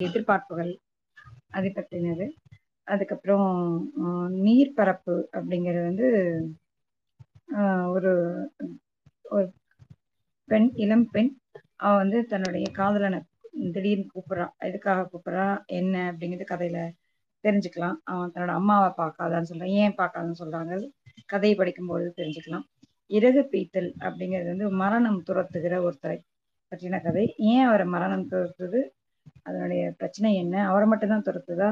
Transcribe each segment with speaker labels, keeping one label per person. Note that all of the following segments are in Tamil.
Speaker 1: எதிர்பார்ப்புகள் அதை பற்றினது. அதுக்கப்புறம் நீர் பரப்பு அப்படிங்கிறது வந்து ஒரு ஒரு பெண் இளம் பெண் அவ வந்து தன்னுடைய காதலனை திடீர்னு கூப்பிட்றா. எதுக்காக கூப்பிட்றா? என்ன? அப்படிங்கிறது கதையில தெரிஞ்சுக்கலாம். அவன் தன்னோட அம்மாவை பார்க்காதான்னு சொல்றான் ஏன் பார்க்காதான்னு சொல்றாங்க. கதையை படிக்கும்போது தெரிஞ்சுக்கலாம். இறகு பீத்தல் அப்படிங்கிறது வந்து மரணம் துரத்துகிற ஒருத்தரை பற்றின கதை. ஏன் அவரை மரணம் துரத்துது? அதனுடைய பிரச்சனை என்ன? அவரை மட்டும்தான் துரத்துதா?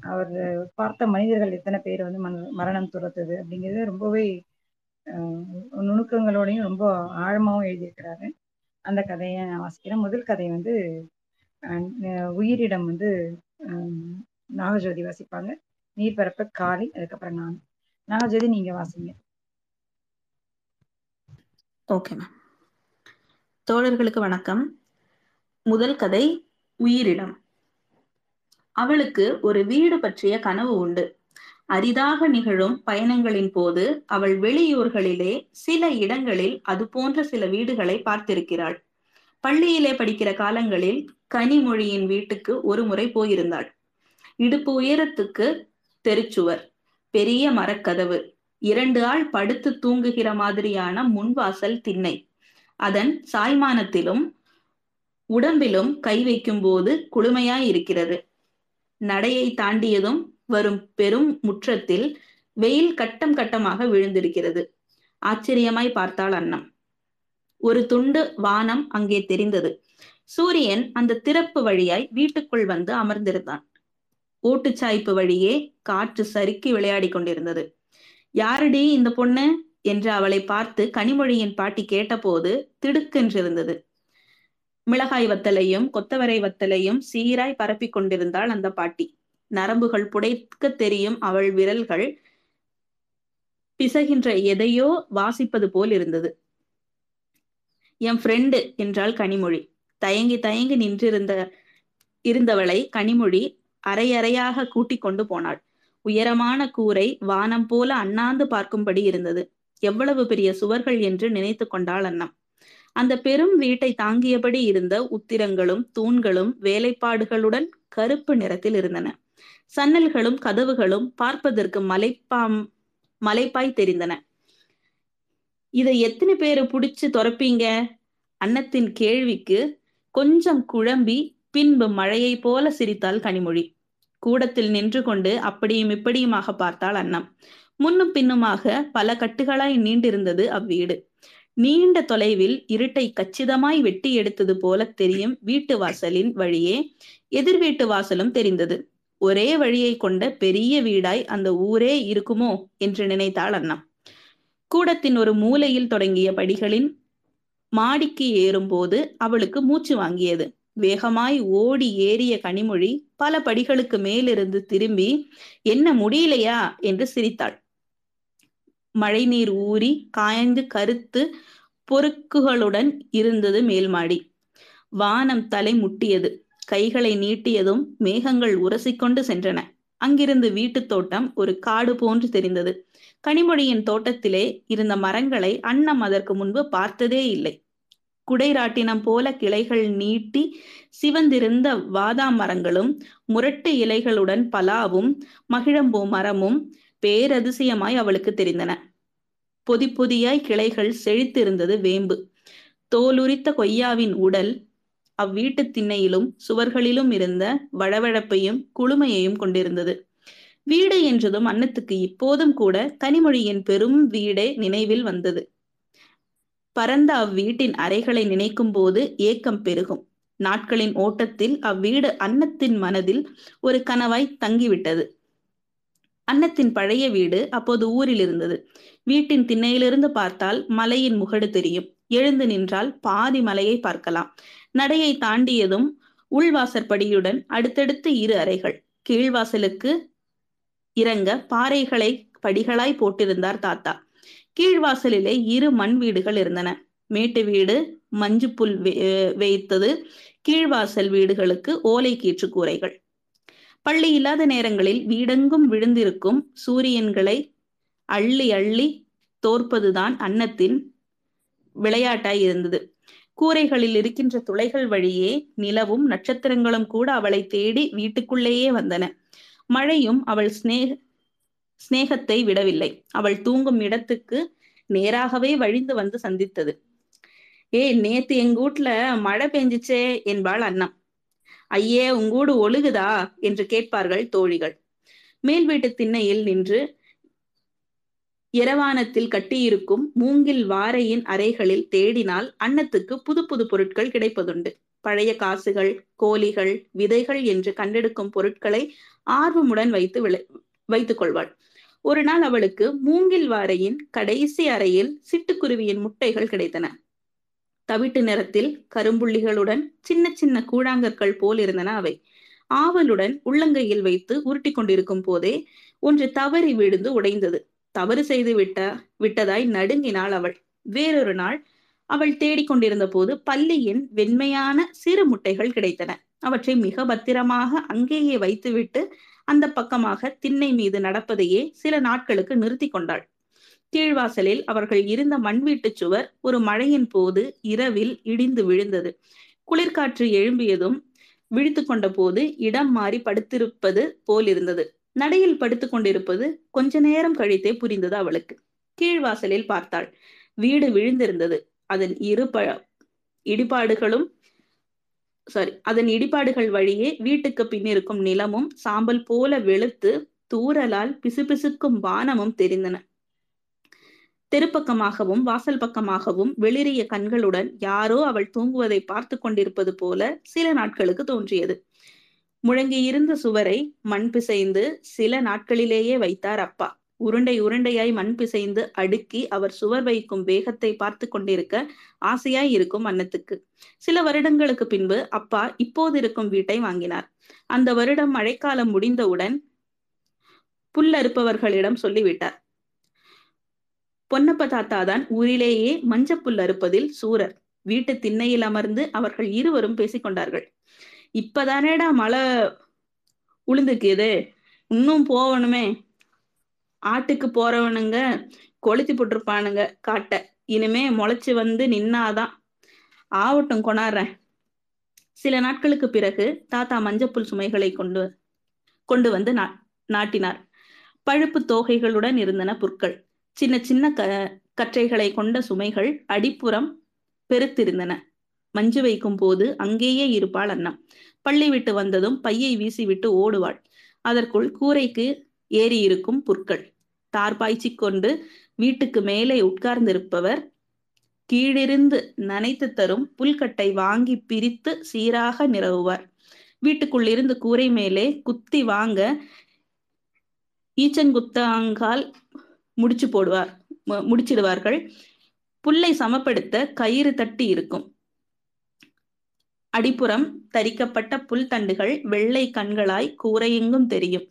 Speaker 1: அவர் பார்த்த மனிதர்கள் எத்தனை பேர் வந்து மன மரணம் துரத்துது அப்படிங்கிறது ரொம்பவே நுணுக்கங்களோடையும் ரொம்ப ஆழமாகவும் எழுதியிருக்கிறாரு. அந்த கதையை நான் வாசிக்கிறேன். முதல் கதை வந்து உயிரிடம் வந்து நாகஜோதி வாசிப்பாங்க. நீர்பரப்பு காளி அதுக்கப்புறம் நான். நாகஜோதி நீங்க வாசிங்க.
Speaker 2: Okay ma'am. தோழர்களுக்கு வணக்கம். முதல் கதை உயிரிடம் அவளுக்கு ஒரு வீடு பற்றிய கனவு உண்டு. அரிதாக நிகழும் பயணங்களின் போது அவள் வெளியூர்களிலே சில இடங்களில் அது போன்ற சில வீடுகளை பார்த்திருக்கிறாள். பள்ளியிலே படிக்கிற காலங்களில் கனிமொழியின் வீட்டுக்கு ஒரு முறை போயிருந்தாள். இடுப்பு உயரத்துக்கு தெருச்சுவர் பெரிய மரக்கதவு இரண்டு ஆள் படுத்து தூங்குகிற மாதிரியான முன்வாசல் திண்ணை. அதன் சாய்மானத்திலும் உடம்பிலும் கை வைக்கும் போது குளுமையாய் இருக்கிறது நடையை தாண்டியதும் வரும் பெரும் முற்றத்தில் வெயில் கட்டம் கட்டமாக விழுந்திருக்கிறது. ஆச்சரியமாய் பார்த்தாள் அன்னம். ஒரு துண்டு வானம் அங்கே தெரிந்தது. சூரியன் அந்த திறப்பு வழியாய் வீட்டுக்குள் வந்து அமர்ந்திருந்தான். ஓட்டுச்சாய்ப்பு வழியே காற்று சறுக்கி விளையாடி கொண்டிருந்தது. யாரடி இந்த பொண்ணு? என்று அவளை பார்த்து கனிமொழியின் பாட்டி கேட்டபோது திடுக்கென்றிருந்தது. மிளகாய் வத்தலையும் கொத்தவரை வத்தலையும் சீராய் பரப்பிக் கொண்டிருந்தாள் அந்த பாட்டி. நரம்புகள் புடைக்க தெரியும் அவள் விரல்கள் பிசகின்ற எதையோ வாசிப்பது போல் இருந்தது. என் ஃப்ரெண்டு என்றாள் கனிமொழி. தயங்கி தயங்கி நின்றிருந்த இருந்தவளை கனிமொழி அரையறையாக கூட்டிக் கொண்டு போனாள். உயரமான கூரை வானம் போல அண்ணாந்து பார்க்கும்படி இருந்தது. எவ்வளவு பெரிய சுவர்கள் என்று நினைத்து கொண்டாள் அண்ணம் அந்த பெரும் வீட்டை தாங்கியபடி இருந்த உத்திரங்களும் தூண்களும் வேலைப்பாடுகளுடன் கருப்பு நிறத்தில் இருந்தன. சன்னல்களும் கதவுகளும் பார்ப்பதற்கு மலைப்பாம் மலைப்பாய் தெரிந்தன. இதை எத்தனை பேரை புடிச்சு துறப்பீங்க? அன்னத்தின் கேள்விக்கு கொஞ்சம் குழம்பி பின்பு மழையை போல சிரித்தாள் கனிமொழி. கூடத்தில் நின்று கொண்டு அப்படியும் இப்படியுமாக பார்த்தாள் அன்னம். முன்னும் பின்னுமாக பல கட்டுகளாய் நீண்டிருந்தது அவ்வீடு. நீண்ட தொலைவில் இருட்டை கச்சிதமாய் வெட்டி எடுத்தது போல தெரியும் வீட்டு வாசலின் வழியே. எதிர் வீட்டு வாசலும் தெரிந்தது. ஒரே வழியை கொண்ட பெரிய வீடாய் அந்த ஊரே இருக்குமோ என்று நினைத்தாள் அண்ணா. கூடத்தின் ஒரு மூலையில் தொடங்கிய படிகளின் மாடிக்கு ஏறும்போது அவளுக்கு மூச்சு வாங்கியது. வேகமாய் ஓடி ஏறிய கனிமொழி பல படிகளுக்கு மேலிருந்து திரும்பி என்ன முடியலையா? என்று சிரித்தாள். மழைநீர் ஊறி காய்ந்து கருத்து பொறுக்குகளுடன் இருந்தது மேல்மாடி. வானம் தலை முட்டியது. கைகளை நீட்டியதும் மேகங்கள் உரசிக்கொண்டு சென்றன. அங்கிருந்து வீட்டுத் தோட்டம் ஒரு காடு போன்று தெரிந்தது. கனிமொழியின் தோட்டத்திலே இருந்த மரங்களை அன்னம் அதற்கு முன்பு பார்த்ததே இல்லை. குடைராட்டினம் போல கிளைகள் நீட்டி சிவந்திருந்த வாதா மரங்களும் முரட்டு இலைகளுடன் பலாவும் மகிழம்பூ மரமும் பேரதிசயமாய் அவளுக்கு தெரிந்தன. பொதி பொதியாய் கிளைகள் செழித்திருந்தது வேம்பு. தோலுரித்த கொய்யாவின் உடல் அவ்வீட்டு திண்ணையிலும் சுவர்களிலும் இருந்த வழவழப்பையும் குளுமையையும் கொண்டிருந்தது. வீடு என்றதும் அன்னத்துக்கு இப்போதும் கூட கனிமொழியின் பெரும் வீடே நினைவில் வந்தது. பரந்த அவ்வீட்டின் அறைகளை நினைக்கும் போது ஏக்கம் பெருகும். நாட்களின் ஓட்டத்தில் அவ்வீடு அன்னத்தின் மனதில் ஒரு கனவாய் தங்கிவிட்டது. அன்னத்தின் பழைய வீடு அப்போது ஊரில் இருந்தது. வீட்டின் திண்ணையிலிருந்து பார்த்தால் மலையின் முகடு தெரியும். எழுந்து நின்றால் பாதி மலையை பார்க்கலாம். நடையை தாண்டியதும் உள்வாசற்படியுடன் அடுத்தடுத்து இரு அறைகள். கீழ்வாசலுக்கு இறங்க பாறைகளை படிகளாய் போட்டிருந்தார் தாத்தா. கீழ்வாசலிலே இரு மண் வீடுகள் இருந்தன. மேட்டு வீடு மஞ்சு புல் வைத்தது கீழ்வாசல் வீடுகளுக்கு ஓலை கீற்று கூரைகள். பள்ளி இல்லாத நேரங்களில் வீடெங்கும் விழுந்திருக்கும் சூரியன்களை அள்ளி அள்ளி தோற்பதுதான் அன்னத்தின் விளையாட்டாய் இருந்தது. கூரைகளில் இருக்கின்ற துளைகள் வழியே நிலவும் நட்சத்திரங்களும் கூட அவளை தேடி வீட்டுக்குள்ளேயே வந்தன. மழையும் அவள் ஸ்நேக சிநேகத்தை விடவில்லை. அவள் தூங்கும் இடத்துக்கு நேராகவே வழிந்து வந்து சந்தித்தது. ஏய் நேத்து எங்க வீட்டுல மழை பெஞ்சிச்சே என்பாள் அண்ணம் ஐயே உங்கூடு ஒழுகுதா? என்று கேட்பார்கள் தோழிகள். மேல் வீட்டு திண்ணையில் நின்று இரவானத்தில் கட்டியிருக்கும் மூங்கில் வாரையின் அறைகளில் தேடினால் அன்னத்துக்கு புது புது பொருட்கள் கிடைப்பதுண்டு. பழைய காசுகள் கோலிகள் விதைகள் என்று கண்டெடுக்கும் பொருட்களை ஆர்வமுடன் வைத்து விளை வைத்துக் கொள்வாள். ஒரு நாள் அவளுக்கு மூங்கில் வாரையின் கடைசி அறையில் சிட்டுக்குருவியின் முட்டைகள் கிடைத்தன. தவிட்டு நிறத்தில் கரும்புள்ளிகளுடன் சின்ன சின்ன கூழாங்கற்கள் போல் இருந்தன அவை. ஆவலுடன் உள்ளங்கையில் வைத்து உருட்டி கொண்டிருக்கும் போதே ஒன்று தவறி விழுந்து உடைந்தது. தவறு செய்து விட்ட விட்டதாய் நடுங்கினாள் அவள். வேறொரு நாள் அவள் தேடிக்கொண்டிருந்த போது பள்ளியின் வெண்மையான சிறு முட்டைகள் கிடைத்தன. அவற்றை மிக பத்திரமாக அங்கேயே வைத்துவிட்டு அந்த பக்கமாக திண்ணை மீது நடப்பதையே சில நாட்களுக்கு நிறுத்தி கொண்டாள். கீழ்வாசலில் அவர்கள் இருந்த மண் வீட்டு சுவர் ஒரு மழையின் போது இரவில் இடிந்து விழுந்தது. குளிர்காற்று எழும்பியதும் விழித்து கொண்ட போது இடம் மாறி படுத்திருப்பது போல் இருந்தது. நடையில் படுத்துக் கொண்டிருப்பது கொஞ்ச நேரம் கழித்தே புரிந்தது அவளுக்கு. கீழ்வாசலில் பார்த்தாள். வீடு விழுந்திருந்தது. அதன் இரு ப இடிபாடுகளும் சாரி அதன் இடிபாடுகள் வழியே வீட்டுக்கு பின்னிருக்கும் நிலமும் சாம்பல் போல வெளுத்து தூரலால் பிசுபிசுக்கும் வானமும் தெரிந்தன. தெருப்பக்கமாகவும் வாசல் பக்கமாகவும் வெளிரிய கண்களுடன் யாரோ அவள் தூங்குவதை பார்த்து கொண்டிருப்பது போல சில நாட்களுக்கு தோன்றியது. முழங்கியிருந்த சுவரை மண் பிசைந்து சில நாட்களிலேயே வைத்தார் அப்பா. உருண்டை உருண்டையாய் மண் பிசைந்து அடுக்கி அவர் சுவர் வைக்கும் வேகத்தை பார்த்து கொண்டிருக்க ஆசையாய் இருக்கும் அன்னத்துக்கு. சில வருடங்களுக்கு பின்பு அப்பா இப்போது இருக்கும் வீட்டை வாங்கினார். அந்த வருடம் மழைக்காலம் முடிந்தவுடன் புல்லறுப்பவர்களிடம் சொல்லிவிட்டார். பொன்னப்ப தாத்தா தான் ஊரிலேயே மஞ்சப்புல் அறுப்பதில் சூரர். வீட்டு திண்ணையில் அமர்ந்து அவர்கள் இருவரும் பேசிக்கொண்டார்கள். இப்பதானேடா மழை உளுந்துக்குது. இன்னும் போகணுமே ஆட்டுக்கு போறவனுங்க கொளுத்தி போட்டிருப்பானுங்க காட்ட. இனிமே முளைச்சு வந்து நின்னாதான். ஆவட்டும் கொண்டாடுறேன் சில நாட்களுக்கு பிறகு தாத்தா மஞ்சப்புல் சுமைகளை கொண்டு கொண்டு வந்து நாட்டினார். பழுப்பு தோகைகளுடன் இருந்தன புற்கள். சின்ன சின்ன க கற்றைகளை கொண்ட சுமைகள் அடிப்புறம் பெருத்திருந்தன. மஞ்சு வைக்கும் போது அங்கேயே இருப்பாள் அண்ணம் பள்ளி விட்டு வந்ததும் பையை வீசிவிட்டு ஓடுவாள். அதற்குள் கூரைக்கு ஏறி இருக்கும் புற்கள். தார் பாய்ச்சி கொண்டு வீட்டுக்கு மேலே உட்கார்ந்திருப்பவர் கீழிருந்து நனைத்து தரும் புல்கட்டை வாங்கி பிரித்து சீராக நிறவுவார். வீட்டுக்குள்ளிருந்து கூரை மேலே குத்தி வாங்க ஈச்சங்குத்தாங்கால் முடிச்சு போடுவார் முடிச்சிடுவார்கள். புல்லை சமப்படுத்த கயிறு தட்டி இருக்கும். அடிப்புறம் தரிக்கப்பட்ட புல் தண்டுகள் வெள்ளை கண்களாய் கூரையெங்கும் தெரியும்.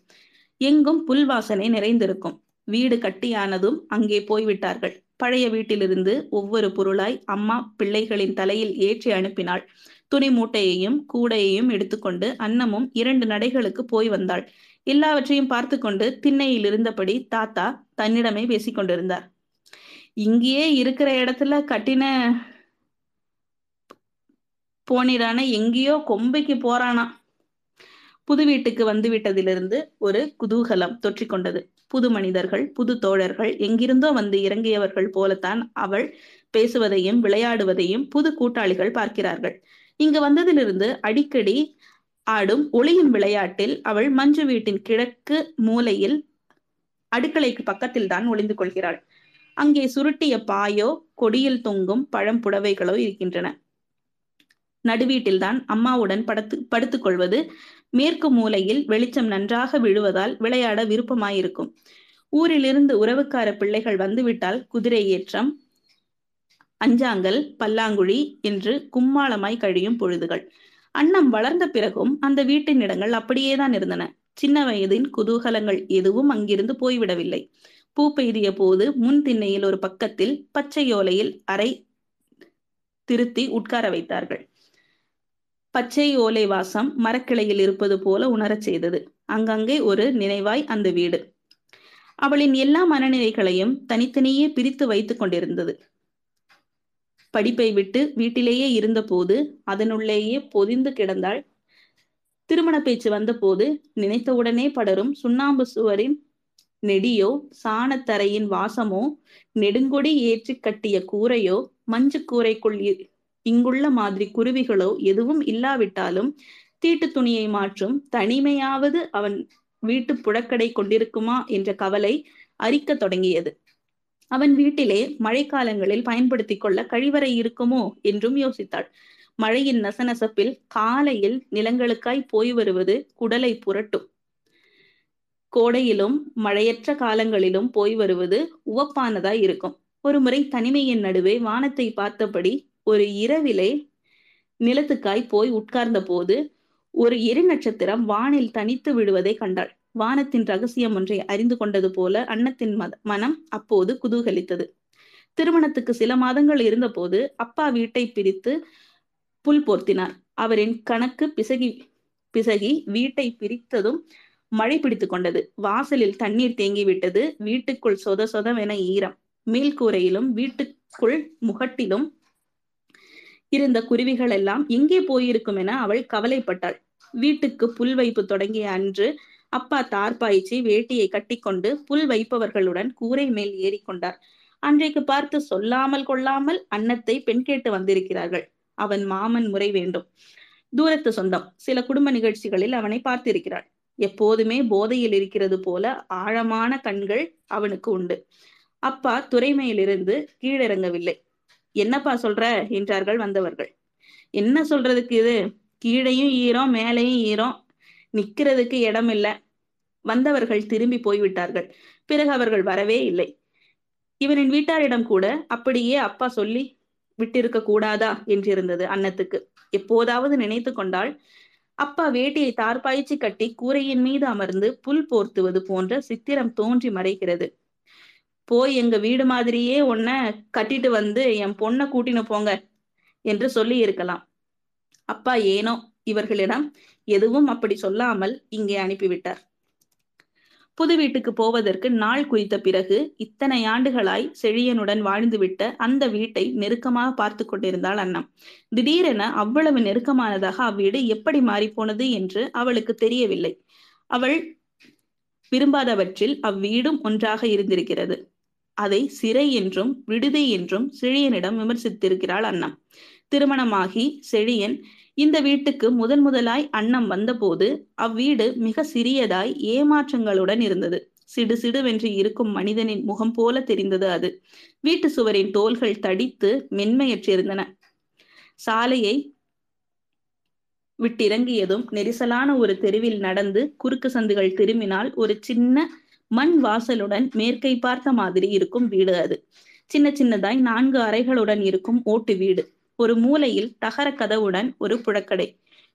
Speaker 2: எங்கும் புல் வாசனை நிறைந்திருக்கும். வீடு கட்டியானதும் அங்கே போய்விட்டார்கள். பழைய வீட்டிலிருந்து ஒவ்வொரு பொருளாய் அம்மா பிள்ளைகளின் தலையில் ஏற்றி அனுப்பினாள். துணி மூட்டையையும் கூடையையும் எடுத்துக்கொண்டு அன்னமும் இரண்டு நடைகளுக்கு போய் வந்தாள். எல்லாவற்றையும் பார்த்து கொண்டு திண்ணையில் இருந்தபடி தாத்தா தன்னிடமே பேசிக் கொண்டிருந்தார். இங்கேயே இருக்கிற இடத்துல கட்டின போனிடான எங்கேயோ கொம்பைக்கு போறானா புது வீட்டுக்கு வந்து விட்டதிலிருந்து ஒரு குதூகலம் தொற்றிக்கொண்டது புது மனிதர்கள் புது தோழர்கள் எங்கிருந்தோ வந்து இறங்கியவர்கள் போலத்தான் அவள் பேசுவதையும் விளையாடுவதையும் புது கூட்டாளிகள் பார்க்கிறார்கள். இங்கு வந்ததிலிருந்து அடிக்கடி ஆடும் ஒளியின் விளையாட்டில் அவள் மஞ்சு வீட்டின் கிழக்கு மூலையில் அடுக்கலைக்கு பக்கத்தில் தான் ஒளிந்து கொள்கிறாள். அங்கே சுருட்டிய பாயோ கொடியில் தொங்கும் பழம் புடவைகளோ இருக்கின்றன. நடுவீட்டில்தான் அம்மாவுடன் படுத்து படுத்துக் கொள்வது மேற்கு மூலையில் வெளிச்சம் நன்றாக விழுவதால் விளையாட விருப்பமாயிருக்கும். ஊரிலிருந்து உறவுக்கார பிள்ளைகள் வந்துவிட்டால் குதிரை ஏற்றம் அஞ்சாங்கல் பல்லாங்குழி என்று கும்மாளமாய் கழியும் பொழுதுகள். அன்னம் வளர்ந்த பிறகும் அந்த வீட்டின் இடங்கள் அப்படியேதான் இருந்தன. சின்ன வயதின் குதூகலங்கள் எதுவும் அங்கிருந்து போய்விடவில்லை. பூ பெய்திய போது முன் திண்ணையில் ஒரு பக்கத்தில் பச்சை ஓலையில் திருத்தி உட்கார வைத்தார்கள். பச்சை ஓலை வாசம் மரக்கிளையில் இருப்பது போல உணரச் செய்தது. அங்கங்கே ஒரு நினைவாய் அந்த வீடு. அவளின் எல்லா மனநிலைகளையும் தனித்தனியே பிரித்து வைத்துக் கொண்டிருந்தது. படிப்பை விட்டு வீட்டிலேயே இருந்தபோது அதனுள்ளேயே பொதிந்து கிடந்தாள். திருமண பேச்சு வந்தபோது நினைத்தவுடனே படரும் சுண்ணாம்பு சுவரின் நெடியோ சாணத்தரையின் வாசமோ நெடுங்கொடி ஏற்றி கட்டிய கூரையோ மஞ்சு கூரைக்குள் இங்குள்ள மாதிரி குருவிகளோ எதுவும் இல்லாவிட்டாலும் தீட்டு துணியை மாற்றும் தனிமையாவது அவன் வீட்டு புழக்கடை கொண்டிருக்குமா என்ற கவலை அரிக்க தொடங்கியது. அவன் வீட்டிலே மழைக்காலங்களில் பயன்படுத்திக் கொள்ள கழிவறை இருக்குமோ என்றும் யோசித்தாள். மழையின் நசநசப்பில் காலையில் நிலங்களுக்காய் போய் வருவது குடலை புரட்டும். கோடையிலும் மழையற்ற காலங்களிலும் போய் வருவது உவப்பானதாய் இருக்கும். ஒருமுறை தனிமையின் நடுவே வானத்தை பார்த்தபடி ஒரு இரவிலே நிலத்துக்காய் போய் உட்கார்ந்த போது ஒரு எரி நட்சத்திரம் வானில் தனித்து விடுவதை கண்டாள். வானத்தின் ரகசியம் ஒன்றை அறிந்து கொண்டது போல அன்னத்தின் மனம் அப்போது குதூகலித்தது. திருமணத்துக்கு சில மாதங்கள் இருந்தபோது அப்பா வீட்டை பிரித்து புல் போர்த்தினார். அவரின் கணக்கு பிசகி பிசகி வீட்டை பிரித்ததும் மழை பிடித்து கொண்டது. வாசலில் தண்ணீர் தேங்கிவிட்டது. வீட்டுக்குள் சொத சொதவென ஈரம். மேல்கூரையிலும் வீட்டுக்குள் முகட்டிலும் இருந்த குருவிகள் எல்லாம் எங்கே போயிருக்கும் என அவள் கவலைப்பட்டாள். வீட்டுக்கு புல் வைப்பு தொடங்கிய அன்று அப்பா தார்பாய்ச்சி வேட்டியை கட்டிக்கொண்டு புல் வைப்பவர்களுடன் கூரை மேல் ஏறிக்கொண்டார். அன்றைக்கு பார்த்து சொல்லாமல் கொள்ளாமல் அன்னத்தை பெண் கேட்டு வந்திருக்கிறார்கள். அவன் மாமன் முறை வேண்டும். தூரத்து சொந்தம். சில குடும்ப நிகழ்ச்சிகளில் அவனை பார்த்திருக்கிறாள். எப்போதுமே போதையில் இருக்கிறது போல ஆழமான கண்கள் அவனுக்கு உண்டு. அப்பா துறைமையிலிருந்து கீழிறங்கவில்லை. என்னப்பா சொல்ற? என்றார்கள் வந்தவர்கள். என்ன சொல்றதுக்கு இது? கீழையும் ஈரம் மேலையும் ஈரம். நிக்கிறதுக்கு இடம் இல்ல வந்தவர்கள் திரும்பி போய்விட்டார்கள். பிறகு அவர்கள் வரவே இல்லை. இவனின் வீட்டாரிடம் கூட அப்படியே அப்பா சொல்லி விட்டிருக்க கூடாதா என்றிருந்தது அன்னத்துக்கு. எப்போதாவது நினைத்து கொண்டால் அப்பா வேட்டியை தார்பாய்ச்சி கட்டி கூரையின் மீது அமர்ந்து புல் போர்த்துவது போன்ற சித்திரம் தோன்றி மறைகிறது. போய் எங்க வீடு மாதிரியே உன்ன கட்டிட்டு வந்து என் பொண்ணை கூட்டினு போங்க என்று சொல்லி இருக்கலாம். அப்பா ஏனோ? இவர்களிடம் எதுவும் அப்படி சொல்லாமல் இங்கே அனுப்பிவிட்டார். புது வீட்டுக்கு போவதற்கு நாள் குறித்த பிறகு இத்தனை ஆண்டுகளாய் செழியனுடன் வாழ்ந்துவிட்ட அந்த வீட்டை நெருக்கமாக பார்த்து கொண்டிருந்தாள் அண்ணம். திடீரென அவ்வளவு நெருக்கமானதாக அவ்வீடு எப்படி மாறிப்போனது என்று அவளுக்கு தெரியவில்லை. அவள் விரும்பாதவற்றில் அவ்வீடும் ஒன்றாக இருந்திருக்கிறது. அதை சிறை என்றும் விடுதி என்றும் செழியனிடம் விமர்சித்திருக்கிறாள் அண்ணம். திருமணமாகி செழியன் இந்த வீட்டுக்கு முதன் முதலாய் அன்னம் வந்தபோது அவ்வீடு மிக சிறியதாய் ஏமாற்றங்களுடன் இருந்தது. சிடு சிடுவென்று இருக்கும் மனிதனின் முகம் போல தெரிந்தது அது. வீட்டு சுவரின் தோள்கள் தடித்து மென்மையற்றிருந்தன. சாலையை விட்டிறங்கியதும் நெரிசலான ஒரு தெருவில் நடந்து குறுக்கு சந்துகள் திரும்பினால் ஒரு சின்ன மண் வாசலுடன் மேற்கை பார்த்த மாதிரி இருக்கும் வீடு அது. சின்ன சின்னதாய் நான்கு அறைகளுடன் இருக்கும் ஓட்டு வீடு. ஒரு மூலையில் தகர கதவுடன் ஒரு புழக்கடை.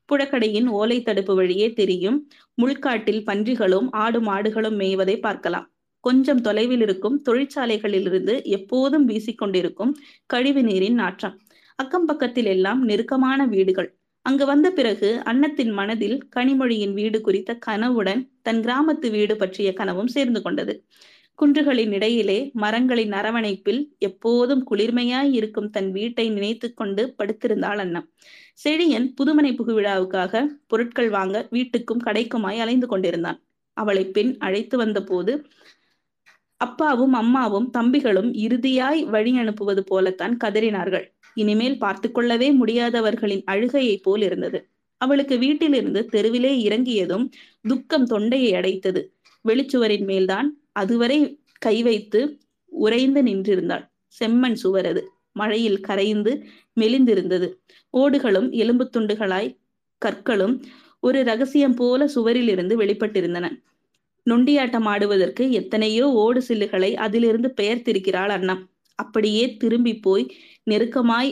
Speaker 2: புழக்கடையின் ஓலை தடுப்பு வழியே தெரியும் முள்காட்டில் பன்றிகளும் ஆடு மாடுகளும் மேய்வதை பார்க்கலாம். கொஞ்சம் தொலைவில் இருக்கும் தொழிற்சாலைகளிலிருந்து எப்போதும் வீசிக்கொண்டிருக்கும் கழிவு நீரின் நாற்றம். அக்கம் பக்கத்தில் எல்லாம் நெருக்கமான வீடுகள். அங்கு வந்த பிறகு அன்னத்தின் மனதில் கனிமொழியின் வீடு குறித்த கனவுடன் தன் கிராமத்து வீடு பற்றிய கனவும் சேர்ந்து கொண்டது. குன்றுகளின் இடையிலே மரங்களின் அரவணைப்பில் எப்போதும் குளிர்மையாய் இருக்கும் தன் வீட்டை நினைத்து கொண்டு படுத்திருந்தாள் அன்னம் செழியன் புதுமனை புகுவிழாவுக்காக பொருட்கள் வாங்க வீட்டுக்கும் கடைக்குமாய் அலைந்து கொண்டிருந்தான். அவளை பெண் அழைத்து வந்தபோது அப்பாவும் அம்மாவும் தம்பிகளும் இறுதியாய் வழி அனுப்புவது போலத்தான் கதறினார்கள். இனிமேல் பார்த்து கொள்ளவே முடியாதவர்களின் அழுகையை போல் இருந்தது. அவளுக்கு வீட்டிலிருந்து தெருவிலே இறங்கியதும் துக்கம் தொண்டையை அடைத்தது. வெளிச்சுவரின் மேல்தான் அதுவரை கை வைத்து உறைந்து நின்றிருந்தாள். செம்மண் சுவரது மழையில் கரைந்து மெலிந்திருந்தது. ஓடுகளும் எலும்பு துண்டுகளாய் கற்களும் ஒரு ரகசியம் போல சுவரில் இருந்து வெளிப்பட்டிருந்தன. நொண்டியாட்டம் ஆடுவதற்கு எத்தனையோ ஓடு சில்லுகளை அதிலிருந்து பெயர்த்திருக்கிறாள் அண்ணா. அப்படியே திரும்பி போய் நெருக்கமாய்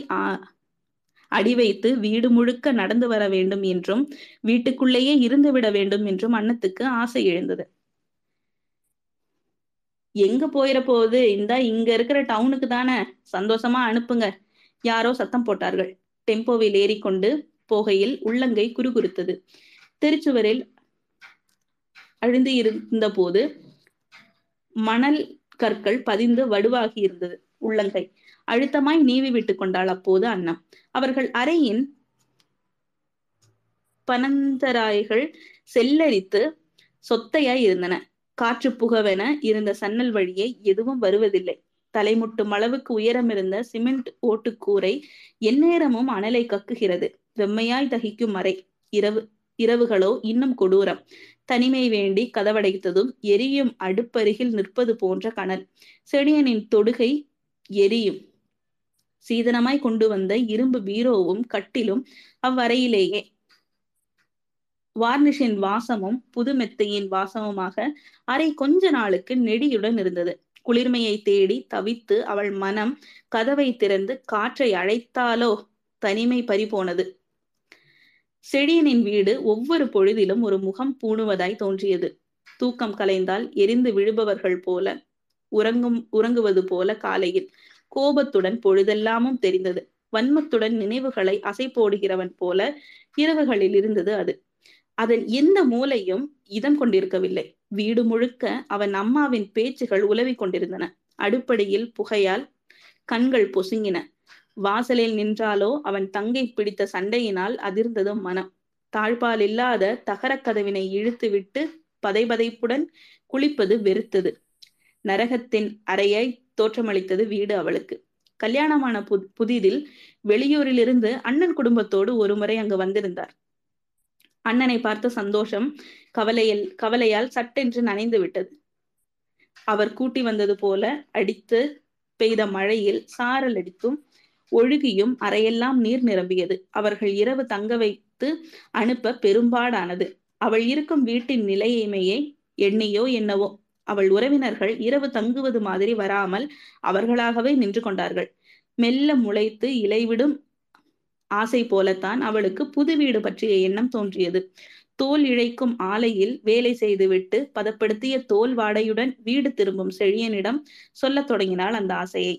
Speaker 2: அடி வைத்து வீடு முழுக்க நடந்து வர வேண்டும் என்றும் வீட்டுக்குள்ளேயே இருந்து விட வேண்டும் என்றும் அன்னத்துக்கு ஆசை எழுந்தது. எங்க போயிட போகுது? இந்த இங்க இருக்கிற டவுனுக்கு தானே. சந்தோஷமா அனுப்புங்க. யாரோ சத்தம் போட்டார்கள். டெம்போவில் ஏறிக்கொண்டு போகையில் உள்ளங்கை குறுகுறுத்தது. திருச்சுவரில் அழிந்து இருந்த போது மணல் கற்கள் பதிந்து வடுவாகி இருந்தது. உள்ளங்கை. அழுத்தமாய் நீவி விட்டுக் கொண்டாள் அப்போது அன்னம். அவர்கள் அறையின் பனந்தராய்கள் செல்லரித்து சொத்தையாய் இருந்தன. காற்று புகவென இருந்த சன்னல் வழியே எதுவும் வருவதில்லை. தலைமுட்டும் அளவுக்கு உயரம் இருந்த சிமெண்ட் ஓட்டுக்கூரை எந்நேரமும் அனலை கக்குகிறது. வெம்மையாய் தகிக்கும் மறை இரவு இரவுகளோ இன்னும் கொடூரம். தனிமை வேண்டி கதவடைத்ததும் எரியும் அடுப்பருகில் நிற்பது போன்ற கனல். செடியனின் தொடுகை எரியும். சீதனமாய் கொண்டு வந்த இரும்பு பீரோவும் கட்டிலும் அவ்வறையிலேயே வார்னிஷின் வாசமும் புது மெத்தையின் வாசமுமாக அறை கொஞ்ச நாளுக்கு நெடியுடன் இருந்தது. குளிர்மையை தேடி தவித்து அவள் மனம் கதவை திறந்து காற்றை அழைத்தாலோ தனிமை பறிபோனது செடியனின் வீடு ஒவ்வொரு பொழுதிலும் ஒரு முகம் பூணுவதாய் தோன்றியது. தூக்கம் கலைந்தால் எரிந்து விழுபவர்கள் போல உறங்கும் உறங்குவது போல காலையில் கோபத்துடன் பொழுதெல்லாமும் தெரிந்தது. வன்மத்துடன் நினைவுகளை அசை போடுகிறவன் போல இரவுகளில் இருந்தது அது. அதன் எந்த மூலையும் இதம் கொண்டிருக்கவில்லை. வீடு முழுக்க அவன் அம்மாவின் பேச்சுகள் உலவி கொண்டிருந்தன. அடுப்படியில் புகையால் கண்கள் பொசுங்கின. வாசலில் நின்றாலோ அவன் தங்கை பிடித்த சண்டையினால் அதிர்ந்ததும் மனம். தாழ்பால் இல்லாத தகரக் கதவினை இழுத்து விட்டு பதைபதைப்புடன் குளிப்பது வெறுத்தது. நரகத்தின் அறையை தோற்றமளித்தது வீடு அவளுக்கு. கல்யாணமான பு புதிதில் வெளியூரிலிருந்து அண்ணன் குடும்பத்தோடு ஒருமுறை அங்கு வந்திருந்தார். அண்ணனை பார்த்த சந்தோஷம் கவலையில் கவலையால் சட்டென்று நனைந்து விட்டது. அவர் கூட்டி வந்தது போல அடித்து பெய்த மழையில் சாரல் அடித்தும் ஒழுகியும் அறையெல்லாம் நீர் நிரம்பியது. அவர்கள் இரவு தங்க வைத்து அனுப்ப பெரும்பாடானது. அவள் இருக்கும் வீட்டின் நிலையமையை எண்ணியோ என்னவோ அவள் உறவினர்கள் இரவு தங்குவது மாதிரி வராமல் அவர்களாகவே நின்று கொண்டார்கள். மெல்ல முளைத்து இலைவிடும் ஆசை போலத்தான் அவளுக்கு புது வீடு பற்றிய எண்ணம் தோன்றியது. தோல் இழைக்கும் ஆலையில் வேலை செய்துவிட்டு பதப்படுத்திய தோல் வாடையுடன் வீடு திரும்பும் செழியனிடம் சொல்லத் தொடங்கினாள் அந்த ஆசையை.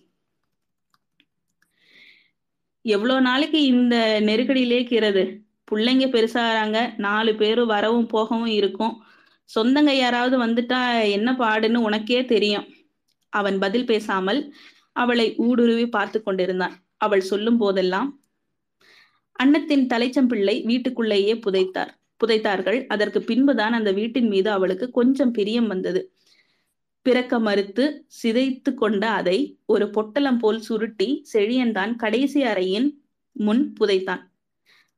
Speaker 2: எவ்வளோ நாளைக்கு இந்த நெருக்கடியிலே இருக்கிறது? பிள்ளைங்க பெருசாகிறாங்க. நாலு பேரும் வரவும் போகவும் இருக்கும். சொந்தங்க யாராவது வந்துட்டா என்ன பாடுன்னு உனக்கே தெரியும். அவன் பதில் பேசாமல் அவளை ஊடுருவி பார்த்து கொண்டிருந்தான். அவள் சொல்லும் போதெல்லாம் அன்னத்தின் தலைச்சம்பிள்ளை வீட்டுக்குள்ளேயே புதைத்தார். புதைத்தார்கள். அதற்கு பின்புதான் அந்த வீட்டின் மீது அவளுக்கு கொஞ்சம் பிரியம் வந்தது. பிறக்க மறுத்து சிதைத்து கொண்ட அதை ஒரு பொட்டலம் போல் சுருட்டி செழியன்தான் கடைசி அறையின் முன் புதைத்தான்.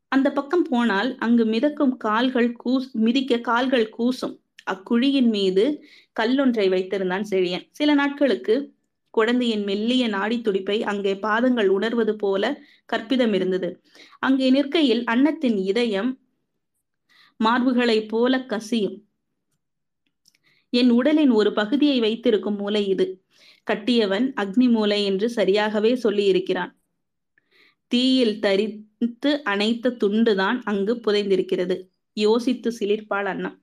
Speaker 2: அந்த பக்கம் போனால் அங்கு மிதக்கும் கால்கள் கூஸ் மிதிக்க கால்கள் கூசும். அக்குழியின் மீது கல்லொன்றை வைத்திருந்தான் செழியன். சில நாட்களுக்கு குழந்தையின் மெல்லிய நாடி துடிப்பை அங்கே பாதங்கள் உணர்வது போல கற்பிதம் இருந்தது அங்கே நிற்கையில் அன்னத்தின் இதயம் மார்புகளைப் போல கசியும். என் உடலின் ஒரு பகுதியை வைத்திருக்கும் மூளை இது. கட்டியவன் அக்னி மூலை என்று சரியாகவே சொல்லி இருக்கிறான் தீயில் தரித்து அணைத்த துண்டுதான் அங்கு புதைந்திருக்கிறது. யோசித்து சிலிர்ப்பாள் அன்னம்.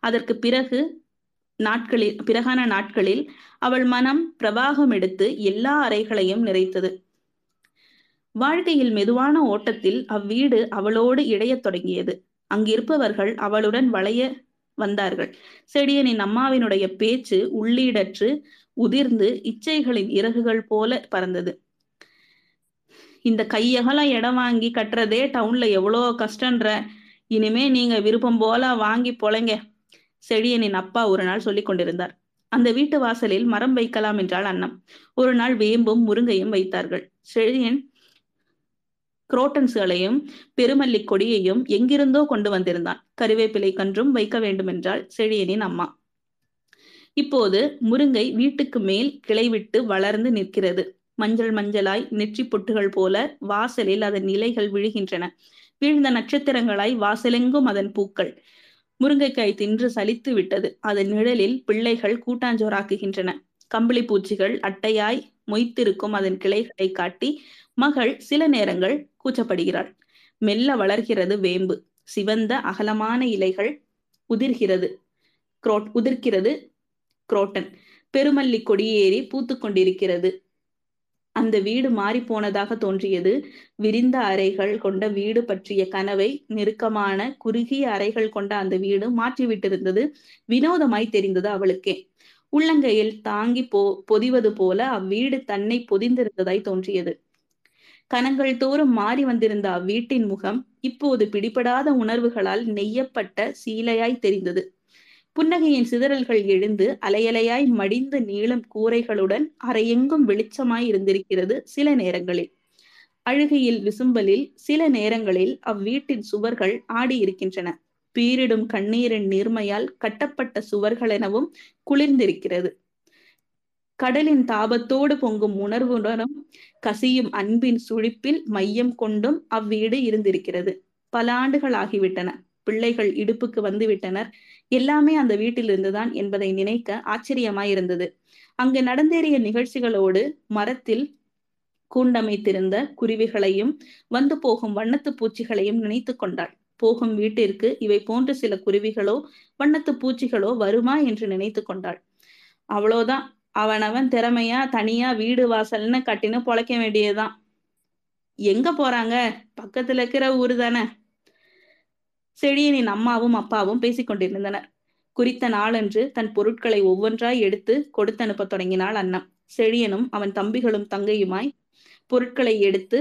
Speaker 2: அதற்கு பிறகு நாட்களில் பிறகான நாட்களில் அவள் மனம் பிரவாகம் எடுத்து எல்லா அறைகளையும் நிறைத்தது. வாழ்க்கையில் மெதுவான ஓட்டத்தில் அவ்வீடு அவளோடு இடையத் தொடங்கியது. அங்கிருப்பவர்கள் அவளுடன் வளைய வந்தார்கள். செடியனின் அம்மாவினுடைய பேச்சு உள்ளீடற்று உதிர்ந்து இச்சைகளின் இறகுகள் போல பறந்தது. இந்த கையகலம் இடம் வாங்கி கட்டுறதே டவுன்ல எவ்வளோ கஷ்டன்ற இனிமே நீங்க விருப்பம் போல வாங்கி பொழைங்க. செழியனின் அப்பா ஒரு நாள் சொல்லிக் கொண்டிருந்தார். அந்த வீட்டு வாசலில் மரம் வைக்கலாம் என்றால் அன்னம் ஒரு நாள் வேம்பும் முருங்கையும் வைத்தார்கள். செழியன் குரோட்டன்ஸ்களையும் பெருமல்லி கொடியையும் எங்கிருந்தோ கொண்டு வந்திருந்தான். கருவேப்பிலை கன்றும் வைக்க வேண்டுமென்றால் செழியனின் அம்மா. இப்போது முருங்கை வீட்டுக்கு மேல் கிளைவிட்டு வளர்ந்து நிற்கிறது. மஞ்சள் மஞ்சளாய் நெற்றி பொட்டுகள் போல வாசலில் அதன் இலைகள் விழுகின்றன. வீழ்ந்த நட்சத்திரங்களாய் வாசலெங்கும் அதன் பூக்கள். முருங்கைக்காய் தின்று சலித்து விட்டது. அதன் நிழலில் பிள்ளைகள் கூட்டாஞ்சோறாக்குகின்றன. கம்பளி பூச்சிகள் அட்டையாய் மொய்த்திருக்கும் அதன் கிளைகளை காட்டி மகள் சில நேரங்கள் கூச்சப்படுகிறாள். மெல்ல வளர்கிறது வேம்பு. சிவந்த அகலமான இலைகள் உதிர்கிறது. குரோட் உதிர்க்கிறது குரோட்டன். பெருமல்லி கொடியேறி பூத்து கொண்டிருக்கிறது. அந்த வீடு மாறி போனதாக தோன்றியது. விரிந்த அறைகள் கொண்ட வீடு பற்றிய கனவை நெருக்கமான குறுகிய அறைகள் கொண்ட அந்த வீடு மாற்றிவிட்டிருந்தது. வினோதமாய் தெரிந்தது அவளுக்கே. உள்ளங்கையில் தாங்கி போ பொதிவது போல அவ்வீடு தன்னை பொதிந்திருந்ததாய் தோன்றியது. கணங்கள் தோறும் மாறி வந்திருந்த அவ்வீட்டின் முகம் இப்போது பிடிபடாத உணர்வுகளால் நெய்யப்பட்ட சீலையாய் தெரிந்தது. புன்னகையின் சிதறல்கள் எழுந்து அலையலையாய் மடிந்த நீளம் கூரைகளுடன் அரையெங்கும் வெளிச்சமாய் இருந்திருக்கிறது சில நேரங்களில். அழுகையில் விசும்பலில் சில நேரங்களில் அவ்வீட்டின் சுவர்கள் ஆடியிருக்கின்றன. பீரிடும் கண்ணீரின் நீர்மையால் கட்டப்பட்ட சுவர்களெனவும் குளிர்ந்திருக்கிறது. கடலின் தாபத்தோடு பொங்கும் உணர்வுடனும் கசியும் அன்பின் சுழிப்பில் மையம் கொண்டும் அவ்வீடு இருந்திருக்கிறது. பல ஆண்டுகள் ஆகிவிட்டன. பிள்ளைகள் இடுப்புக்கு வந்து விட்டனர் எல்லாமே அந்த வீட்டிலிருந்துதான் என்பதை நினைக்க ஆச்சரியமாயிருந்தது. அங்கு நடந்தேறிய நிகழ்ச்சிகளோடு மரத்தில் கூண்டமைத்திருந்த குருவிகளையும் வந்து போகும் வண்ணத்து பூச்சிகளையும் நினைத்து கொண்டாள். போகும் வீட்டிற்கு இவை போன்ற சில குருவிகளோ வண்ணத்து பூச்சிகளோ வருமா என்று நினைத்து கொண்டாள். அவ்வளோதான் அவனவன் திறமையா தனியா வீடு வாசல்னு கட்டின்னு பொழைக்க வேண்டியதுதான். எங்க போறாங்க? பக்கத்துல இருக்கிற ஊரு தானே. செழியனின் அம்மாவும் அப்பாவும் பேசிக் கொண்டிருந்தனர் குறித்த நாளன்று தன் பொருட்களை ஒவ்வொன்றாய் எடுத்து கொடுத்து அனுப்ப தொடங்கினாள் அண்ணம் செழியனும் அவன் தம்பிகளும் தங்கையுமாய் பொருட்களை எடுத்து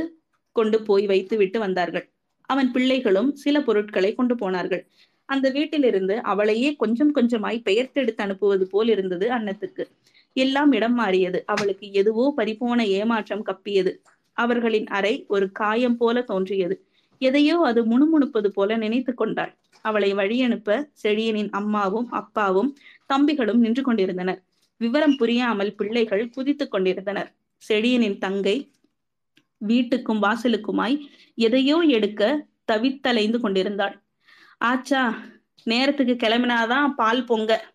Speaker 2: கொண்டு போய் வைத்து விட்டு வந்தார்கள். அவன் பிள்ளைகளும் சில பொருட்களை கொண்டு போனார்கள். அந்த வீட்டிலிருந்து அவளையே கொஞ்சம் கொஞ்சமாய் பெயர்த்தெடுத்து அனுப்புவது போல் இருந்தது அன்னத்துக்கு. எல்லாம் இடம் மாறியது. அவளுக்கு எதுவோ பறிபோன ஏமாற்றம் கப்பியது. அவர்களின் அறை ஒரு காயம் போல தோன்றியது. எதையோ அது முணுமுணுப்பது போல நினைத்து கொண்டாள். அவளை வழியனுப்ப செழியனின் அம்மாவும் அப்பாவும் தம்பிகளும் நின்று கொண்டிருந்தனர். விவரம் புரியாமல் பிள்ளைகள் குதித்துக் கொண்டிருந்தனர். செழியனின் தங்கை வீட்டுக்கும் வாசலுக்குமாய் எதையோ எடுக்க தவித்தலைந்து கொண்டிருந்தாள். ஆச்சா நேரத்துக்கு கிளம்பினாதான் பால் பொங்க.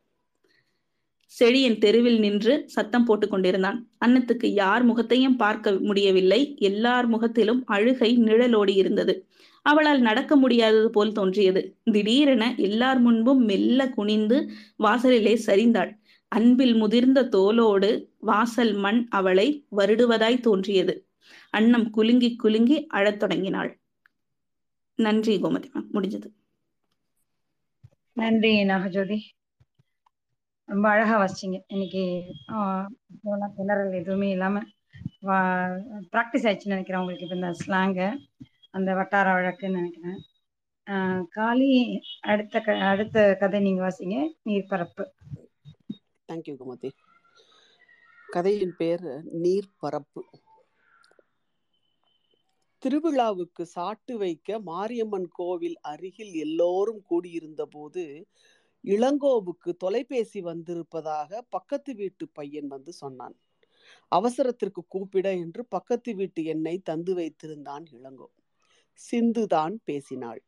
Speaker 2: செழியன் தெருவில் நின்று சத்தம் போட்டுக் கொண்டிருந்தான். அன்னத்துக்கு யார் முகத்தையும் பார்க்க முடியவில்லை. எல்லார் முகத்திலும் அழுகை நிழலோடி இருந்தது அவளால் நடக்க முடியாதது போல் தோன்றியது. திடீரென எல்லார் முன்பும் மெல்ல குனிந்து வாசலிலே சரிந்தாள். அன்பில் முதிர்ந்த தோலோடு வாசல் மண் அவளை வருடுவதாய் தோன்றியது. அன்னம் குலுங்கி குலுங்கி அழத் தொடங்கினாள். நன்றி கோமதி மேம் முடிஞ்சது.
Speaker 1: நன்றி நாகஜோதி. ரொம்ப அழகா வச்சிங்க இன்னைக்கு போலாம் திணறல் எதுவுமே இல்லாம ப்ராக்டிஸ் ஆயிடுச்சுன்னு நினைக்கிறேன் உங்களுக்கு இப்போ இந்த ஸ்லாங்கு அந்த வட்டார வழக்குன்னு நினைக்கிறேன். காளி அடுத்த க அடுத்த கதை நீங்க வாசிங்க. நீர்ப்பரப்பு
Speaker 3: தேங்க்யூ குமதி. கதையின் பேர் நீர்பரப்பு திருவிழாவுக்கு சாட்டு வைக்க மாரியம்மன் கோவில் அருகில் எல்லோரும் கூடியிருந்த போது இளங்கோவுக்கு தொலைபேசி வந்திருப்பதாக பக்கத்து வீட்டு பையன் வந்து சொன்னான். அவசரத்திற்கு கூப்பிட என்று பக்கத்து வீட்டு எண்ணை தந்து வைத்திருந்தான் இளங்கோ. சிந்துதான் பேசினாள்.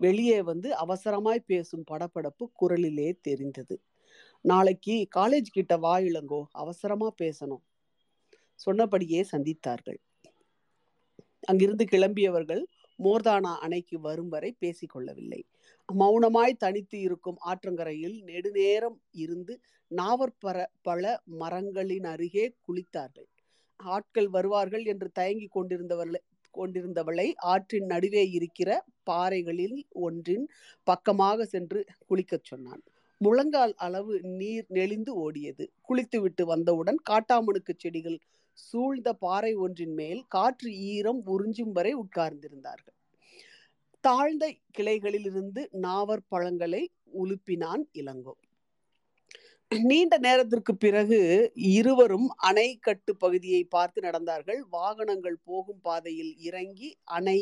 Speaker 3: வெளியே வந்து அவசரமாய் பேசும் படபடப்பு குரலிலே தெரிந்தது. நாளைக்கு காலேஜ் கிட்ட வா இளங்கோ அவசரமா பேசணும். சொன்னபடியே சந்தித்தார்கள். அங்கிருந்து கிளம்பியவர்கள் மோர்தானா அணைக்கு வரும் வரை பேசிக்கொள்ளவில்லை. மௌனமாய் தனித்து இருக்கும் ஆற்றங்கரையில் நெடுநேரம் இருந்து நாவற்பர பல மரங்களின் அருகே குளித்தார்கள். ஆட்கள் வருவார்கள் என்று தயங்கி கொண்டிருந்தவர்களை கொண்டிருந்தவளை ஆற்றின் நடுவே இருக்கிற பாறைகளில் ஒன்றின் பக்கமாக சென்று குளிக்கச் சொன்னான். முழங்கால் அளவு நீர் நெளிந்து ஓடியது. குளித்துவிட்டு வந்தவுடன் காட்டாமணுக்கு செடிகள் சூழ்ந்த பாறை ஒன்றின் மேல் காற்று ஈரம் உறிஞ்சும் வரை உட்கார்ந்திருந்தார்கள். தாழ்ந்த கிளைகளிலிருந்து நாவர் பழங்களை உலுப்பினான் இளங்கோ. நீண்ட நேரத்திற்கு பிறகு இருவரும் அணை கட்டு பகுதியை பார்த்து நடந்தார்கள். வாகனங்கள் போகும் பாதையில் இறங்கி அணை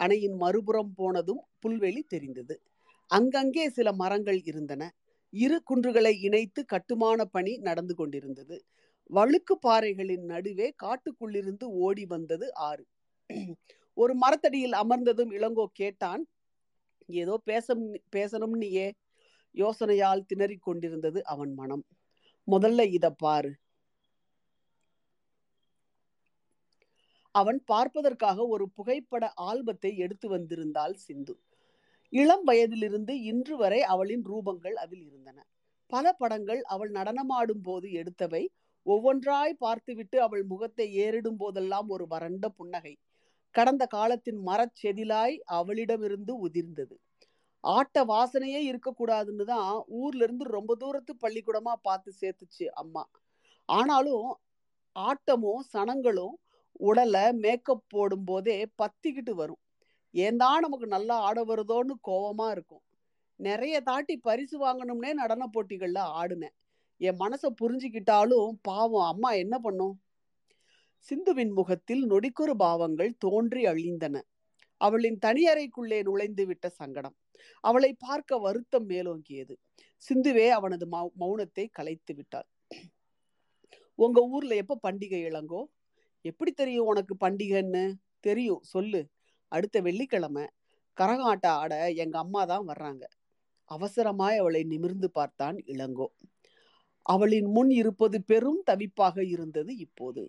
Speaker 3: அணையின் மறுபுறம் போனதும் புல்வெளி தெரிந்தது. அங்கங்கே சில மரங்கள் இருந்தன. இரு குன்றுகளை இணைத்து கட்டுமான பணி நடந்து கொண்டிருந்தது. வழுக்கு பாறைகளின் நடுவே காட்டுக்குள்ளிருந்து ஓடி வந்தது ஆறு. ஒரு மரத்தடியில் அமர்ந்ததும் இளங்கோ கேட்டான் ஏதோ பேச பேசணும்னியே. யோசனையால் திணறிக் கொண்டிருந்தது அவன் மனம். முதல்ல இத பாரு. அவன் பார்ப்பதற்காக ஒரு புகைப்பட ஆல்பத்தை எடுத்து வந்திருந்தாள் சிந்து. இளம் வயதிலிருந்து இன்று வரை அவளின் ரூபங்கள் அதில் இருந்தன. பல படங்கள் அவள் நடனமாடும் போது எடுத்தவை. ஒவ்வொன்றாய் பார்த்துவிட்டு அவள் முகத்தை ஏறிடும் போதெல்லாம் ஒரு வறண்ட புன்னகை. கடந்த காலத்தின் மரச்செதிலாய் அவளிடமிருந்து உதிர்ந்தது. ஆட்ட வாசனையே இருக்கக்கூடாதுன்னு தான் ஊர்ல இருந்து ரொம்ப தூரத்து பள்ளிக்கூடமா பார்த்து சேர்த்துச்சு அம்மா. ஆனாலும் ஆட்டமும் சனங்களும் உடலை மேக்கப் போடும் போதே பத்திக்கிட்டு வரும். ஏந்தா நமக்கு நல்லா ஆட வருதோன்னு கோவமா இருக்கும். நிறைய தாட்டி பரிசு வாங்கணும்னே நடன போட்டிகள்ல ஆடுனேன். என் மனசை புரிஞ்சுக்கிட்டாலும் பாவம் அம்மா என்ன பண்ணும்? சிந்துவின் முகத்தில் நொடிக்கொரு பாவங்கள் தோன்றி அழிந்தன. அவளின் தனியறைக்குள்ளே நுழைந்து விட்ட சங்கடம். அவளை பார்க்க வருத்தம் மேலோங்கியது. சிந்துவே அவனது மௌனத்தை கலைத்து விட்டாள் உங்க ஊர்ல எப்ப பண்டிகை இளங்கோ? எப்படி தெரியும் உனக்கு பண்டிகைன்னு? தெரியும் சொல்லு. அடுத்த வெள்ளிக்கிழமை கரகாட்ட ஆட எங்க அம்மா தான் வர்றாங்க. அவசரமாய் அவளை நிமிர்ந்து பார்த்தான் இளங்கோ. அவளின் முன் இருப்பது பெரும் தவிப்பாக இருந்தது இப்போது.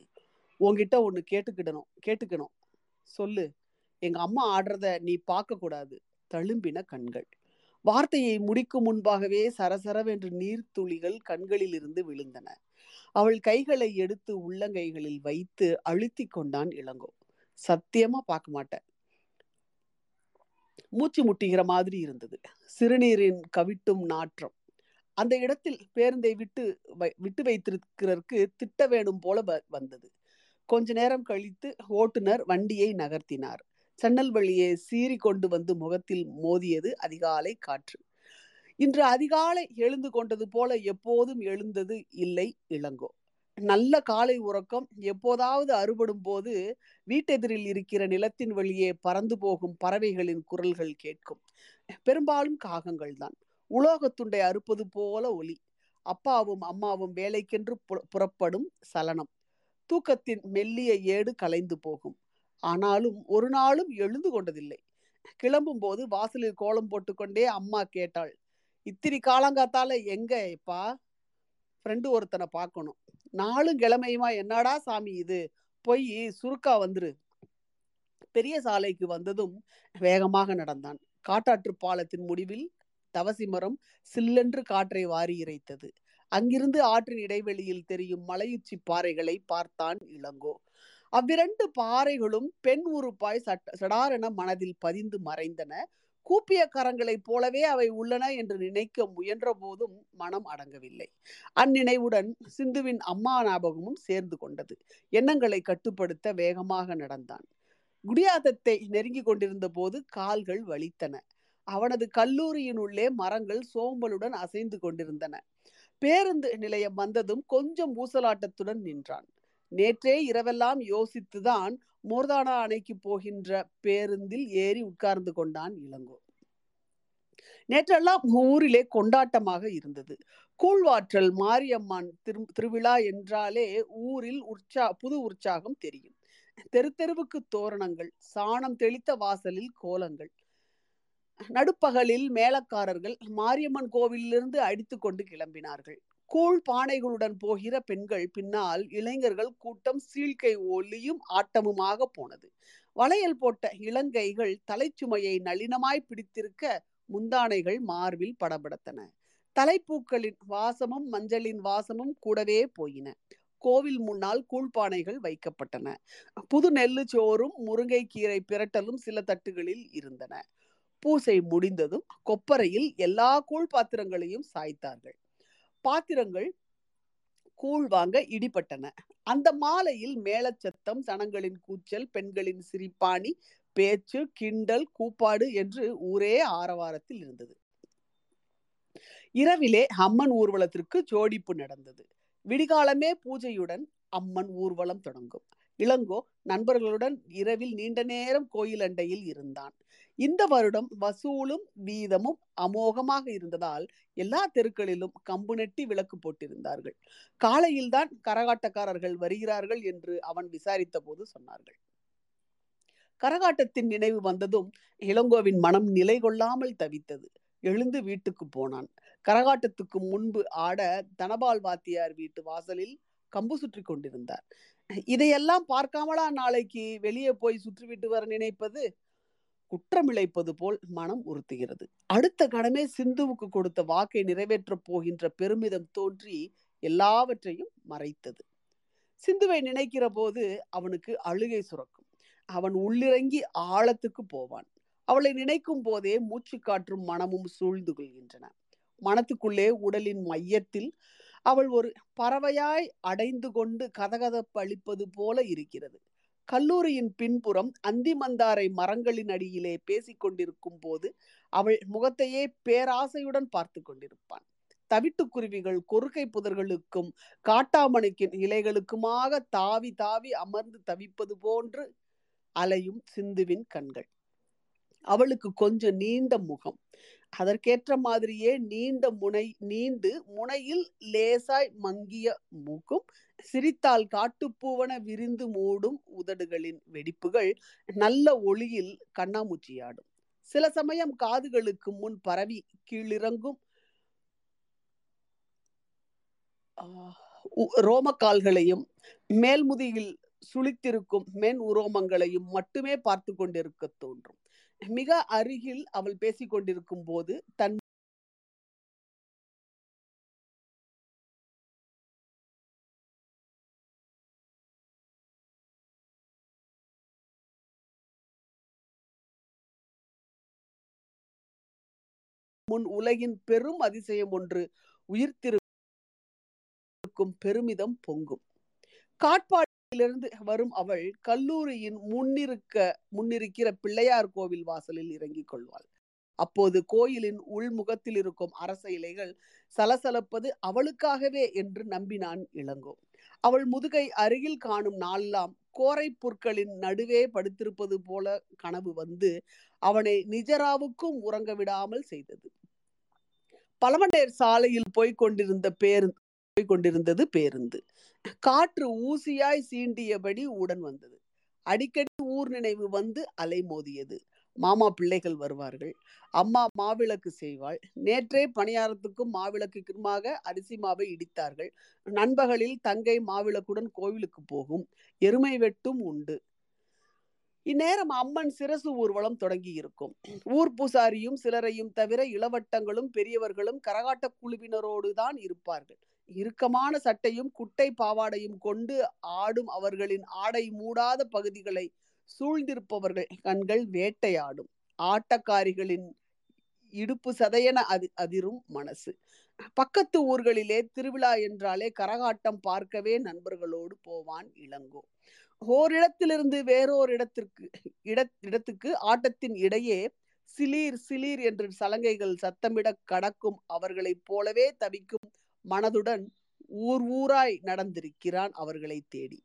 Speaker 3: உன்கிட்ட ஒன்று கேட்டுக்கிடணும் கேட்டுக்கணும். சொல்லு. எங்க அம்மா ஆடுறத நீ பார்க்க கூடாது தழும்பின கண்கள். வார்த்தையை முடிக்கும் முன்பாகவே சரசரவென்று நீர்த்துளிகள் கண்களில் இருந்து விழுந்தன. அவள் கைகளை எடுத்து உள்ளங்கைகளில் வைத்து அழுத்தி கொண்டான் இளங்கோ. சத்தியமா பார்க்க மாட்டேன். மூச்சு முட்டுகிற மாதிரி இருந்தது. சிறுநீரின் கவிட்டும் நாற்றம். அந்த இடத்தில் பேருந்தை விட்டு விட்டு வைத்திருக்கிறதற்கு திட்ட வேணும் போல வந்தது. கொஞ்ச நேரம் கழித்து ஓட்டுநர் வண்டியை நகர்த்தினார். சன்னல் வழியே சீறி கொண்டு வந்து முகத்தில் மோதியது அதிகாலை காற்று. இன்று அதிகாலை எழுந்து கொண்டது போல எப்போதும் எழுந்தது இல்லை இளங்கோ. நல்ல காலை உறக்கம் எப்போதாவது அறுபடும் போது வீட்டெதிரில் இருக்கிற நிலத்தின் வழியே பறந்து போகும் பறவைகளின் குரல்கள் கேட்கும். பெரும்பாலும் காகங்கள் தான். உலோகத்துண்டை அறுப்பது போல ஒலி. அப்பாவும் அம்மாவும் வேலைக்கென்று புறப்படும் சலனம். தூக்கத்தின் மெல்லிய ஏடு கலைந்து போகும். ஆனாலும் ஒரு நாளும் எழுந்து கொண்டதில்லை. கிளம்பும் போது வாசலில் கோலம் போட்டுக்கொண்டே அம்மா கேட்டாள் இத்திரி காலங்காத்தால எங்க எப்பா? ஃப்ரெண்டு ஒருத்தனை பார்க்கணும் நாளும் கிழமையுமா என்னடா சாமி இது? போய் சுருக்கா வந்துரு. பெரிய சாலைக்கு வந்ததும் வேகமாக நடந்தான். காட்டாற்று பாலத்தின் முடிவில் தவசி மரம் சில்லென்று காற்றை வாரி இறைத்தது. அங்கிருந்து ஆற்றின் இடைவெளியில் தெரியும் மலையுச்சி பாறைகளை பார்த்தான் இளங்கோ. அவ்விரண்டு பாறைகளும் பெண் உறுப்பாய் சட்ட சடாரென மனதில் பதிந்து மறைந்தன. கூப்பிய கரங்களைப் போலவே அவை உள்ளன என்று நினைக்க முயன்ற போதும் மனம் அடங்கவில்லை. அந்நினைவுடன் சிந்துவின் அம்மா ஞாபகமும் சேர்ந்து கொண்டது. எண்ணங்களை கட்டுப்படுத்த வேகமாக நடந்தான். குடியாத்தத்தை நெருங்கி கொண்டிருந்த போது கால்கள் வலித்தன. அவனது கல்லூரியின் உள்ளே மரங்கள் சோம்பலுடன் அசைந்து கொண்டிருந்தன. பேருந்து நிலையம் வந்ததும் கொஞ்சம் ஊசலாட்டத்துடன் நின்றான். நேற்றே இரவெல்லாம் யோசித்துதான் மோர்தானா அணைக்கு போகின்ற பேருந்தில் ஏறி உட்கார்ந்து கொண்டான் இளங்கோ. நேற்றெல்லாம் ஊரிலே கொண்டாட்டமாக இருந்தது. கூழ்வாற்றல் மாரியம்மன் திரு திருவிழா என்றாலே ஊரில் உற்சா புது உற்சாகம் தெரியும். தெரு தெருவுக்கு தோரணங்கள் சாணம் தெளித்த வாசலில் கோலங்கள். நடுப்பகலில் மேலக்காரர்கள் மாரியம்மன் கோவிலிருந்து அடித்து கொண்டு கிளம்பினார்கள். கூழ் பானைகளுடன் போகிற பெண்கள் பின்னால் இளைஞர்கள் கூட்டம் சீழ்கை ஒலியும் ஆட்டமுமாக போனது. வளையல் போட்ட இளங்கைகள் தலைச்சுமையை நளினமாய் பிடித்திருக்க முந்தானைகள் மார்பில் படபடத்தன. தலைப்பூக்களின் வாசமும் மஞ்சளின் வாசமும் கூடவே போயின. கோவில் முன்னால் கூழ்பானைகள் வைக்கப்பட்டன. புது நெல்லு சோறும் முருங்கைக்கீரை பிரட்டலும் சில தட்டுகளில் இருந்தன. பூசை முடிந்ததும் கொப்பரையில் எல்லா கூழ் பாத்திரங்களையும் சாய்த்தார்கள். பாத்திரங்கள் கூழ் வாங்க இடிபட்டன. அந்த மாலையில் மேலச்சத்தம் சனங்களின் கூச்சல் பெண்களின் சிரிப்பாணி பேச்சு கிண்டல் கூப்பாடு என்று ஊரே ஆரவாரத்தில் இருந்தது. இரவிலே அம்மன் ஊர்வலத்திற்கு ஜோடிப்பு நடந்தது. விடிகாலமே பூஜையுடன் அம்மன் ஊர்வலம் தொடங்கும். இளங்கோ நண்பர்களுடன் இரவில் நீண்ட நேரம் கோயில் அண்டையில் இருந்தான். இந்த வருடம் வசூலும் வீதமும் அமோகமாக இருந்ததால் எல்லா தெருக்களிலும் கம்பு நெட்டி விளக்கு போட்டிருந்தார்கள். காலையில்தான் கரகாட்டக்காரர்கள் வருகிறார்கள் என்று அவன் விசாரித்த போது சொன்னார்கள். கரகாட்டத்தின் நினைவு வந்ததும் இளங்கோவின் மனம் நிலை கொள்ளாமல் தவித்தது. எழுந்து வீட்டுக்கு போனான். கரகாட்டத்துக்கு முன்பு ஆட தனபால் வாத்தியார் வீட்டு வாசலில் கம்பு சுற்றி கொண்டிருந்தார். இதையெல்லாம் பார்க்காமலா நாளைக்கு வெளியே போய் சுற்றிவிட்டு வர நினைப்பது? குற்றமிழைப்பது போல் மனம் உறுத்துகிறது. அடுத்த கணமே சிந்துவுக்கு கொடுத்த வாக்கை நிறைவேற்றப் போகின்ற பெருமிதம் தோன்றி எல்லாவற்றையும் மறைத்தது. சிந்துவை நினைக்கிற போது அவனுக்கு அழுகை சுரக்கும். அவன் உள்ளிறங்கி ஆழத்துக்கு போவான். அவளை நினைக்கும் போதே மூச்சு காற்றும் மனமும் சூழ்ந்து கொள்கின்றன. மனத்துக்குள்ளே உடலின் மையத்தில் அவள் ஒரு பறவையாய் அடைந்து கொண்டு கதகதப்பு அளிப்பது போல இருக்கிறது. கல்லூரியின் பின்புறம் அந்திமந்தாரை மரங்களின் அடியிலே பேசிக் கொண்டிருக்கும் போது அவள் முகத்தையே பேராசையுடன் பார்த்து கொண்டிருப்பான் தவிட்டுக்குருவிகள் கொறுக்கை புதர்களுக்கும் காட்டாமணிக்கின் இலைகளுக்குமாக தாவி தாவி அமர்ந்து தவிப்பது போன்று அலையும் சிந்துவின் கண்கள். அவளுக்கு கொஞ்சம் நீண்ட முகம். அதற்கேற்ற மாதிரியே நீண்ட முனை நீண்டு முனையில் லேசாய் மங்கிய மூக்கும் சிரித்தால் காட்டுப்பூவன விரிந்து மூடும் உதடுகளின் வெடிப்புகள் நல்ல ஒளியில் கண்ணாமூச்சியாடும். சில சமயம் காதுகளுக்கு முன் பரவி கீழிறங்கும். ரோமக்கால்களையும் மேல்முதியில் சுளித்திருக்கும் மென் உரோமங்களையும் மட்டுமே பார்த்து கொண்டிருக்க தோன்றும். மிக அருகில் அவள் பேசிக் கொண்டிருக்கும் போது தன் முன் உலகின் பெரும் அதிசயம் ஒன்று உயிர்த்திருக்கும் பெருமிதம் பொங்கும். காட்பாடு இருந்து வரும் அவள் கல்லூரியின் முன்னிருக்க முன்னிருக்கிற பிள்ளையார் கோவில் வாசலில் இறங்கிக் கொள்வாள். அப்போது கோயிலின் உள்முகத்தில் இருக்கும் அரச இலைகள் சலசலப்பது அவளுக்காகவே என்று நம்பினான் இளங்கோ. அவள் முதுகை அருகில் காணும் நாளெல்லாம் கோரை புற்களின் நடுவே படுத்திருப்பது போல கனவு வந்து அவனை நிஜராவுக்கும் உறங்க விடாமல் செய்தது. பழமண்டேர் சாலையில் போய்க் கொண்டிருந்த பேருந்து போய்க் கொண்டிருந்தது பேருந்து. காற்று ஊசியாய் சீண்டியபடி உடன் வந்தது. அடிக்கடி ஊர் நினைவு வந்து அலைமோதியது மாமா பிள்ளைகள் வருவார்கள். அம்மா மாவிளக்கு செய்வாள். நேற்றே பணியாரத்துக்கும் மாவிளக்குக்குமாக அரிசி மாவை இடித்தார்கள். நண்பகலில் தங்கை மாவிளக்குடன் கோவிலுக்கு போகும். எருமை வெட்டும் உண்டு. இந்நேரம் அம்மன் சிரசு ஊர்வலம் தொடங்கி இருக்கும் ஊர் பூசாரியும் சிலரையும் தவிர இளவட்டங்களும் பெரியவர்களும் கரகாட்ட குழுவினரோடு தான் இருப்பார்கள். இறுக்கமான சட்டையும் குட்டை பாவாடையும் கொண்டு ஆடும் அவர்களின் ஆடை மூடாத பகுதிகளை சூழ்ந்திருப்பவர்கள் கண்கள் வேட்டையாடும். ஆட்டக்காரிகளின் இடுப்பு சதையென அது அதிரும் மனசு. பக்கத்து ஊர்களிலே திருவிழா என்றாலே கரகாட்டம் பார்க்கவே நண்பர்களோடு போவான் இளங்கோ. ஓரிடத்திலிருந்து வேறோர் இடத்திற்கு இட இடத்துக்கு ஆட்டத்தின் இடையே சிலீர் சிலீர் என்று சலங்கைகள் சத்தமிட கடக்கும் அவர்களைப் போலவே தவிக்கும் மனதுடன் ஊர் ஊராய் நடந்திருக்கிறான் அவர்களை தேடி.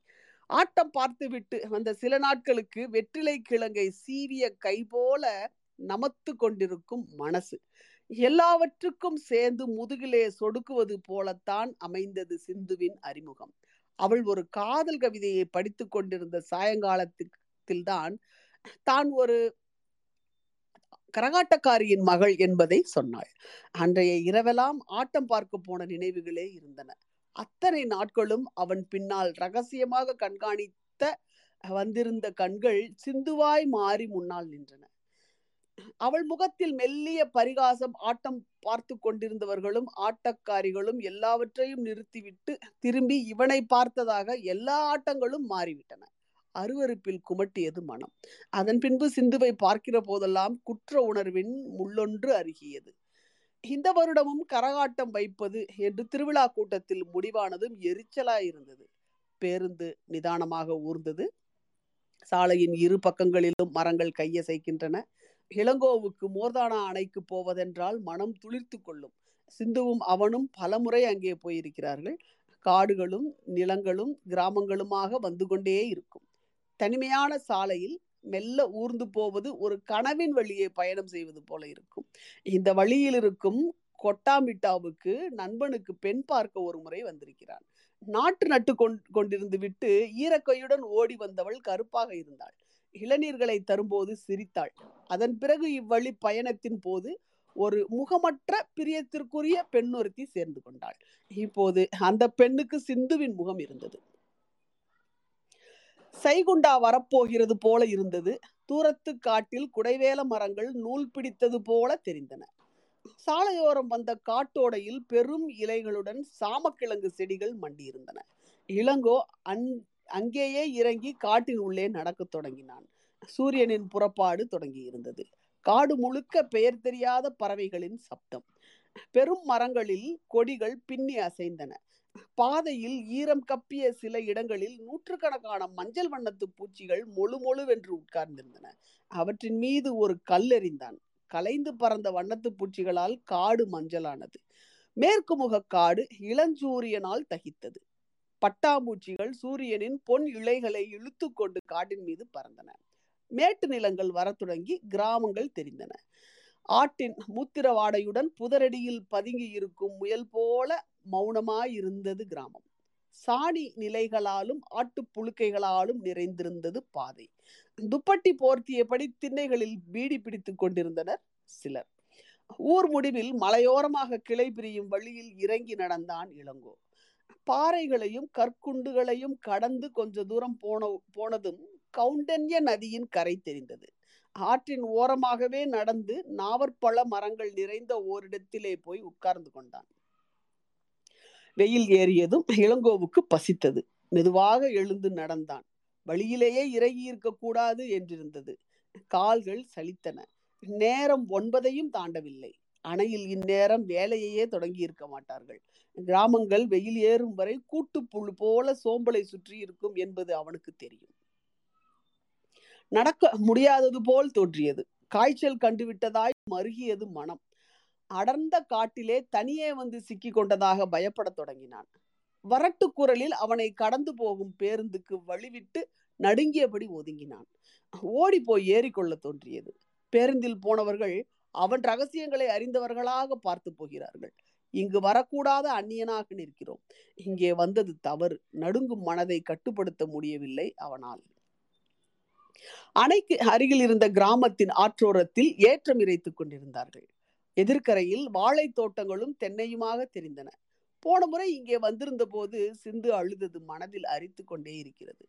Speaker 3: ஆட்டம் பார்த்துவிட்டு வந்த சில நாட்களுக்கு வெற்றிலை கிழங்கை சீவிய கை போல நமத்து கொண்டிருக்கும் மனசு. எல்லாவற்றுக்கும் சேர்ந்து முதுகிலே சொடுக்குவது போலத்தான் அமைந்தது சிந்துவின் அறிமுகம். அவள் ஒரு காதல் கவிதையை படித்து கொண்டிருந்த சாயங்காலத்தில் தான் தான் ஒரு கரகாட்டக்காரியின் மகள் என்பதை சொன்னாள். அன்றைய இரவெல்லாம் ஆட்டம் பார்க்க போன நினைவுகளே இருந்தன. அத்தனை நாட்களும் அவன் பின்னால் ரகசியமாக கண்காணித்த வந்திருந்த கண்கள் சிந்துவாய் மாறி முன்னால் நின்றன. அவள் முகத்தில் மெல்லிய பரிகாசம் ஆட்டம் பார்த்து கொண்டிருந்தவர்களும் ஆட்டக்காரிகளும் எல்லாவற்றையும் நிறுத்திவிட்டு திரும்பி இவனை பார்த்ததாக எல்லா ஆட்டங்களும் மாறிவிட்டன. அருவருப்பில் குமட்டியது மனம். அதன் பின்பு சிந்துவை பார்க்கிற போதெல்லாம் குற்ற உணர்வின் முள்ளொன்று அருகியது. இந்த வருடமும் கரகாட்டம் வைப்பது என்று திருவிழா கூட்டத்தில் முடிவானதும் எரிச்சலாயிருந்தது பேருந்து நிதானமாக ஊர்ந்தது. சாலையின் இரு பக்கங்களிலும் மரங்கள் கையசைக்கின்றன. இளங்கோவுக்கு மோர்தானா அணைக்கு போவதென்றால் மனம் துளிர்த்து கொள்ளும். சிந்துவும் அவனும் பலமுறை அங்கே போயிருக்கிறார்கள். காடுகளும் நிலங்களும் கிராமங்களுமாக வந்து கொண்டே இருக்கும். தனிமையான சாலையில் மெல்ல ஊர்ந்து போவது ஒரு கனவின் வழியே பயணம் செய்வது போல இருக்கும். இந்த வழியில் இருக்கும் கொட்டாமிட்டாவுக்கு நண்பனுக்கு பெண் பார்க்க ஒரு முறை வந்திருக்கிறான் நாட்டு நட்டு கொண்டிருந்து விட்டு ஈரக்கையுடன் ஓடி வந்தவள் கருப்பாக இருந்தாள். இளநீர்களை தரும்போது சிரித்தாள். அதன் பிறகு இவ்வழி பயணத்தின் போது ஒரு முகமற்ற பிரியத்திற்குரிய பெண் ஒருத்தி சேர்ந்து கொண்டாள். இப்போது அந்த பெண்ணுக்கு சிந்துவின் முகம் இருந்தது. சைகுண்டா வரப்போகிறது போல இருந்தது. தூரத்து காட்டில் குடைவேல மரங்கள் நூல் பிடித்தது போல தெரிந்தன. சாலையோரம் வந்த காட்டோடையில் பெரும் இலைகளுடன் சாமக்கிழங்கு செடிகள் மண்டியிருந்தன. இளங்கோ அந் அங்கேயே இறங்கி காட்டின் உள்ளே நடக்கத் தொடங்கினான். சூரியனின் புறப்பாடு தொடங்கி இருந்தது காடு முழுக்க பெயர் தெரியாத பறவைகளின் சப்தம். பெரும் மரங்களில் கொடிகள் பின்னி அசைந்தன. பாதையில் ஈரம் கப்பிய சில இடங்களில் நூற்றுக்கணக்கான மஞ்சள் வண்ணத்து பூச்சிகள் மொழு மொழுவென்று உட்கார்ந்திருந்தன. அவற்றின் மீது ஒரு கல்லெறிந்தான் கலைந்து பறந்த வண்ணத்து பூச்சிகளால் காடு மஞ்சளானது. மேற்கு முக காடு இளஞ்சூரியனால் தகித்தது. பட்டாம்பூச்சிகள் சூரியனின் பொன் இலைகளை இழுத்து கொண்டு காட்டின் மீது பறந்தன. மேட்டு நிலங்கள் வரத் தொடங்கி கிராமங்கள் தெரிந்தன. ஆட்டின் மூத்திர வாடையுடன் புதரடியில் பதுங்கி இருக்கும் முயல் போல மௌனமாயிருந்தது கிராமம். சாணி நிலைகளாலும் ஆட்டுப் புழுக்கைகளாலும் நிறைந்திருந்தது பாதை. துப்பட்டி போர்த்தியபடி திண்ணைகளில் பீடி பிடித்துக் கொண்டிருந்தனர் சிலர். ஊர் முடிவில் மலையோரமாக கிளை பிரியும் வழியில் இறங்கி நடந்தான் இளங்கோ. பாறைகளையும் கற்குண்டுகளையும் கடந்து கொஞ்ச தூரம் போன போனதும் கவுண்டன்ய நதியின் கரை தெரிந்தது. ஆற்றின் ஓரமாகவே நடந்து நாவற்பழ மரங்கள் நிறைந்த ஓரிடத்திலே போய் உட்கார்ந்து கொண்டான். வெயில் ஏறியதும் இளங்கோவுக்கு பசித்தது. மெதுவாக எழுந்து நடந்தான். வழியிலேயே இறங்கி இருக்கக்கூடாது என்றிருந்தது. கால்கள் சலித்தன. நேரம் ஒன்பதையும் தாண்டவில்லை. அணையில் இந்நேரம் வேலையையே தொடங்கி இருக்க மாட்டார்கள். கிராமங்கள் வெயில் ஏறும் வரை கூட்டுப்புழு போல சோம்பலை சுற்றி இருக்கும் என்பது அவனுக்கு தெரியும். நடக்க முடியாதது போல் தோன்றியது. காய்ச்சல் கண்டுவிட்டதாய் மருகியது மனம். அடர்ந்த காட்டிலே தனியே வந்து சிக்கி கொண்டதாக பயப்படத் தொடங்கினான். வரட்டு குரலில் அவனை கடந்து போகும் பேருந்துக்கு வழிவிட்டு நடுங்கியபடி ஒதுங்கினான். ஓடி போய் ஏறிக்கொள்ள தோன்றியது. பேருந்தில் போனவர்கள் அவன் ரகசியங்களை அறிந்தவர்களாக பார்த்து போகிறார்கள். இங்கு வரக்கூடாத அந்நியனாக நிற்கிறோம். இங்கே வந்தது தவறு. நடுங்கும் மனதை கட்டுப்படுத்த முடியவில்லை அவனால். அணைக்கு அருகில் இருந்த கிராமத்தின் ஆற்றோரத்தில் ஏற்றம் இறைத்துக் கொண்டிருந்தார்கள். எதிர்க்கரையில் வாழை தோட்டங்களும் தென்னையுமாக தெரிந்தன. போன முறை இங்கே வந்திருந்த போது சிந்து அழுதது மனதில் அரித்து கொண்டே இருக்கிறது.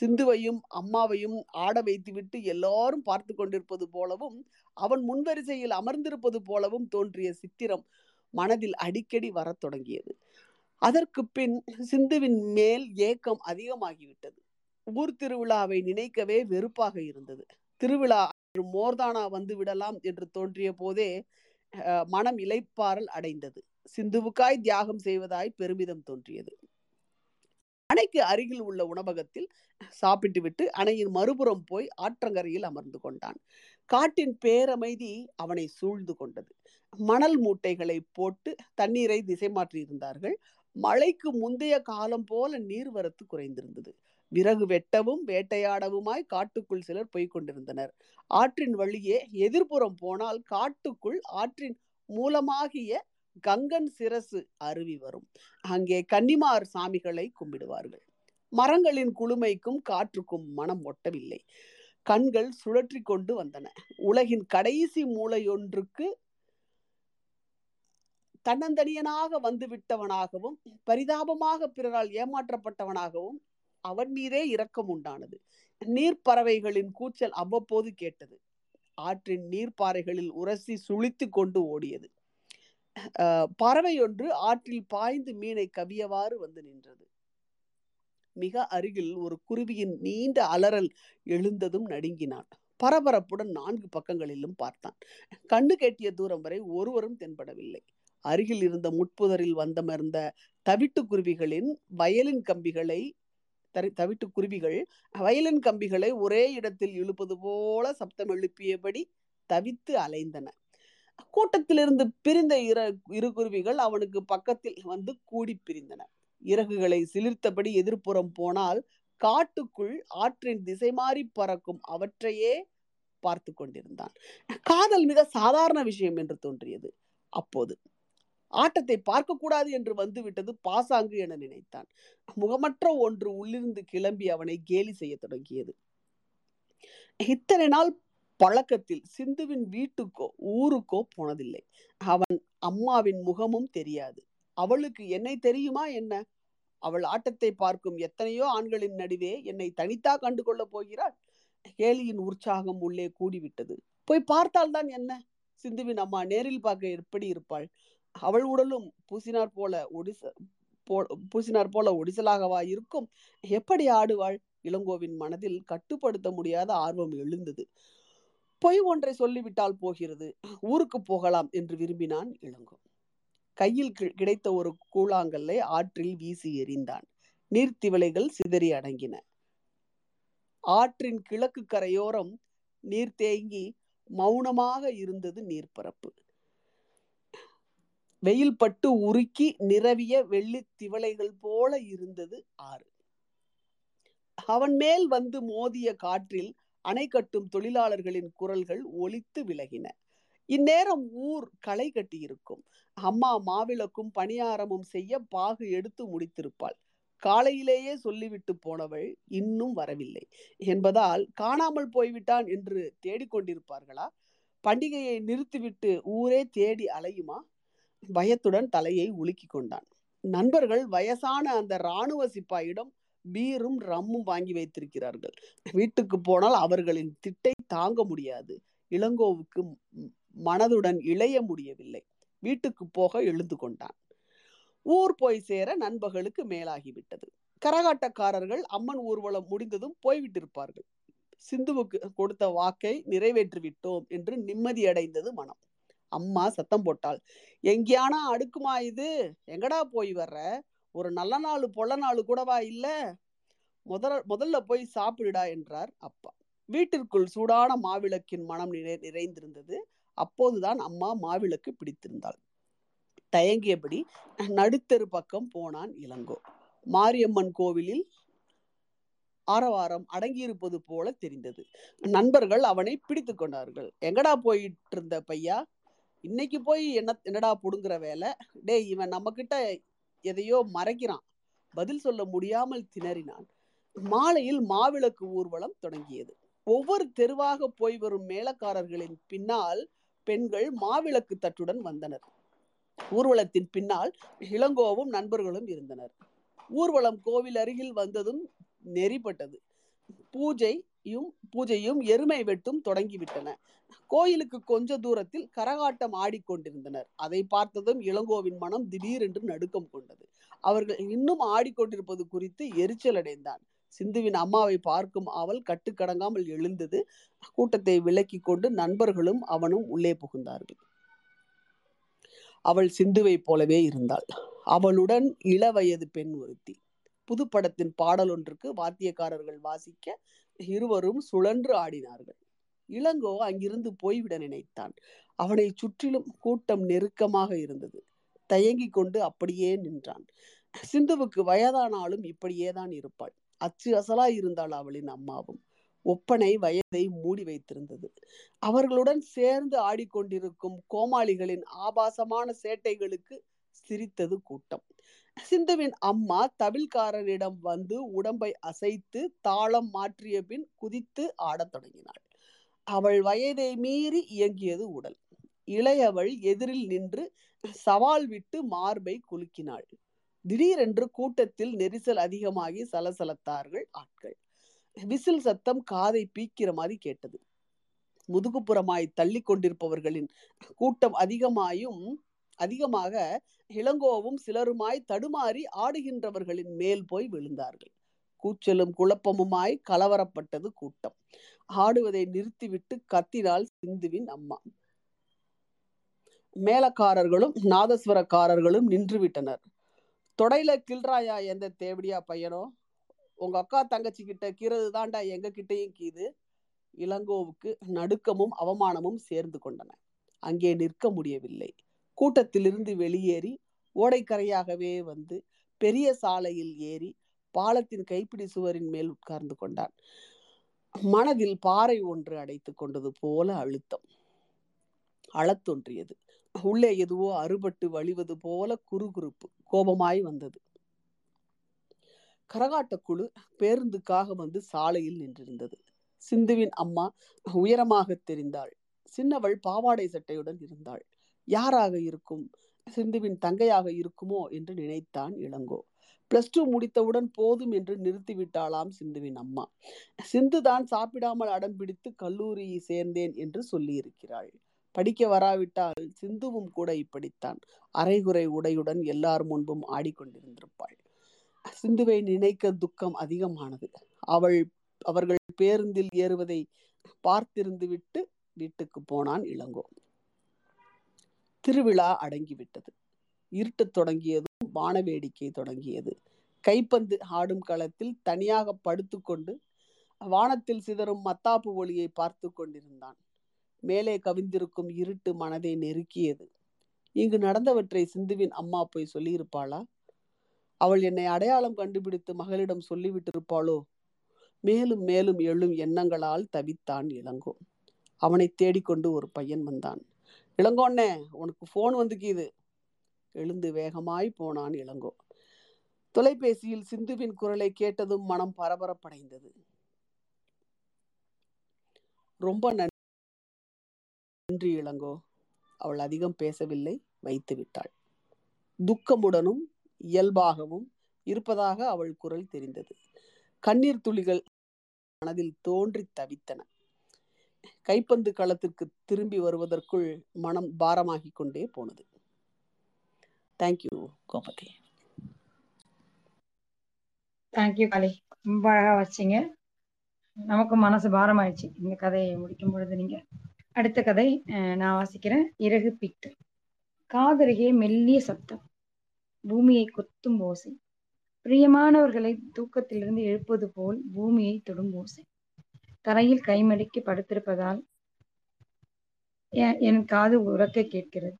Speaker 3: சிந்துவையும் அம்மாவையும் ஆட வைத்துவிட்டு எல்லாரும் பார்த்து கொண்டிருப்பது போலவும் அவன் முன்வரிசையில் அமர்ந்திருப்பது போலவும் தோன்றிய சித்திரம் மனதில் அடிக்கடி வரத் தொடங்கியது. அதற்கு பின் சிந்துவின் மேல் ஏக்கம் அதிகமாகிவிட்டது. ஊர் திருவிழாவை நினைக்கவே வெறுப்பாக இருந்தது. திருவிழா மோர்தானா வந்து விடலாம் என்று தோன்றிய போதே மனம் இலைப்பாறல் அடைந்தது. சிந்துவுக்காய் தியாகம் செய்வதாய் பெருமிதம் தோன்றியது. அணைக்கு அருகில் உள்ள உணவகத்தில் சாப்பிட்டுவிட்டு அணையின் மறுபுறம் போய் ஆற்றங்கரையில் அமர்ந்து கொண்டான். காட்டின் பேரமைதி அவனை சூழ்ந்து கொண்டது. மணல் மூட்டைகளை போட்டு தண்ணீரை திசை மாற்றியிருந்தார்கள். மழைக்கு முந்தைய காலம் போல நீர்வரத்து குறைந்திருந்தது. விறகு வெட்டவும் வேட்டையாடவுமாய் காட்டுக்குள் சிலர் போய்க் கொண்டிருந்தனர். ஆற்றின் வழியே எதிர்ப்புறம் போனால் காட்டுக்குள் ஆற்றின் மூலமாகிய கங்கன் சிரசு அருவி வரும். அங்கே கன்னிமார் சாமிகளை கும்பிடுவார்கள். மரங்களின் குளுமைக்கும் காற்றுக்கும் மனம் ஒட்டவில்லை. கண்கள் சுழற்றி கொண்டு வந்தன. உலகின் கடைசி மூளையொன்றுக்கு தன்னந்தனியனாக வந்து விட்டவனாகவும் பரிதாபமாக பிறரால் ஏமாற்றப்பட்டவனாகவும் அவன் மீதே இரக்கம் உண்டானது. நீர்ப்பறவைகளின் கூச்சல் அவ்வப்போது கேட்டது. ஆற்றின் நீர்ப்பாறைகளில் உரசி சுழித்து கொண்டு ஓடியது. பறவை ஒன்று ஆற்றில் பாய்ந்து மீனை கவியவாறு வந்து நின்றது. மிக அருகில் ஒரு குருவியின் நீண்ட அலறல் எழுந்ததும் நடுங்கினான். பரபரப்புடன் நான்கு பக்கங்களிலும் பார்த்தான். கண்ணு கெட்டிய தூரம் வரை ஒருவரும் தென்படவில்லை. அருகில் இருந்த முட்புதரில் வந்தமர்ந்த தவிட்டு குருவிகளின் வயலின் கம்பிகளை தவிட்டு குருவிகள் வயலின் கம்பிகளை ஒரே இடத்தில் இழுப்பது போல சப்தம் எழுப்பியபடி தவித்து அலைந்தன. கூட்டத்திலிருந்து பிரிந்த இர இரு குருவிகள் அவனுக்கு பக்கத்தில் வந்து கூடி பிரிந்தன. இறகுகளை சிலிர்த்தபடி எதிர்ப்புறம் போனால் காட்டுக்குள் ஆற்றின் திசை மாறி பறக்கும் அவற்றையே பார்த்து கொண்டிருந்தான். காதல் மிக சாதாரண விஷயம் என்று தோன்றியது. அப்போது ஆட்டத்தை பார்க்கக்கூடாது என்று வந்துவிட்டது பாசாங்கு என நினைத்தான். முகமற்ற ஒன்று உள்ளிருந்து கிளம்பி அவனை கேலி செய்ய தொடங்கியது. இத்தனை நாள் பழக்கத்தில் சிந்துவின் வீட்டுக்கோ ஊருக்கோ போனதில்லை. அவன் அம்மாவின் முகமும் தெரியாது. அவளுக்கு என்னை தெரியுமா என்ன? அவள் ஆட்டத்தை பார்க்கும் எத்தனையோ ஆண்களின் நடுவே என்னை தனித்தா கண்டு கொள்ளப் போகிறாள். கேலியின் உற்சாகம் உள்ளே கூடிவிட்டது. போய் பார்த்தால்தான் என்ன? சிந்துவின் அம்மா நேரில் பார்க்க எப்படி இருப்பாள்? அவள் உடலும் பூசினார் போல ஒடிச பூசினார் போல ஒடிசலாகவா இருக்கும்? எப்படி ஆடுவாள்? இளங்கோவின் மனதில் கட்டுப்படுத்த முடியாத ஆர்வம் எழுந்தது. பொய் ஒன்றை சொல்லிவிட்டால் போகிறது. ஊருக்கு போகலாம் என்று விரும்பினான் இளங்கோ. கையில் கி- கிடைத்த ஒரு கூழாங்கல்லை ஆற்றில் வீசி எறிந்தான். நீர்த்திவளைகள் சிதறி அடங்கின. ஆற்றின் கிழக்கு கரையோரம் நீர் தேங்கி மௌனமாக இருந்தது நீர்ப்பரப்பு. வெயில் பட்டு உருக்கி நிரவிய வெள்ளி திவளைகள் போல இருந்தது ஆறு. அவன் மேல் வந்து மோதிய காற்றில் அணை கட்டும் தொழிலாளர்களின் குரல்கள் ஒலித்து விலகின. இந்நேரம் ஊர் களை கட்டியிருக்கும். அம்மா மாவிளக்கும் பணியாரமும் செய்ய பாகு எடுத்து முடித்திருப்பாள். காலையிலேயே சொல்லிவிட்டு போனவள் இன்னும் வரவில்லை. என்பதால் காணாமல் போய்விட்டான் என்று தேடிக்கொண்டிருப்பார்களா? பண்டிகையை நிறுத்திவிட்டு ஊரே தேடி அலையுமா? பயத்துடன் தலையை உலுக்கி கொண்டான். நண்பர்கள் வயசான அந்த இராணுவ சிப்பாயிடம் பீரும் ரம்மும் வாங்கி வைத்திருக்கிறார்கள். வீட்டுக்கு போனால் அவர்களின் திட்டை தாங்க முடியாது. இளங்கோவுக்கு மனதுடன் இளைய முடியவில்லை. வீட்டுக்கு போக எழுந்து கொண்டான். ஊர் போய் சேர நண்பர்களுக்கு மேலாகிவிட்டது. கரகாட்டக்காரர்கள் அம்மன் ஊர்வலம் முடிந்ததும் போய்விட்டிருப்பார்கள். சிந்துவுக்கு கொடுத்த வாக்கை நிறைவேற்றி விட்டோம் என்று நிம்மதியடைந்தது மனம். அம்மா சத்தம் போட்டாள். எங்கேயானா அடுக்குமா இது? எங்கடா போய் வர்ற? ஒரு நல்ல நாள் பொல்ல நாள் கூடவா இல்ல? முதல் முதல்ல போய் சாப்பிடுடா என்றார் அப்பா. வீட்டிற்குள் சூடான மாவிளக்கின் மனம் நிறை நிறைந்திருந்தது. அப்போதுதான் அம்மா மாவிளக்கு பிடித்திருந்தாள். தயங்கியபடி நடுத்தெரு பக்கம் போனான் இளங்கோ. மாரியம்மன் கோவிலில் ஆரவாரம் அடங்கியிருப்பது போல தெரிந்தது. நண்பர்கள் அவனை பிடித்து கொண்டார்கள். எங்கடா போயிட்டு இருந்த பையா? இன்னைக்கு போய் என்ன என்னடா புடுங்குற வேலை? டேய் இவன் நம்ம கிட்ட எதையோ மறைக்கிறான். பதில் சொல்ல முடியாமல் திணறினான். மாலையில் மாவிளக்கு ஊர்வலம் தொடங்கியது. ஒவ்வொரு தெருவாக போய் வரும் மேளக்காரர்களின் பின்னால் பெண்கள் மாவிளக்கு தட்டுடன் வந்தனர். ஊர்வலத்தின் பின்னால் இளங்கோவும் நண்பர்களும் இருந்தனர். ஊர்வலம் கோவில் அருகில் வந்ததும் நெறிப்பட்டது பூஜை பூஜையும் பூஜையும் எருமை வெட்டும் தொடங்கிவிட்டன. கோயிலுக்கு கொஞ்ச தூரத்தில் கரகாட்டம் ஆடிக்கொண்டிருந்தனர் அதை பார்த்ததும் இளங்கோவின் மனம் திடீரென்று நடுக்கம் கொண்டது. அவர்கள் இன்னும் ஆடிக்கொண்டிருப்பது குறித்து எரிச்சல் அடைந்தான். சிந்துவின் அம்மாவை பார்க்கும் அவள் கட்டுக்கடங்காமல் எழுந்தது. கூட்டத்தை விலக்கி கொண்டு நண்பர்களும் அவனும் உள்ளே புகுந்தார்கள். அவள் சிந்துவை போலவே இருந்தாள். அவளுடன் இளவயது பெண் ஒருத்தி. புதுப்படத்தின் பாடல் ஒன்றுக்கு வாத்தியக்காரர்கள் வாசிக்க இருவரும் சுழன்று ஆடினார்கள். இளங்கோ அங்கிருந்து போய்விட நினைத்தான். அவனை சுற்றிலும் கூட்டம் நெருக்கமாக இருந்தது. தயங்கிக் கொண்டு அப்படியே நின்றான். சிந்துவுக்கு வயதானாலும் இப்படியே தான் இருப்பாள். அச்சு அசலாய் இருந்தாள் அவளின் அம்மாவும். ஒப்பனை வயதை மூடி வைத்திருந்தது. அவர்களுடன் சேர்ந்து ஆடிக்கொண்டிருக்கும் கோமாளிகளின் ஆபாசமான சேட்டைகளுக்கு சிரித்தது கூட்டம். சிந்துவின் அம்மா தவில்காரரிடம் வந்து உடம்பை அசைத்து தாளம் மாற்றிய பின் குதித்து ஆடத் தொடங்கினாள். அவள் வயதை மீறி இயங்கியது உடல். இளையவள் எதிரில் நின்று சவால் விட்டு மார்பை குலுக்கினாள். திடீரென்று கூட்டத்தில் நெரிசல் அதிகமாகி சலசலத்தார்கள் ஆட்கள். விசில் சத்தம் காதை பீக்கிற மாதிரி கேட்டது. முதுகுப்புறமாய் தள்ளி கொண்டிருப்பவர்களின் கூட்டம் அதிகமாயும் அதிகமாக இளங்கோவும் சிலருமாய் தடுமாறி ஆடுகின்றவர்களின் மேல் போய் விழுந்தார்கள். கூச்சலும் குழப்பமுமாய் கலவரப்பட்டது கூட்டம். ஆடுவதை நிறுத்திவிட்டு கத்தினாள் சிந்துவின் அம்மா. மேலக்காரர்களும் நாதஸ்வரக்காரர்களும் நின்றுவிட்டனர். தொடையில கில்றாயா எந்த தேவடியா பையனோ? உங்க அக்கா தங்கச்சி கிட்ட கீறது தாண்டா எங்க கிட்டையும் கீது. இளங்கோவுக்கு நடுக்கமும் அவமானமும் சேர்ந்து கொண்டன. அங்கே நிற்க முடியவில்லை. கூட்டத்திலிருந்து வெளியேறி ஓடைக்கரையாகவே வந்து பெரிய சாலையில் ஏறி பாலத்தின் கைப்பிடி சுவரின் மேல் உட்கார்ந்து கொண்டான். மனதில் பாறை ஒன்று அடைத்து கொண்டது போல அழுத்தம். அளத்தொன்றியது உள்ளே எதுவோ அறுபட்டு வழிவது போல குறுகுறுப்பு கோபமாய் வந்தது. கரகாட்டக்குழு பேருந்துக்காக வந்து சாலையில் நின்றிருந்தது. சிந்துவின் அம்மா உயரமாக தெரிந்தாள். சின்னவள் பாவாடை சட்டையுடன் இருந்தாள். யாராக இருக்கும்? சிந்துவின் தங்கையாக இருக்குமோ என்று நினைத்தான் இளங்கோ. பிளஸ் டூ முடித்தவுடன் போதும் என்று நிறுத்திவிட்டாளாம் சிந்துவின் அம்மா. சிந்து தான் சாப்பிடாமல் அடம் பிடித்து கல்லூரியை சேர்ந்தேன் என்று சொல்லியிருக்கிறாள். படிக்க வராவிட்டால் சிந்துவும் கூட இப்படித்தான். அரைகுறை உடையுடன் எல்லார் முன்பும் ஆடிக்கொண்டிருந்திருப்பாள். சிந்துவை நினைக்க துக்கம் அதிகமானது. அவள் அவர்கள் பேருந்தில் ஏறுவதை பார்த்திருந்து விட்டு வீட்டுக்கு போனான் இளங்கோ. திருவிழா அடங்கிவிட்டது. இருட்டத் தொடங்கியதும் வான வேடிக்கை தொடங்கியது. கைப்பந்து ஆடும் களத்தில் தனியாக படுத்துக்கொண்டு வானத்தில் சிதறும் மத்தாப்பு ஒளியை பார்த்து கொண்டிருந்தான். மேலே கவிந்திருக்கும் இருட்டு மனதை நெருக்கியது. இங்கு நடந்தவற்றை சிந்துவின் அம்மா போய் சொல்லியிருப்பாளா? அவள் என்னை அடையாளம் கண்டுபிடித்து மகளிடம் சொல்லிவிட்டிருப்பாளோ? மேலும் மேலும் எழும் எண்ணங்களால் தவித்தான் இளங்கோ. அவனை தேடிக்கொண்டு ஒரு பையன் வந்தான். இளங்கோண்ணே உனக்கு ஃபோன் வந்துக்கிது. எழுந்து வேகமாய் போனான் இளங்கோ. தொலைபேசியில் சிந்துவின் குரலை கேட்டதும் மனம் பரபரப்படைந்தது. ரொம்ப நன்றி இளங்கோ. அவள் அதிகம் பேசவில்லை வைத்து விட்டாள். துக்கமுடனும் இயல்பாகவும் இருப்பதாக அவள் குரல் தெரிந்தது. கண்ணீர் துளிகள் மனதில் தோன்றி தவித்தன. கைப்பந்து களத்திற்கு திரும்பி வருவதற்குள் மனம் பாரமாகிக் கொண்டே போனது. Thank you Gopathi
Speaker 1: thank you Kali. ரொம்ப அழகா வச்சிங்க. நமக்கு மனசு பாரமாயிடுச்சு. இந்த கதையை முடிக்கும் பொழுது நீங்க. அடுத்த கதை நான் வாசிக்கிறேன். இறகு பிட்டு. காதருகே மெல்லிய சப்தம். பூமியை கொத்தும் ஓசை. பிரியமானவர்களை தூக்கத்திலிருந்து எழுப்பது போல் பூமியை தொடும் ஓசை. தரையில் கைமடிக்கு படுத்திருப்பதால் எ- என் காது உறக்க கேட்கிறது.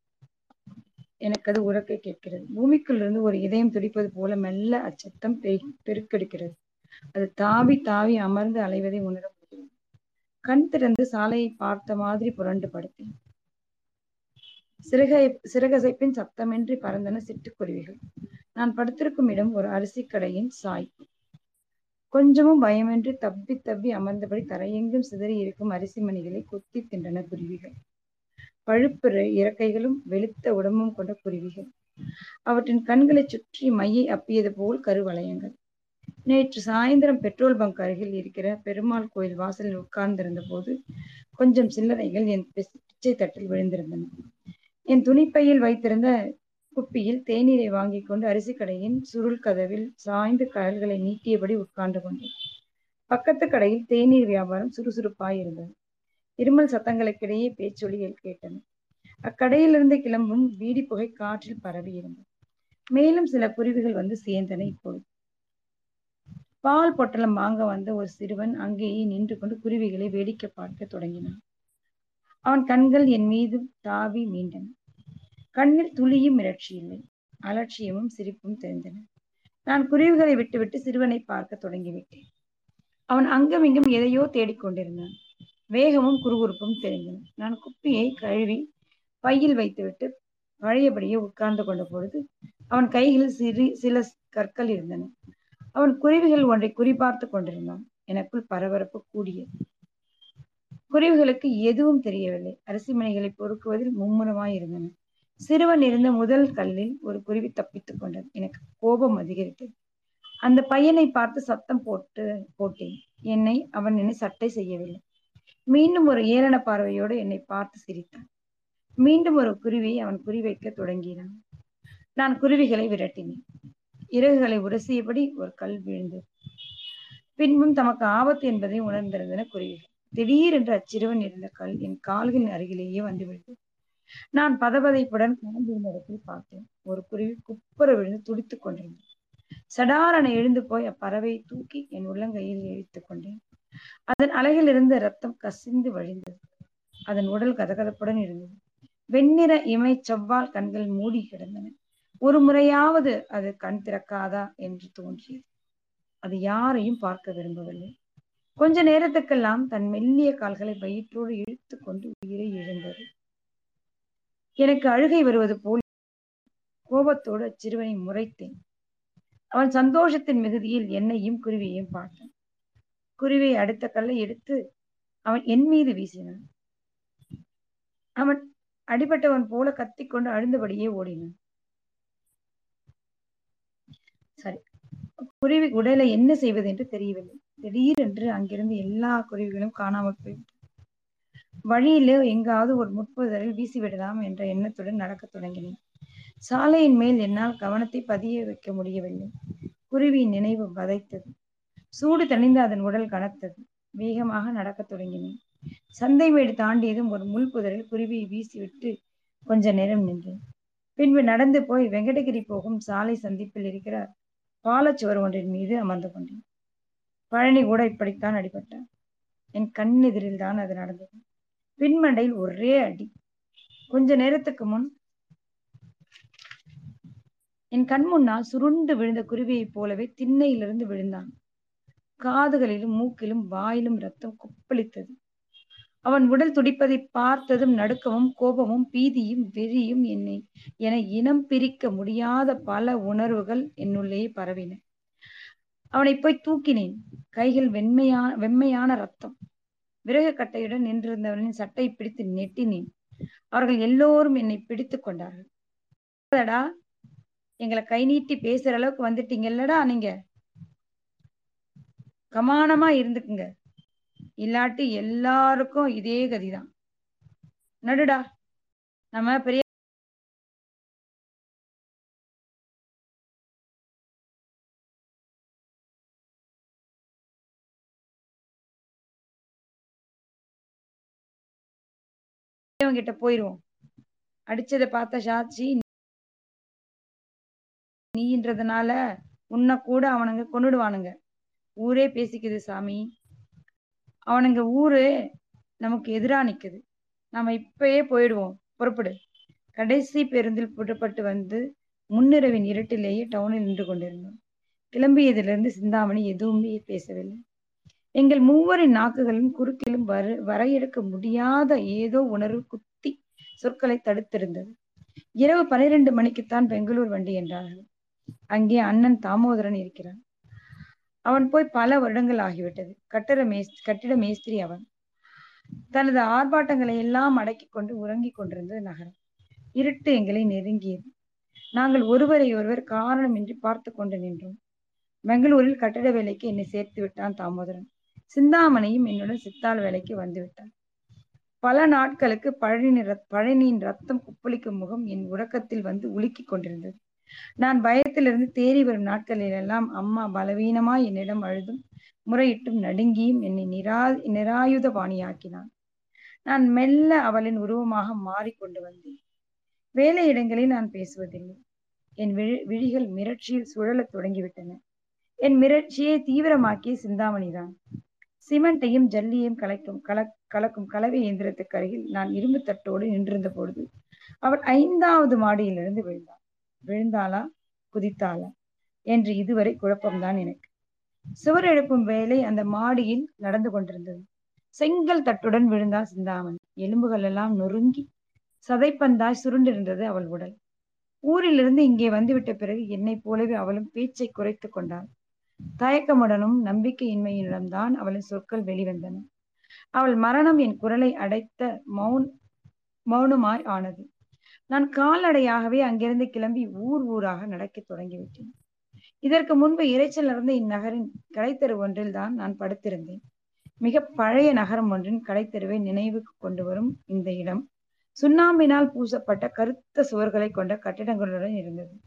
Speaker 1: எனக்கு அது உறக்க கேட்கிறது. பூமிக்குள்ளிருந்து ஒரு இதயம் துடிப்பது போல மெல்ல அச்சத்தம் பெரு- பெருக்கெடுக்கிறது. அது தாவி தாவி அமர்ந்து அலைவதை உணர முடியும். கண் திறந்து சாலையை பார்த்த மாதிரி புரண்டு படுத்தேன். சிறகை சிறகசைப்பின் சத்தமின்றி பறந்தன சிட்டுக்குருவிகள். நான் படுத்திருக்கும் இடம் ஒரு அரிசி கடையின் சாய். கொஞ்சமும் பயமின்றி தப்பி தப்பி அமர்ந்தபடி தரையெங்கும் சிதறி இருக்கும் அரிசி மணிகளை கொத்தி தின்றன குருவிகள். பழுப்பு இறக்கைகளும் வெளுத்த உடம்பும் கொண்ட குருவிகள். அவற்றின் கண்களைச் சுற்றி மையை அப்பியது போல் கருவளையங்கள். நேற்று சாயந்தரம் பெட்ரோல் பங்க் அருகில் இருக்கிற பெருமாள் கோயில் வாசலில் உட்கார்ந்திருந்த போது கொஞ்சம் சில்லறைகள் என் பிச்சை தட்டில் விழுந்திருந்தன. என் துணிப்பையில் வைத்திருந்த குப்பியில் தேநீரை வாங்கிக் கொண்டு அரிசி கடையின் சுருள் கதவில் சாய்ந்து கயல்களை நீட்டியபடி உட்கார்ந்து கொண்டேன். பக்கத்து கடையில் தேநீர் வியாபாரம் சுறுசுறுப்பாய் இருந்தது இருமல் சத்தங்களுக்கிடையே பேச்சொலிகள் கேட்டன. அக்கடையிலிருந்து கிளம்பும் வீடி புகை காற்றில் பரவி இருந்தது மேலும் சில குருவிகள் வந்து சேர்ந்தன இப்பொழுது பால் பொட்டலம் வாங்க வந்த ஒரு சிறுவன் அங்கேயே நின்று கொண்டு குருவிகளை வேடிக்கை பார்க்க தொடங்கினான். அவன் கண்கள் என் மீது தாவி மீண்டன. கண்ணில் துளியும் மிரட்சி இல்லை. அலட்சியமும் சிரிப்பும் தெரிந்தன. நான் குருவிகளை விட்டுவிட்டு சிறுவனை பார்க்க தொடங்கிவிட்டேன். அவன் அங்கும் இங்கும் எதையோ தேடிக்கொண்டிருந்தான் வேகமும் குறுகுறுப்பும் தெரிந்தன. நான் குப்பியை கழுவி பையில் வைத்துவிட்டு பழையபடியே உட்கார்ந்து கொண்ட பொழுது அவன் கையில் சிறு சில கற்கள் இருந்தன. அவன் குருவிகள் ஒன்றை குறிபார்த்து கொண்டிருந்தான். எனக்குள் பரபரப்பு கூடியது. குருவிகளுக்கு எதுவும் தெரியவில்லை. அரிசி மனைகளை பொறுக்குவதில் மும்முரமாய் இருந்தன. சிறுவன் இருந்த முதல் கல்லில் ஒரு குருவி தப்பித்துக் கொண்டது. எனக்கு கோபம் அதிகரித்தது. அந்த பையனை பார்த்து சத்தம் போட்டு போட்டேன். என்னை அவன் என்னை சட்டை செய்யவில்லை. மீண்டும் ஒரு ஏளன பார்வையோடு என்னை பார்த்து சிரித்தான். மீண்டும் ஒரு குருவியை அவன் குறிவைக்க தொடங்கினான். நான் குருவிகளை விரட்டினேன். இறகுகளை உரசியபடி ஒரு கல் விழுந்தது. பின்பும் தமக்கு ஆபத்து என்பதை உணர்ந்திருந்தன குருவிகள். திடீரென்று அச்சிறுவன் இருந்த கல் என் கால்களின் அருகிலேயே வந்து விழுந்தது. நான் பதபதைப்புடன் கிளம்பியிருந்த இடத்தில் பார்த்தேன். ஒரு குருவி குப்புற விழுந்து துடித்துக் கொண்டிருந்தது. சடாரண எழுந்து போய் அப்பறவையை தூக்கி என் உள்ளங்கையில் இழித்துக் கொண்டேன். அதன் அலையிலிருந்து ரத்தம் கசிந்து வழிந்தது. அதன் உடல் கதகதப்புடன் இருந்தது. வெண்ணிற இமை செவ்வால் கண்கள் மூடி கிடந்தன. ஒரு முறையாவது அது கண் திறக்காதா என்று தோன்றியது. அது யாரையும் பார்க்க விரும்பவில்லை. கொஞ்ச நேரத்துக்கெல்லாம் தன் மெல்லிய கால்களை வயிற்றோடு இழுத்து கொண்டு உயிரை இழந்தது. எனக்கு அழுகை வருவது போல் கோபத்தோடு அச்சிறுவனை முறைத்தேன். அவன் சந்தோஷத்தின் மிகுதியில் என்னையும் குருவியையும் பார்த்தான். குருவியை அடுத்த கல்லை எடுத்து அவன் என் மீது வீசினான். அவன் அடிபட்டவன் போல கத்திக்கொண்டு அழுந்தபடியே ஓடினான். சரி குருவி உடலை என்ன செய்வது என்று தெரியவில்லை. திடீரென்று அங்கிருந்து எல்லா குருவிகளும் காணாமல் போய்விட்டன. வழியிலே எங்காவது ஒரு முட்புதரில் வீசிவிடலாம் என்ற எண்ணத்துடன் நடக்கத் தொடங்கினேன். சாலையின் மேல் என்னால் கவனத்தை பதிய வைக்க முடியவில்லை. குருவியின் நினைவு வதைத்தது. சூடு தணிந்து அதன் உடல் கனத்தது. வேகமாக நடக்கத் தொடங்கினேன். சந்தை வீடு தாண்டியதும் ஒரு முள் புதரில் குருவியை வீசிவிட்டு கொஞ்ச நேரம் நின்றேன். பின்பு நடந்து போய் வெங்கடகிரி போகும் சாலை சந்திப்பில் இருக்கிற பாலச்சுவர் ஒன்றின் மீது அமர்ந்து கொண்டேன். பழனி கூட இப்படித்தான் அடிபட்டான். என் கண்ணெதிரில் தான் அது நடந்தது. பின்மண்டையில் ஒரே அடி. கொஞ்ச நேரத்துக்கு முன் என் கண் முன்னால் சுருண்டு விழுந்த குருவியைப் போலவே திண்ணையிலிருந்து விழுந்தான். காதுகளிலும் மூக்கிலும் வாயிலும் ரத்தம் கொப்பளித்தது. அவன் உடல் துடிப்பதை பார்த்ததும் நடுக்கமும் கோபமும் பீதியும் வெறியும் என்னை என இனம் பிரிக்க முடியாத பல உணர்வுகள் என்னுள்ளே பரவின. அவனை போய் தூக்கினேன். கைகள் வெண்மையான வெம்மையான ரத்தம் விறகு கட்டையுடன் நின்றிருந்தவனின் சட்டை பிடித்து நெட்டினேன். அவர்கள் எல்லோரும் என்னை பிடித்து கொண்டார்கள். எங்களை கை நீட்டி பேசுற அளவுக்கு வந்துட்டீங்கல்லடா நீங்க? கமானமா இருந்துக்குங்க. இல்லாட்டி எல்லாருக்கும் இதே கதிதான். நடுடா. நம்ம பெரிய கிட்ட போயிருவோம். அடிச்சதை பார்த்த சாட்சி நீன்றதுனால உன்னை கூட அவனுங்க கொண்டுடுவானுங்க ஊரே பேசிக்குது சாமி. அவனுங்க ஊரு நமக்கு எதிரா நிக்குது. நம்ம இப்பயே போயிடுவோம். புறப்படு. கடைசி பேருந்தில் புறப்பட்டு வந்து முன்னிரவின் இருட்டிலேயே டவுனில் நின்று கொண்டிருந்தோம். கிளம்பியதிலிருந்து சிந்தாமணி எதுவுமே பேசவில்லை. எங்கள் மூவரின் நாக்குகளின் குறுக்கிலும் வர வரையெடுக்க முடியாத ஏதோ உணர்வு குத்தி சொற்களை தடுத்திருந்தது. இரவு பனிரெண்டு மணிக்குத்தான் பெங்களூர் வண்டி என்றார்கள். அங்கே அண்ணன் தாமோதரன் இருக்கிறான். அவன் போய் பல வருடங்கள் ஆகிவிட்டது. கட்டட மேஸ் கட்டிட மேஸ்திரி அவன். தனது ஆர்ப்பாட்டங்களை எல்லாம் அடக்கி கொண்டு உறங்கிக் கொண்டிருந்தது நகரம். இருட்டு எங்களை நெருங்கியது. நாங்கள் ஒருவரை ஒருவர் காரணமின்றி பார்த்து கொண்டு நின்றோம். பெங்களூரில் கட்டிட வேலைக்கு என்னை சேர்த்து விட்டான் தாமோதரன். சிந்தாமணியும் என்னுடன் சித்தாள் வேலைக்கு வந்துவிட்டான் பல நாட்களுக்கு பழனி பழனியின் ரத்தம் குப்பளிக்கும் முகம் என் உறக்கத்தில் வந்து உலுக்கிக் கொண்டிருந்தது. நான் பயத்திலிருந்து தேறி வரும் நாட்களிலெல்லாம் அம்மா பலவீனமாய் என்னிடம் அழுதும் முறையிட்டும் நடுங்கியும் என்னை நிரா நிராயுத பாணியாக்கினான் நான் மெல்ல அவளின் உருவமாக மாறிக்கொண்டு வந்தேன். வேலை இடங்களில் நான் பேசுவதில்லை. என் விழி விழிகள் மிரட்சியில் சுழலத் தொடங்கிவிட்டன. என் மிரட்சியை தீவிரமாக்கிய சிந்தாமணிதான். சிமெண்டையும் ஜல்லியையும் கலக்கும் கல கலக்கும் கலவை இயந்திரத்துக்கு அருகில் நான் இரும்பு தட்டோடு நின்றிருந்த பொழுது அவள் ஐந்தாவது மாடியிலிருந்து விழுந்தாள் விழுந்தாளா? குதித்தாளா? என்று இதுவரை குழப்பம்தான் எனக்கு. சுவர் எழுப்பும் வேலை அந்த மாடியில் நடந்து கொண்டிருந்தது. செங்கல் தட்டுடன் விழுந்தாள் சிந்தாமணி. எலும்புகள் எல்லாம் நொறுங்கி சதைப்பந்தாய் சுருண்டிருந்தது அவள் உடல். ஊரிலிருந்து இங்கே வந்துவிட்ட பிறகு என்னைப் போலவே அவளும் பேச்சை குறைத்து கொண்டாள். தயக்கமுடனும் நம்பிக்கையின்மையினிடம்தான் அவளின் சொற்கள் வெளிவந்தன. அவள் மரணம் என் குரலை அடைத்த மௌன் மௌனமாய் ஆனது. நான் கால்நடையாகவே அங்கிருந்து கிளம்பி ஊர் ஊராக நடக்கத் தொடங்கிவிட்டேன். இதற்கு முன்பு இறைச்சல் நடந்த இந்நகரின் கடைத்தெரு ஒன்றில் தான் நான் படுத்திருந்தேன். மிக பழைய நகரம் ஒன்றின் கடைத்தெருவை நினைவுக்கு கொண்டு வரும் இந்த இடம் சுண்ணாம்பினால் பூசப்பட்ட கருத்த சுவர்களை கொண்ட கட்டிடங்களுடன் இருந்தது.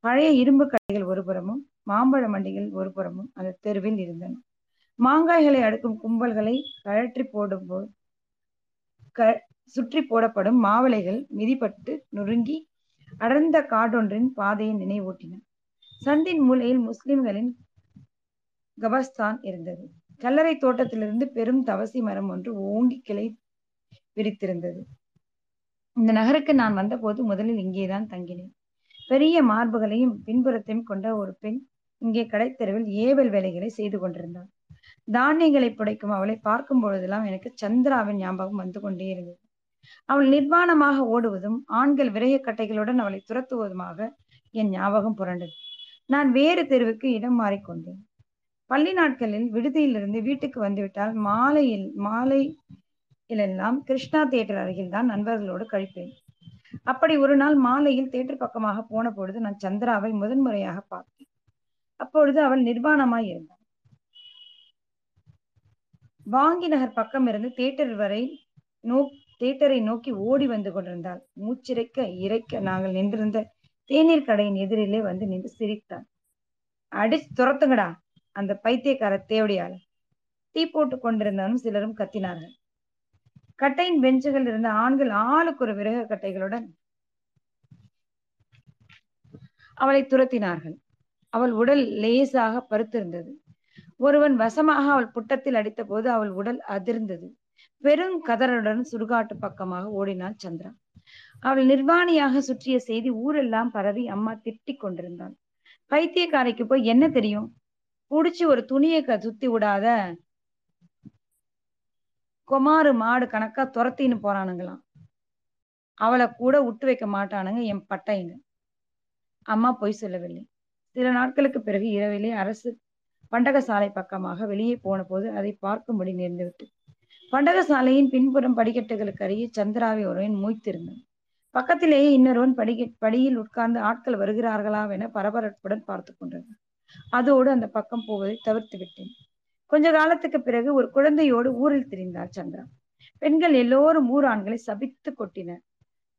Speaker 1: பழைய இரும்பு கடைகள் ஒருபுறமும் மாம்பழ மண்டிகள் ஒரு புறமும் அந்த தெருவில் இருந்தன. மாங்காய்களை அடுக்கும் கும்பல்களை கழற்றி போடும்போது க சுற்றி போடப்படும் மாவளைகள் மிதிப்பட்டு நொறுங்கி அடர்ந்த காடொன்றின் பாதையை நினைவூட்டின. சந்தின் மூலையில் முஸ்லிம்களின் கபஸ்தான் இருந்தது. கல்லறை தோட்டத்திலிருந்து பெரும் தவசி மரம் ஒன்று ஓங்கி கிளை விரித்திருந்தது இந்த நகருக்கு நான் வந்தபோது முதலில் இங்கேதான் தங்கினேன். பெரிய மார்புகளையும் பின்புறத்தையும் கொண்ட ஒரு பெண் இங்கே கடைத்தெருவில் ஏவல் வேலைகளை செய்து கொண்டிருந்தாள் தானியங்களை புடைக்கும் அவளை பார்க்கும் பொழுதெல்லாம் எனக்கு சந்திராவின் ஞாபகம் வந்து கொண்டே இருந்தது. அவள் நிர்வாணமாக ஓடுவதும் ஆண்கள் விரைய கட்டைகளுடன் அவளை துரத்துவதுமாக என் ஞாபகம் புரண்டது. நான் வேறு தெருவுக்கு இடம் மாறிக்கொண்டேன் பள்ளி நாட்களில் விடுதியிலிருந்து வீட்டுக்கு வந்துவிட்டால் மாலையில் மாலை எல்லாம் கிருஷ்ணா தியேட்டர் அருகில் தான் நண்பர்களோடு கழிப்பேன். அப்படி ஒரு நாள் மாலையில் தேட்டர் பக்கமாக போன பொழுது நான் சந்திராவை முதன்முறையாக பார்த்தேன். அப்பொழுது அவள் நிர்வாணமாய் இருந்தாள் வாங்கி நகர் பக்கம் இருந்து தேட்டர் வரை நோ தேட்டரை நோக்கி ஓடி வந்து கொண்டிருந்தாள். மூச்சிறைக்க இறைக்க நாங்கள் நின்றிருந்த தேநீர் கடையின் எதிரிலே வந்து நின்று சிரித்தான். அடிச்சு துரத்துங்கடா அந்த பைத்தியக்கார தேவடியால தீ போட்டு கொண்டிருந்தவனும் சிலரும் கத்தினார்கள். கட்டையின் பெஞ்சுகள் இருந்த ஆண்கள் ஆளுக்கு ஒரு விறகு கட்டைகளுடன் அவளை துரத்தினார்கள். அவள் உடல் லேசாக பருத்திருந்தது. ஒருவன் வசமாக அவள் புட்டத்தில் அடித்தபோது அவள் உடல் அதிர்ந்தது. பெரும் கதறனுடன் சுடுகாட்டு பக்கமாக ஓடினாள் சந்திரா அவள் நிர்வாணியாக சுற்றிய செய்தி ஊரெல்லாம் பரவி அம்மா திட்டிக் கொண்டிருந்தாள். பைத்தியக்காரைக்கு போய் என்ன தெரியும்? புடிச்சு ஒரு துணியை க- சுத்தி விடாத குமாரு மாடு கணக்கா துரத்தின்னு போறானுங்களாம். அவளை கூட விட்டு வைக்க மாட்டானுங்க என் பட்டைங்க. அம்மா பொய் சொல்லவில்லை. சில நாட்களுக்கு பிறகு இரவிலே அரசு பண்டகசாலை பக்கமாக வெளியே போன போது அதை பார்க்கும்படி நேர்ந்துவிட்டு பண்டகசாலையின் பின்புறம் படிக்கட்டுகளுக்கு அருகே சந்திராவை ஒருவன் மூய்த்திருந்தான். பக்கத்திலேயே இன்னொருவன் படிக்க படியில் உட்கார்ந்து ஆட்கள் வருகிறார்களாவென பரபரப்புடன் பார்த்து கொண்டிருந்தான். அதோடு அந்த பக்கம் போவதை தவிர்த்து விட்டேன். கொஞ்ச காலத்துக்கு பிறகு ஒரு குழந்தையோடு ஊரில் திரிந்தார் சந்திரா. பெண்கள் எல்லோரும் ஊர் ஆண்களை சபித்து கொட்டினர்.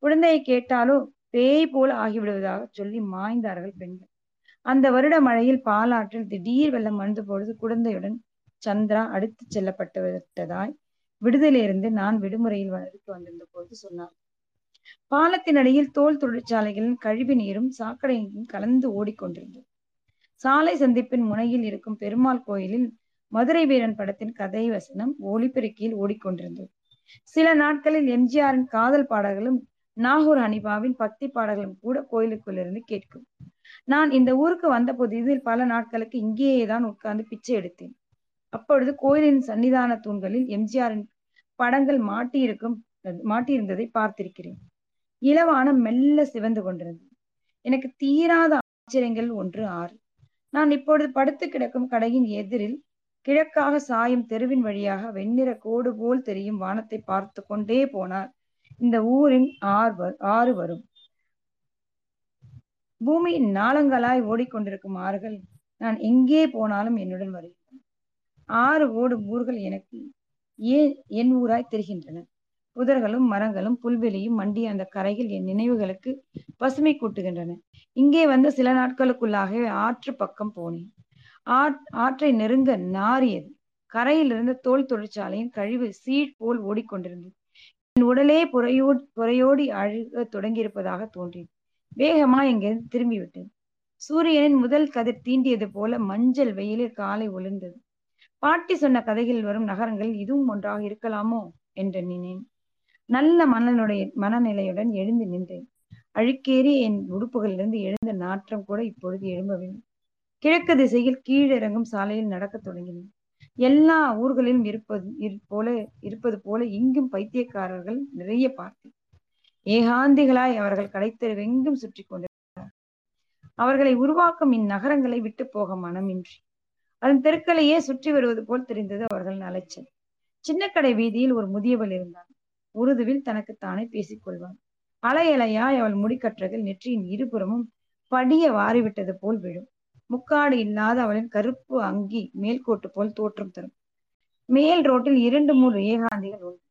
Speaker 1: குழந்தையை கேட்டாலோ பேய் போல ஆகிவிடுவதாக சொல்லி மாய்ந்தார்கள் பெண்கள். அந்த வருட மழையில் பாலாற்றில் திடீர் வெள்ளம் வந்து பொழுது குழந்தையுடன் சந்திரா அடுத்து செல்லப்பட்டு விட்டதாய் நான் விடுமுறையில் வளர்த்து வந்திருந்த போது சொன்னார் பாலத்தின் அடியில் தோல் தொழிற்சாலைகளின் கழிவு நீரும் சாக்கடையும் கலந்து ஓடிக்கொண்டிருந்தது. சாலை சந்திப்பின் முனையில் இருக்கும் பெருமாள் கோயிலில் மதுரை வீரன் படத்தின் கதை வசனம் ஒளிபெருக்கியில் ஓடிக்கொண்டிருந்தது. சில நாட்களில் எம்ஜிஆரின் காதல் பாடல்களும் நாகூர் ஹனிபாவின் பக்தி பாடல்களும் கூட கோயிலுக்குள்ளிருந்து கேட்கும். நான் இந்த ஊருக்கு வந்தபோது இதில் பல நாட்களுக்கு இங்கேயே தான் உட்கார்ந்து பிச்சை எடுத்தேன். அப்பொழுது கோயிலின் சன்னிதான தூண்களில் எம்ஜிஆரின் படங்கள் மாட்டியிருக்கும் மாட்டியிருந்ததை பார்த்திருக்கிறேன். இளவானம் மெல்ல சிவந்து கொண்டிருந்தது. எனக்கு தீராத ஆச்சரியங்கள் ஒன்று ஆறு. நான் இப்பொழுது படுத்து கிடக்கும் கடையின் எதிரில் கிழக்காக சாயும் தெருவின் வழியாக வெண்ணிற கோடு போல் தெரியும் வானத்தை பார்த்து கொண்டே போனால் இந்த ஊரின் ஆறு ஆறு வரும். பூமியின் நாளங்களாய் ஓடிக்கொண்டிருக்கும் ஆறுகள் நான் எங்கே போனாலும் என்னுடன் வருகின்றன. ஆறு ஓடும் ஊர்கள் எனக்கு ஏன் என் ஊராய் தெரிகின்றன. புதர்களும் மரங்களும் புல்வெளியும் மண்டிய அந்த கரைகள் என் நினைவுகளுக்கு பசுமை கூட்டுகின்றன. இங்கே வந்த சில நாட்களுக்குள்ளாகவே ஆற்று பக்கம் போனேன். ஆற் ஆற்றை நெருங்க நாரியது கரையிலிருந்து தோல் தொழிற்சாலையின் கழிவு சீட் போல் ஓடிக்கொண்டிருந்தது. என் உடலே புறையோ புறையோடி அழுக தொடங்கியிருப்பதாக தோன்றியது. வேகமா இங்கிருந்து திரும்பிவிட்டேன் சூரியனின் முதல் கதிர் தீண்டியது போல மஞ்சள் வெயிலில் காலை ஒளிர்ந்தது பாட்டி சொன்ன கதைகளில் வரும் நகரங்களில் இதுவும் ஒன்றாக இருக்கலாமோ என்று நினைனேன் நல்ல மனனுடைய மனநிலையுடன் எழுந்து நின்றேன். அழுக்கேறி என் உடுப்புகளிலிருந்து எழுந்த நாற்றம் கூட இப்பொழுது எழும்பவில்லை. கிழக்கு திசையில் கீழிறங்கும் சாலையில் நடக்கத் தொடங்கினேன். எல்லா ஊர்களிலும் இருப்பது போல இருப்பது போல இங்கும் பைத்தியக்காரர்கள் நிறைய பார்த்தேன். ஏகாந்திகளாய் அவர்கள் கடைத்தெருவெங்கும் சுற்றி கொண்டிருந்தனர். அவர்களை உருவாக்கும் இந்நகரங்களை விட்டு போக மனமின்றி. அதன் தெருக்களையே சுற்றி வருவது போல் தெரிந்தது அவர்கள் அலைச்சல் சின்ன கடை வீதியில் ஒரு முதியவள் இருந்தாள். உருதுவில் தனக்கு தானே பேசிக்கொள்வாள் அலை அலையாய் அவள் முடிக்கற்றகள் நெற்றியின் இருபுறமும் படிய வாரிவிட்டது போல் விழும். முக்காடு இல்லாத அவளின் கருப்பு அங்கி மேல்கோட்டு போல் தோற்றம் தரும். மேல் ரோட்டில் இரண்டு மூன்று ஏகாந்திகள் உண்டு.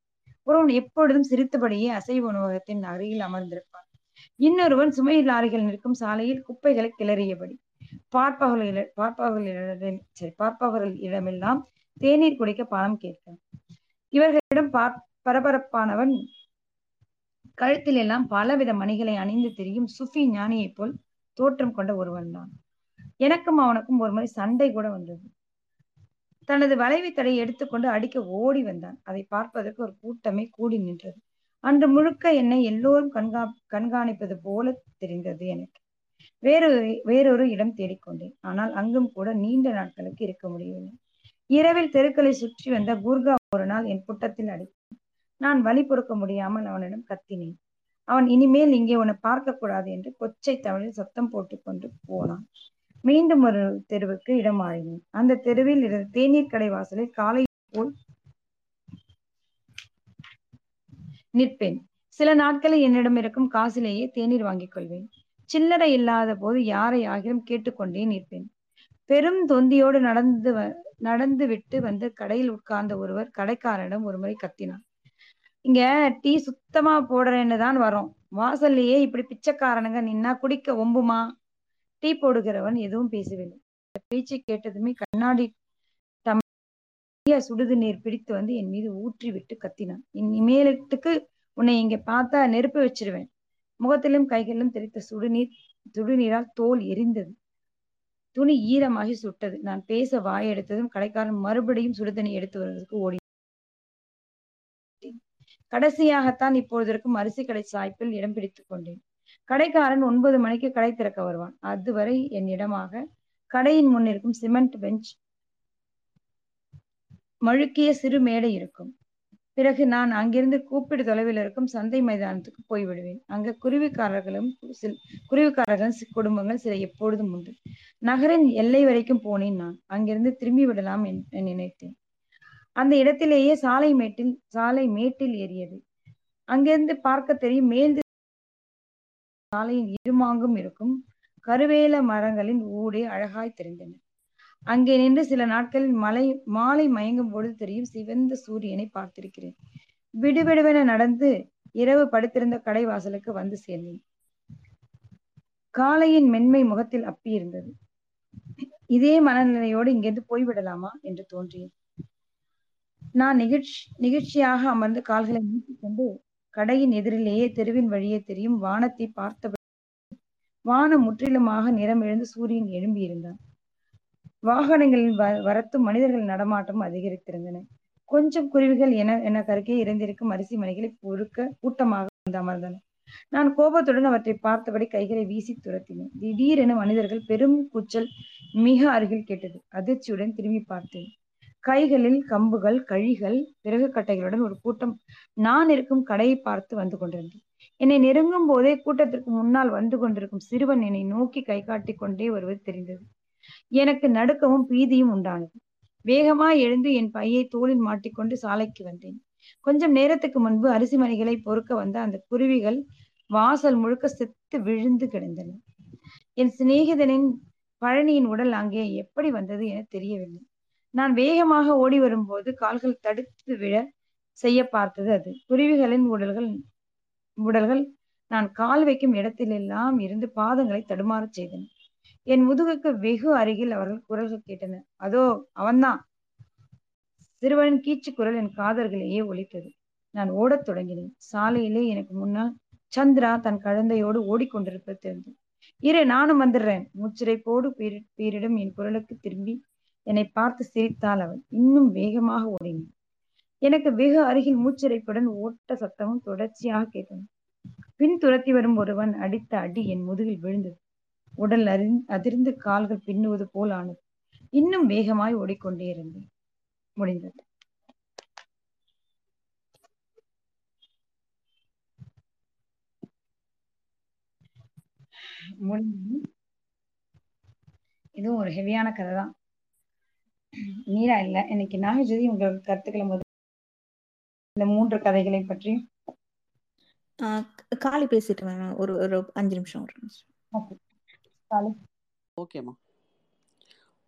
Speaker 1: ஒருவன் எப்பொழுதும் சிரித்தபடியே அசைவ உணவகத்தின் அருகில் அமர்ந்திருப்பான். இன்னொருவன் சுமையில் லாரிகள் நிற்கும் சாலையில் குப்பைகளை கிளறியபடி. பார்ப்பவர்கள் பார்ப்பவர்களிடம் சரி பார்ப்பவர்களிடமெல்லாம் தேநீர் குடிக்க பணம் கேட்கும். இவர்களிடம் பார் பரபரப்பானவன் கழுத்தில் எல்லாம் பலவித மணிகளை அணிந்து தெரியும் சுஃபி ஞானியைப் போல் தோற்றம் கொண்ட ஒருவன் தான் எனக்கும் அவனுக்கும் ஒரு முறை சண்டை கூட வந்தது. தனது வளைவி தடை எடுத்துக்கொண்டு அடிக்க ஓடி வந்தான். அதை பார்ப்பதற்கு ஒரு கூட்டமே கூடி நின்றது. அன்று முழுக்க என்னை எல்லோரும் கண்கா கண்காணிப்பது போல தெரிந்தது எனக்கு. வேறு வேறொரு இடம் தேடிக்கொண்டேன். ஆனால் அங்கும் கூட நீண்ட நாட்களுக்கு இருக்க முடியவில்லை. இரவில் தெருக்களை சுற்றி வந்த குர்கா ஒரு நாள் என் புட்டத்தில் அடித்தான் நான் வழி பொறுக்க முடியாமல் அவனிடம் கத்தினேன். அவன் இனிமேல் இங்கே உன்னை பார்க்க கூடாது என்று கொச்சை தமிழில் சத்தம் போட்டுக்கொண்டு போனான். மீண்டும் ஒரு தெருவுக்கு இடம் அந்த தெருவில் இருந்த தேநீர் கடை வாசலில் காலை போல் நிற்பேன். சில நாட்களில் என்னிடம் இருக்கும் காசிலேயே தேநீர் வாங்கிக் கொள்வேன். சில்லறை இல்லாத போது யாரை ஆகிலும் கேட்டுக்கொண்டே நிற்பேன். பெரும் தொந்தியோடு நடந்து நடந்து விட்டு வந்து கடையில் உட்கார்ந்த ஒருவர் கடைக்காரனிடம் ஒரு முறை கத்தினார். இங்க டீ சுத்தமா போடுறேன்னு தான் வரோம் வாசல்லையே இப்படி பிச்சைக்காரனுங்க நின்னா குடிக்க ஒம்புமா? டீ போடுகிறவன் எதுவும் பேசவில்லை. பேச்சை கேட்டதுமே கண்ணாடி சுடுது நீர் பிடித்து வந்து என் மீது ஊற்றி விட்டு கத்தினான். இனிமேலத்துக்கு உன்னை இங்க பார்த்தா நெருப்பு வச்சிருவேன். முகத்திலும் கைகளிலும் தெரித்த சுடுநீர் சுடுநீரால் தோல் எரிந்தது. துணி ஈரமாகி சுட்டது. நான் பேச வாய் எடுத்ததும் கடைக்காரன் மறுபடியும் சுடுதண்ணி எடுத்து வருவதற்கு ஓடி கடைசியாகத்தான் இப்பொழுது இருக்கும் அரிசி கடை சாய்ப்பில் இடம் பிடித்துக் கொண்டேன். கடைக்காரன் ஒன்பது மணிக்கு கடை திறக்க வருவான். அதுவரை என் இடமாக கடையின் முன்னிருக்கும் சிமெண்ட் பெஞ்ச் மழுக்கிய சிறு மேடை இருக்கும். பிறகு நான் அங்கிருந்து கூப்பிடு தொலைவில் இருக்கும் சந்தை மைதானத்துக்கு போய்விடுவேன். அங்க குருவிக்காரர்களும் சில குருவிக்காரர்களும் குடும்பங்கள் சில எப்பொழுதும் உண்டு. நகரின் எல்லை வரைக்கும் போனேன் நான். அங்கிருந்து திரும்பி விடலாம் என் நினைத்தேன். அந்த இடத்திலேயே சாலை மேட்டில் சாலை மேட்டில் ஏறியது. அங்கிருந்து பார்க்க தெரியும் மேல் சாலையின் இருமாங்கும் இருக்கும். கருவேல மரங்களின் ஊடே அழகாய் தெரிந்தன. அங்கே நின்று சில நாட்களில் மலை மாலை மயங்கும் பொழுது தெரியும் சிவந்த சூரியனை பார்த்திருக்கிறேன். விடுவிடுவென நடந்து இரவு படுத்திருந்த கடை வாசலுக்கு வந்து சேர்ந்தேன். காலையின் மென்மை முகத்தில் அப்பி இருந்தது. இதே மனநிலையோடு இங்கிருந்து போய்விடலாமா என்று தோன்றியது. நான் நிகழ்ச்சி நிகழ்ச்சியாக அமர்ந்து கால்களை நீட்டிக்கொண்டு கடையின் எதிரிலேயே தெருவின் வழியே தெரியும் வானத்தை பார்த்த வானம் முற்றிலுமாக நிறம் எழுந்து சூரியன் எழும்பியிருந்தான். வாகனங்களின் வ வரத்தும் மனிதர்கள் நடமாட்டமும் அதிகரித்திருந்தன. கொஞ்சம் குருவிகள் என என கருக்கே இறந்திருக்கும் அரிசி மணிகளை பொறுக்க கூட்டமாக வந்து அமர்ந்தன. நான் கோபத்துடன் அவற்றை பார்த்தபடி கைகளை வீசி துரத்தினேன். திடீரென மனிதர்கள் பெரும் கூச்சல் மிக அருகில் கேட்டது. அதிர்ச்சியுடன் திரும்பி பார்த்தேன். கைகளில் கம்புகள் கழிகள் பிறகு கட்டைகளுடன் ஒரு கூட்டம். நான் இருக்கும் கடையை பார்த்து வந்து கொண்டிருந்தது என்னை நெருங்கும் போதே கூட்டத்திற்கு முன்னால் வந்து கொண்டிருக்கும் சிறுவன் என்னை நோக்கி கை காட்டி கொண்டே வருவது தெரிந்தது. எனக்கு நடுக்கமும் பீதியும் உண்டானது. வேகமாய் எழுந்து என் பையை தோளில் மாட்டிக்கொண்டு சாலைக்கு வந்தேன். கொஞ்சம் நேரத்துக்கு முன்பு அரிசி மணிகளை பொறுக்க வந்த அந்த குருவிகள் வாசல் முழுக்க செத்து விழுந்து கிடந்தன. என் சிநேகிதனின் பழனியின் உடல் அங்கே எப்படி வந்தது என தெரியவில்லை. நான் வேகமாக ஓடி வரும்போது கால்கள் தடுத்து விழ செய்ய பார்த்தது அது. குருவிகளின் உடல்கள் உடல்கள் நான் கால் வைக்கும் இடத்திலெல்லாம் இருந்து பாதங்களை தடுமாறச் செய்தன. என் முதுகுக்கு வெகு அருகில் அவர்கள் குரல்கள் கேட்டன. அதோ அவன்தான். சிறுவனின் கீச்சு குரல் என் காதல்களையே ஒலித்தது. நான் ஓடத் தொடங்கினேன். சாலையிலே எனக்கு முன்னால் சந்திரா தன் கழந்தையோடு ஓடிக்கொண்டிருப்பது தெரிந்தது. இரு நானும் வந்துடுறேன். மூச்சிரைப்போடு பீரி பீரிடும் என் குரலுக்கு திரும்பி என்னை பார்த்து சிரித்தாள் அவள். இன்னும் வேகமாக ஓடினேன் எனக்கு வெகு அருகில் மூச்சிறைப்புடன் ஓட்ட சத்தமும் தொடர்ச்சியாக கேட்டன பின் துரத்தி வரும் ஒருவன் அடித்த அடி என் முதுகில் விழுந்தது. உடல் அறி அதிர்ந்து கால்கள் பின்னுவது போல் ஆனது. இன்னும் வேகமாய் ஓடிக்கொண்டே இருந்தேன். முடிந்தது. முடிந்தது. இதுவும் ஒரு ஹெவியான கதை தான் மீரா இல்ல. இன்னைக்கு நாகஜோதி உங்கள் கருத்துக்களை முதல் இந்த மூன்று கதைகளை பற்றி?
Speaker 2: ஆஹ் காளி பேசிட்டு வரேன். ஒரு ஒரு அஞ்சு நிமிஷம் ஒரு நிமிஷம்.
Speaker 1: ஓகே. காலை.
Speaker 3: ஓகேம்மா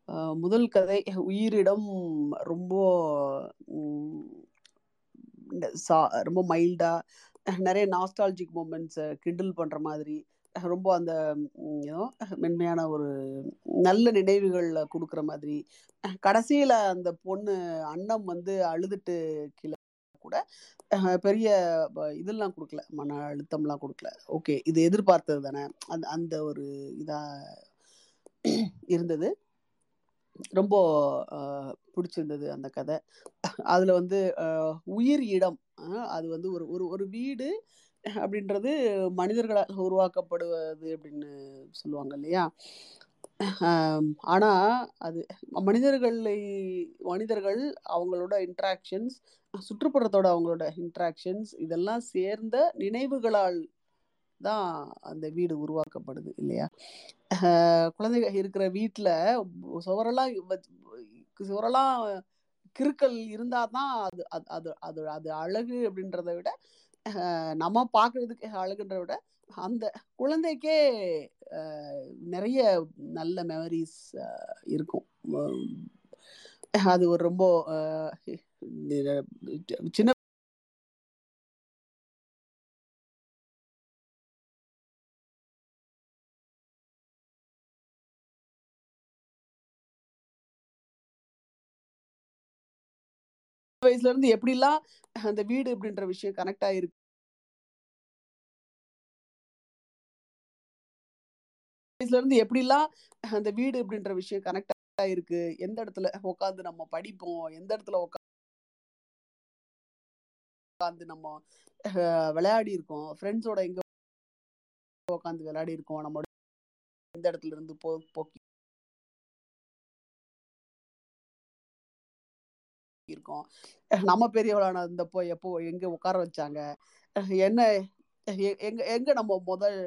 Speaker 3: ஆஹ் முதல் கதை உயிரிடம் ரொம்ப சா- ரொம்ப மைல்டா நிறைய நாஸ்டாலஜிக் மூமெண்ட்ஸை கிண்டில் பண்ற மாதிரி ரொம்ப அந்த மென்மையான ஒரு நல்ல நினைவுகளில் கொடுக்குற மாதிரி. கடைசியில் அந்த பொண்ணு அண்ணம் வந்து அழுதுட்டு கீழே கூட பெரிய இதெல்லாம் கொடுக்கல. மன அழுத்தம்லாம் கொடுக்கல. ஓகே இது எதிர்பார்த்தது தானே. அந்த அந்த ஒரு இதாக இருந்தது. ரொம்ப பிடிச்சிருந்தது அந்த கதை. அதில் வந்து உயிர் இடம். அது வந்து ஒரு ஒரு ஒரு வீடு அப்படின்றது மனிதர்களால் உருவாக்கப்படுவது அப்படின்னு சொல்லுவாங்க இல்லையா? ஆனால் அது மனிதர்களை மனிதர்கள் அவங்களோட இன்ட்ராக்ஷன்ஸ் சுற்றுப்புறத்தோட அவங்களோட இன்ட்ராக்ஷன்ஸ் இதெல்லாம் சேர்ந்த நினைவுகளால் தான் அந்த வீடு உருவாக்கப்படுது இல்லையா? குழந்தைங்க இருக்கிற வீட்டில் சுவரெல்லாம் சுவரெல்லாம் கிறுக்கல் இருந்தால் தான் அது அது அது அது அது அழகு அப்படின்றத விட நம்ம பார்க்கறதுக்கு அழகுன்றத விட அந்த குழந்தைக்கே ஆஹ் நிறைய நல்ல மெமரிஸ் இருக்கும். அது ஒரு ரொம்ப ஆஹ் சின்ன வயசுல இருந்து எப்படிலாம் அந்த வீடு அப்படின்ற விஷயம் கனெக்ட் ஆயிருக்கு இருந்து எப்படிலாம் அந்த வீடு அப்படின்ற விஷயம் கனெக்ட் ஆயிருக்கு எந்த இடத்துல உட்காந்து நம்ம படிப்போம்? எந்த இடத்துல உட்காந்து நம்ம விளையாடி இருக்கோம்? ஃப்ரெண்ட்ஸோட எங்க உட்காந்து விளையாடி இருக்கோம்? நம்ம எந்த இடத்துல இருந்து போ போக்கி இருக்கோம்? நம்ம பெரியவளான இருந்தப்போ எப்போ எங்க உட்கார வச்சாங்க? என்ன எங்க எங்க நம்ம முதல்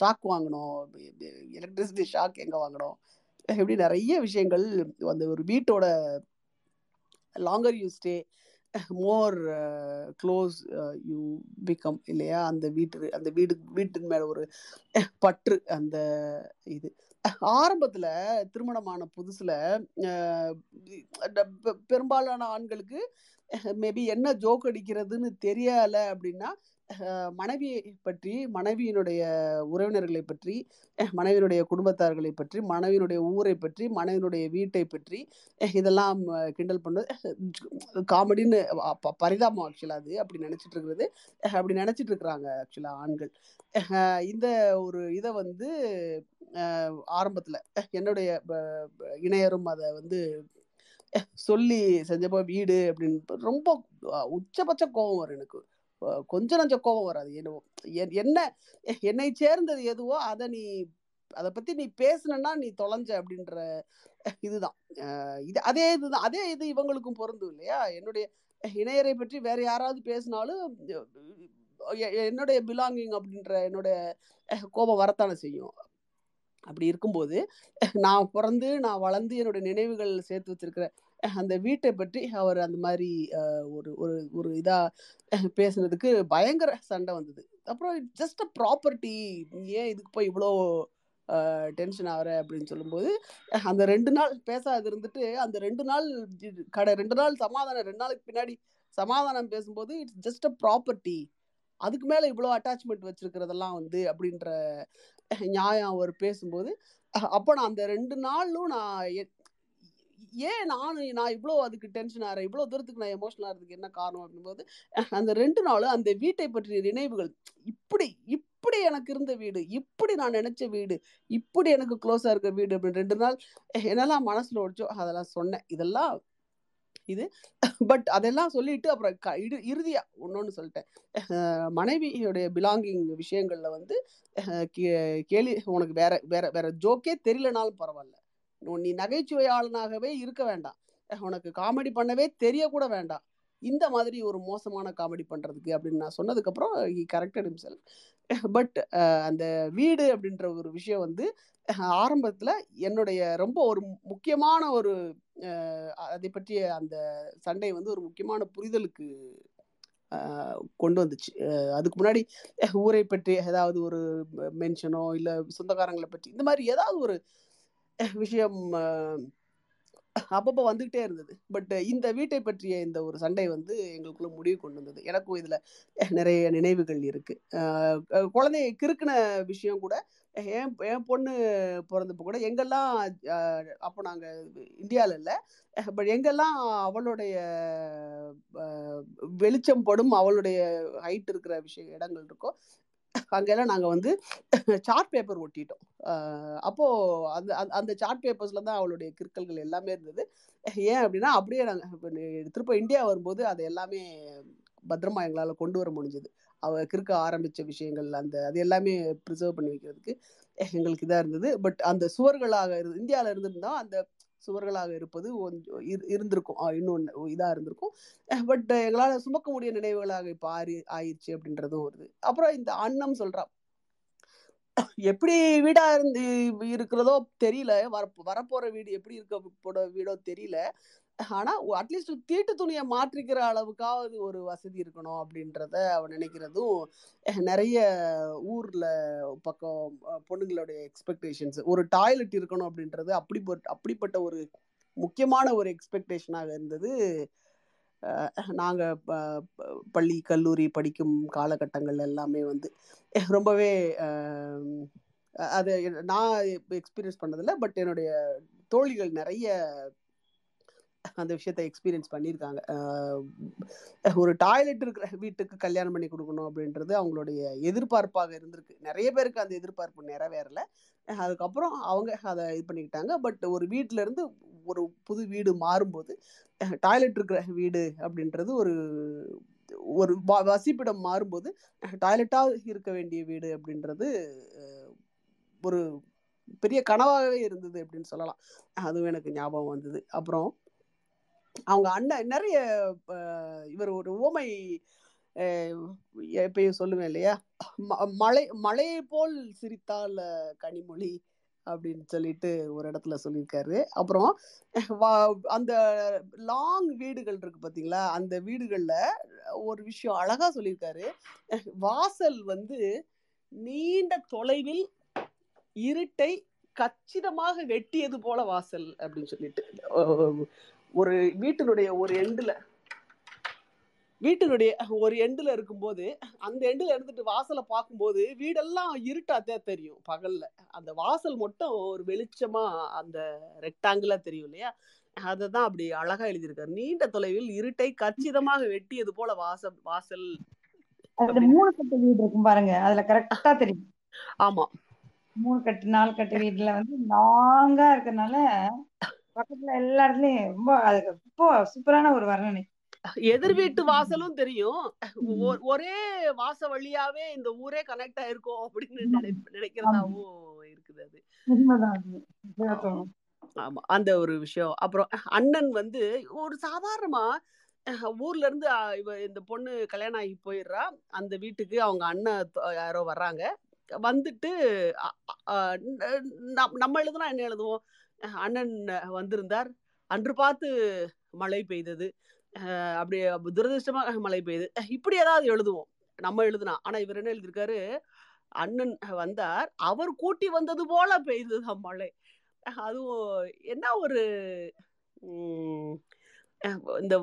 Speaker 3: ஷாக் வாங்கினோம்? எலக்ட்ரிசிட்டி ஷாக் எங்க வாங்கினோம்? இப்படி நிறைய விஷயங்கள் அந்த ஒரு வீட்டோட longer you stay more close you become இல்லையா? அந்த வீட்டு அந்த வீடு வீட்டின் மேல ஒரு பற்று அந்த இது. ஆரம்பத்துல திருமணமான புதுசுல பெ- பெரும்பாலான ஆண்களுக்கு மேபி என்ன ஜோக் அடிக்கிறதுன்னு தெரியல அப்படின்னா மனைவியை பற்றி மனைவியினுடைய உறவினர்களை பற்றி மனைவியினுடைய குடும்பத்தார்களை பற்றி மனைவியினுடைய ஊரை பற்றி மனைவியினுடைய வீட்டை பற்றி இதெல்லாம் கிண்டல் பண்ணது காமெடின்னு பரிதாபம் ஆக்சுவலாக அது அப்படி நினச்சிட்டு இருக்கிறது. அப்படி நினச்சிட்டு இருக்கிறாங்க ஆக்சுவலாக ஆண்கள். இந்த ஒரு இதை வந்து ஆரம்பத்தில் என்னுடைய ப- இணையரும் அதை வந்து சொல்லி செஞ்சப்போ வீடு அப்படின்னு ரொம்ப உச்சபட்ச கோபம் வரும் எனக்கு. கொஞ்சம் நஞ்ச கோபம் வராது. என்னவோ என்- என்ன என்னை சேர்ந்தது எதுவோ அதை நீ அதை பத்தி நீ பேசுனன்னா நீ தொலைஞ்ச அப்படின்ற இதுதான். இது அதே இதுதான். அதே இது இவங்களுக்கும் பொருந்தும் இல்லையா? என்னுடைய இணையரை பற்றி வேற யாராவது பேசினாலும் என்னுடைய பிலாங்கிங் அப்படின்ற என்னுடைய கோபம் வரத்தானே செய்யும். அப்படி இருக்கும்போது நான் பிறந்து நான் வளர்ந்து என்னுடைய நினைவுகள் சேர்த்து வச்சிருக்கிற அந்த வீட்டை பற்றி அவர் அந்த மாதிரி ஒரு ஒரு ஒரு இதாக பேசுனதுக்கு பயங்கர சண்டை வந்தது. அப்புறம் ஜஸ்ட் அ ப்ராப்பர்ட்டி ஏன் இதுக்கு போய் இவ்வளோ டென்ஷன் ஆகிற அப்படின்னு சொல்லும்போது அந்த ரெண்டு நாள் பேசாது இருந்துட்டு அந்த ரெண்டு நாள் கடை ரெண்டு நாள் சமாதானம் ரெண்டு நாளுக்கு பின்னாடி சமாதானம் பேசும்போது இட்ஸ் ஜஸ்ட் அ ப்ராப்பர்ட்டி அதுக்கு மேலே இவ்வளோ அட்டாச்மெண்ட் வச்சுருக்கிறதெல்லாம் வந்து அப்படின்ற நியாயம் அவர் பேசும்போது அப்போ நான் அந்த ரெண்டு நாளும் நான் ஏன் நான் நான் இவ்வளோ அதுக்கு டென்ஷன் ஆகிறேன் இவ்வளோ தூரத்துக்கு நான் எமோஷனல் ஆகிறதுக்கு என்ன காரணம்? அப்படிங்கும்போது அந்த ரெண்டு நாளும் அந்த வீட்டை பற்றிய நினைவுகள். இப்படி இப்படி எனக்கு இருந்த வீடு இப்படி நான் நினைச்ச வீடு இப்படி எனக்கு க்ளோஸாக இருக்க வீடு அப்படின்னு ரெண்டு நாள் என்னெல்லாம் மனசில் ஓடிச்சோ அதெல்லாம் சொன்னேன். இதெல்லாம் இது பட் அதெல்லாம் சொல்லிட்டு அப்புறம் க இறு இறுதியாக ஒன்று சொல்லிட்டேன். மனைவியுடைய பிலாங்கிங் விஷயங்களில் வந்து கே- கேலி உனக்கு வேற வேற வேற ஜோக்கே தெரியலனாலும் பரவாயில்ல. நீ நகைச்சுவையாளனாகவே இருக்க வேண்டாம். உனக்கு காமெடி பண்ணவே தெரியக்கூட வேண்டாம். இந்த மாதிரி ஒரு மோசமான காமெடி பண்ணுறதுக்கு அப்படின்னு நான் சொன்னதுக்கப்புறம் ஹி கரெக்டட் himself. பட் அந்த வீடு அப்படின்ற ஒரு விஷயம் வந்து ஆரம்பத்தில் என்னுடைய ரொம்ப ஒரு முக்கியமான ஒரு அதை பற்றிய அந்த சண்டை வந்து ஒரு முக்கியமான புரிதலுக்கு கொண்டு வந்துச்சு. அதுக்கு முன்னாடி ஊரை பற்றி ஏதாவது ஒரு மென்ஷனோ இல்லை சொந்தக்காரங்களை பற்றி இந்த மாதிரி ஏதாவது ஒரு விஷயம் அப்பப்போ வந்துகிட்டே இருந்தது. பட் இந்த வீட்டை பற்றிய இந்த ஒரு சண்டை வந்து எங்களுக்குள்ள முடிவு கொண்டு வந்தது. எனக்கும் இதில் நிறைய நினைவுகள் இருக்குது குழந்தைய கிறுக்குன விஷயம் கூட என் என் பொண்ணு பிறந்தப்போ கூட எங்கெல்லாம் அப்போ நாங்கள் இந்தியாவில் இல்லை பட் எங்கெல்லாம் அவளுடைய வெளிச்சம் படும் அவளுடைய ஹைட் இருக்கிற விஷய இடங்கள் இருக்கோ அங்கெல்லாம் நாங்கள் வந்து சார்ட் பேப்பர் ஒட்டிட்டோம். அப்போது அந்த அந்த- அந்த சார்ட் பேப்பர்ஸில் தான் அவளுடைய கிறுக்கல்கள் எல்லாமே இருந்தது. ஏன் அப்படின்னா அப்படியே நாங்கள் திருப்ப திரும்ப இந்தியா வரும்போது அதை எல்லாமே பத்திரமா எங்களால் கொண்டு வர முடிஞ்சது. அவ கிறுக்க ஆரம்பித்த விஷயங்கள் அந்த அது எல்லாமே ப்ரிசர்வ் பண்ணி வைக்கிறதுக்கு எங்களுக்கு இதாக இருந்தது. பட் அந்த சுவர்களாக இரு இந்தியாவில் இருந்திருந்தா அந்த சுவர்களாக இருப்பது கொஞ்சம் இரு- இருந்திருக்கும். இன்னொன்று இதாக இருந்திருக்கும். பட் எங்களால சுமக்க முடிய நினைவுகளாக இப்போ ஆறி ஆயிடுச்சு அப்படின்றதும் வருது. அப்புறம் இந்த அன்னம் சொல்றா. எப்படி வீடா இருந்து இருக்கிறதோ தெரியல. வர வரப்போற வீடு எப்படி இருக்க போட வீடோ தெரியல. ஆனா அட்லீஸ்ட் தீட்டு துணியை மாற்றிக்கிற அளவுக்காவது ஒரு வசதி இருக்கணும் அப்படின்றத அவன் நினைக்கிறதும் நிறைய ஊர்ல பக்கம் பொண்ணுங்களுடைய எக்ஸ்பெக்டேஷன்ஸ் ஒரு டாய்லெட் இருக்கணும் அப்படின்றது அப்படி அப்படிப்பட்ட ஒரு முக்கியமான ஒரு எக்ஸ்பெக்டேஷனாக இருந்தது. நாங்க ப- ப- பள்ளி கல்லூரி படிக்கும் காலகட்டங்கள் எல்லாமே வந்து ரொம்பவே அது நான் எக்ஸ்பீரியன்ஸ் பண்ணதில்லை பட் என்னுடைய தோழிகள் நிறைய அந்த விஷயத்தை எக்ஸ்பீரியன்ஸ் பண்ணியிருக்காங்க ஒரு டாய்லெட் இருக்கிற வீட்டுக்கு கல்யாணம் பண்ணி கொடுக்கணும் அப்படின்றது அவங்களுடைய எதிர்பார்ப்பாக இருந்திருக்கு. நிறைய பேருக்கு அந்த எதிர்பார்ப்பு நிறைவேறல. அதுக்கப்புறம் அவங்க அதை இது பண்ணிக்கிட்டாங்க. பட் ஒரு வீட்டிலேருந்து இருந்து ஒரு புது வீடு மாறும்போது டாய்லெட் இருக்கிற வீடு அப்படின்றது ஒரு ஒரு வ- வசிப்பிடம் மாறும்போது டாய்லெட்டாக இருக்க வேண்டிய வீடு அப்படின்றது ஒரு பெரிய கனவாகவே இருந்தது அப்படின்னு சொல்லலாம். அதுவும் எனக்கு ஞாபகம் வந்தது. அப்புறம் அவங்க அண்ணன் நிறைய இவர் ஒரு ஓமை அஹ், எப்பயும் சொல்லுவேன் இல்லையா? ம- மழை மழையை போல் சிரித்தால் கனிமொழி அப்படின்னு சொல்லிட்டு ஒரு இடத்துல சொல்லியிருக்காரு. அப்புறம் அந்த லாங் வீடுகள் இருக்கு பார்த்தீங்களா? அந்த வீடுகள்ல ஒரு விஷயம் அழகா சொல்லியிருக்காரு. வாசல் வந்து நீண்ட தொலைவில் இருட்டை கச்சிதமாக வெட்டியது போல வாசல் அப்படின்னு சொல்லிட்டு. ஒரு வீட்டினுடைய ஒரு எண்டுல வீட்டினுடைய ஒரு எண்டுல இருக்கும்போது அந்த எண்டுல இருந்துட்டு வாசலை பார்க்கும்போது வீடெல்லாம் இருட்டாத்தே தெரியும் பகல்ல. அந்த வாசல் மட்டும் ஒரு வெளிச்சமா அந்த ரெக்டாங்கிளா தெரியும் இல்லையா? அதை தான் அப்படி அழகா எழுதியிருக்காரு. நீண்ட தொலைவில் இருட்டை கச்சிதமாக வெட்டியது போல வாசல் வாசல்
Speaker 1: மூணு கட்டு வீடு இருக்கும் பாருங்க. அதுல கரெக்டா தெரியும்.
Speaker 3: ஆமா.
Speaker 1: மூணு கட்டு நாலு கட்டு வீட்டுல வந்து லாங்கா இருக்கறனால பக்கத்துல எல்லா இடத்துலயும் ரொம்ப ரொம்ப சூப்பரான ஒரு வர்ணனை.
Speaker 3: எதிர் வீட்டு வாசலும் தெரியும். ஒரே வாச வழியாவே இந்த ஊரே கனெக்ட் ஆயிருக்கும் அப்படின்னு நினைக்கிறதாவும் இருக்குது அது. ஆமா. அந்த ஒரு விஷயம். அப்புறம் அண்ணன் வந்து ஒரு சாதாரணமா ஊர்ல இருந்து இவ இந்த பொண்ணு கல்யாணம் ஆகி போயிடுறா. அந்த வீட்டுக்கு அவங்க அண்ணன் யாரோ வர்றாங்க. வந்துட்டு நம்ம எழுதுனா என்ன எழுதுவோம்? அண்ணன் வந்திருந்தார். அன்று பார்த்து மழை பெய்தது. அப்படியே துரதிருஷ்டமாக மழை பெய்யுது இப்படி ஏதாவது எழுதுவோம். நம்ம எழுதுனா. ஆனா இவர் என்ன எழுதியிருக்காரு? அண்ணன் வந்தார். அவர் கூட்டி வந்தது போல பெய்ததுதான் மழை. அதுவும் என்ன ஒரு இந்த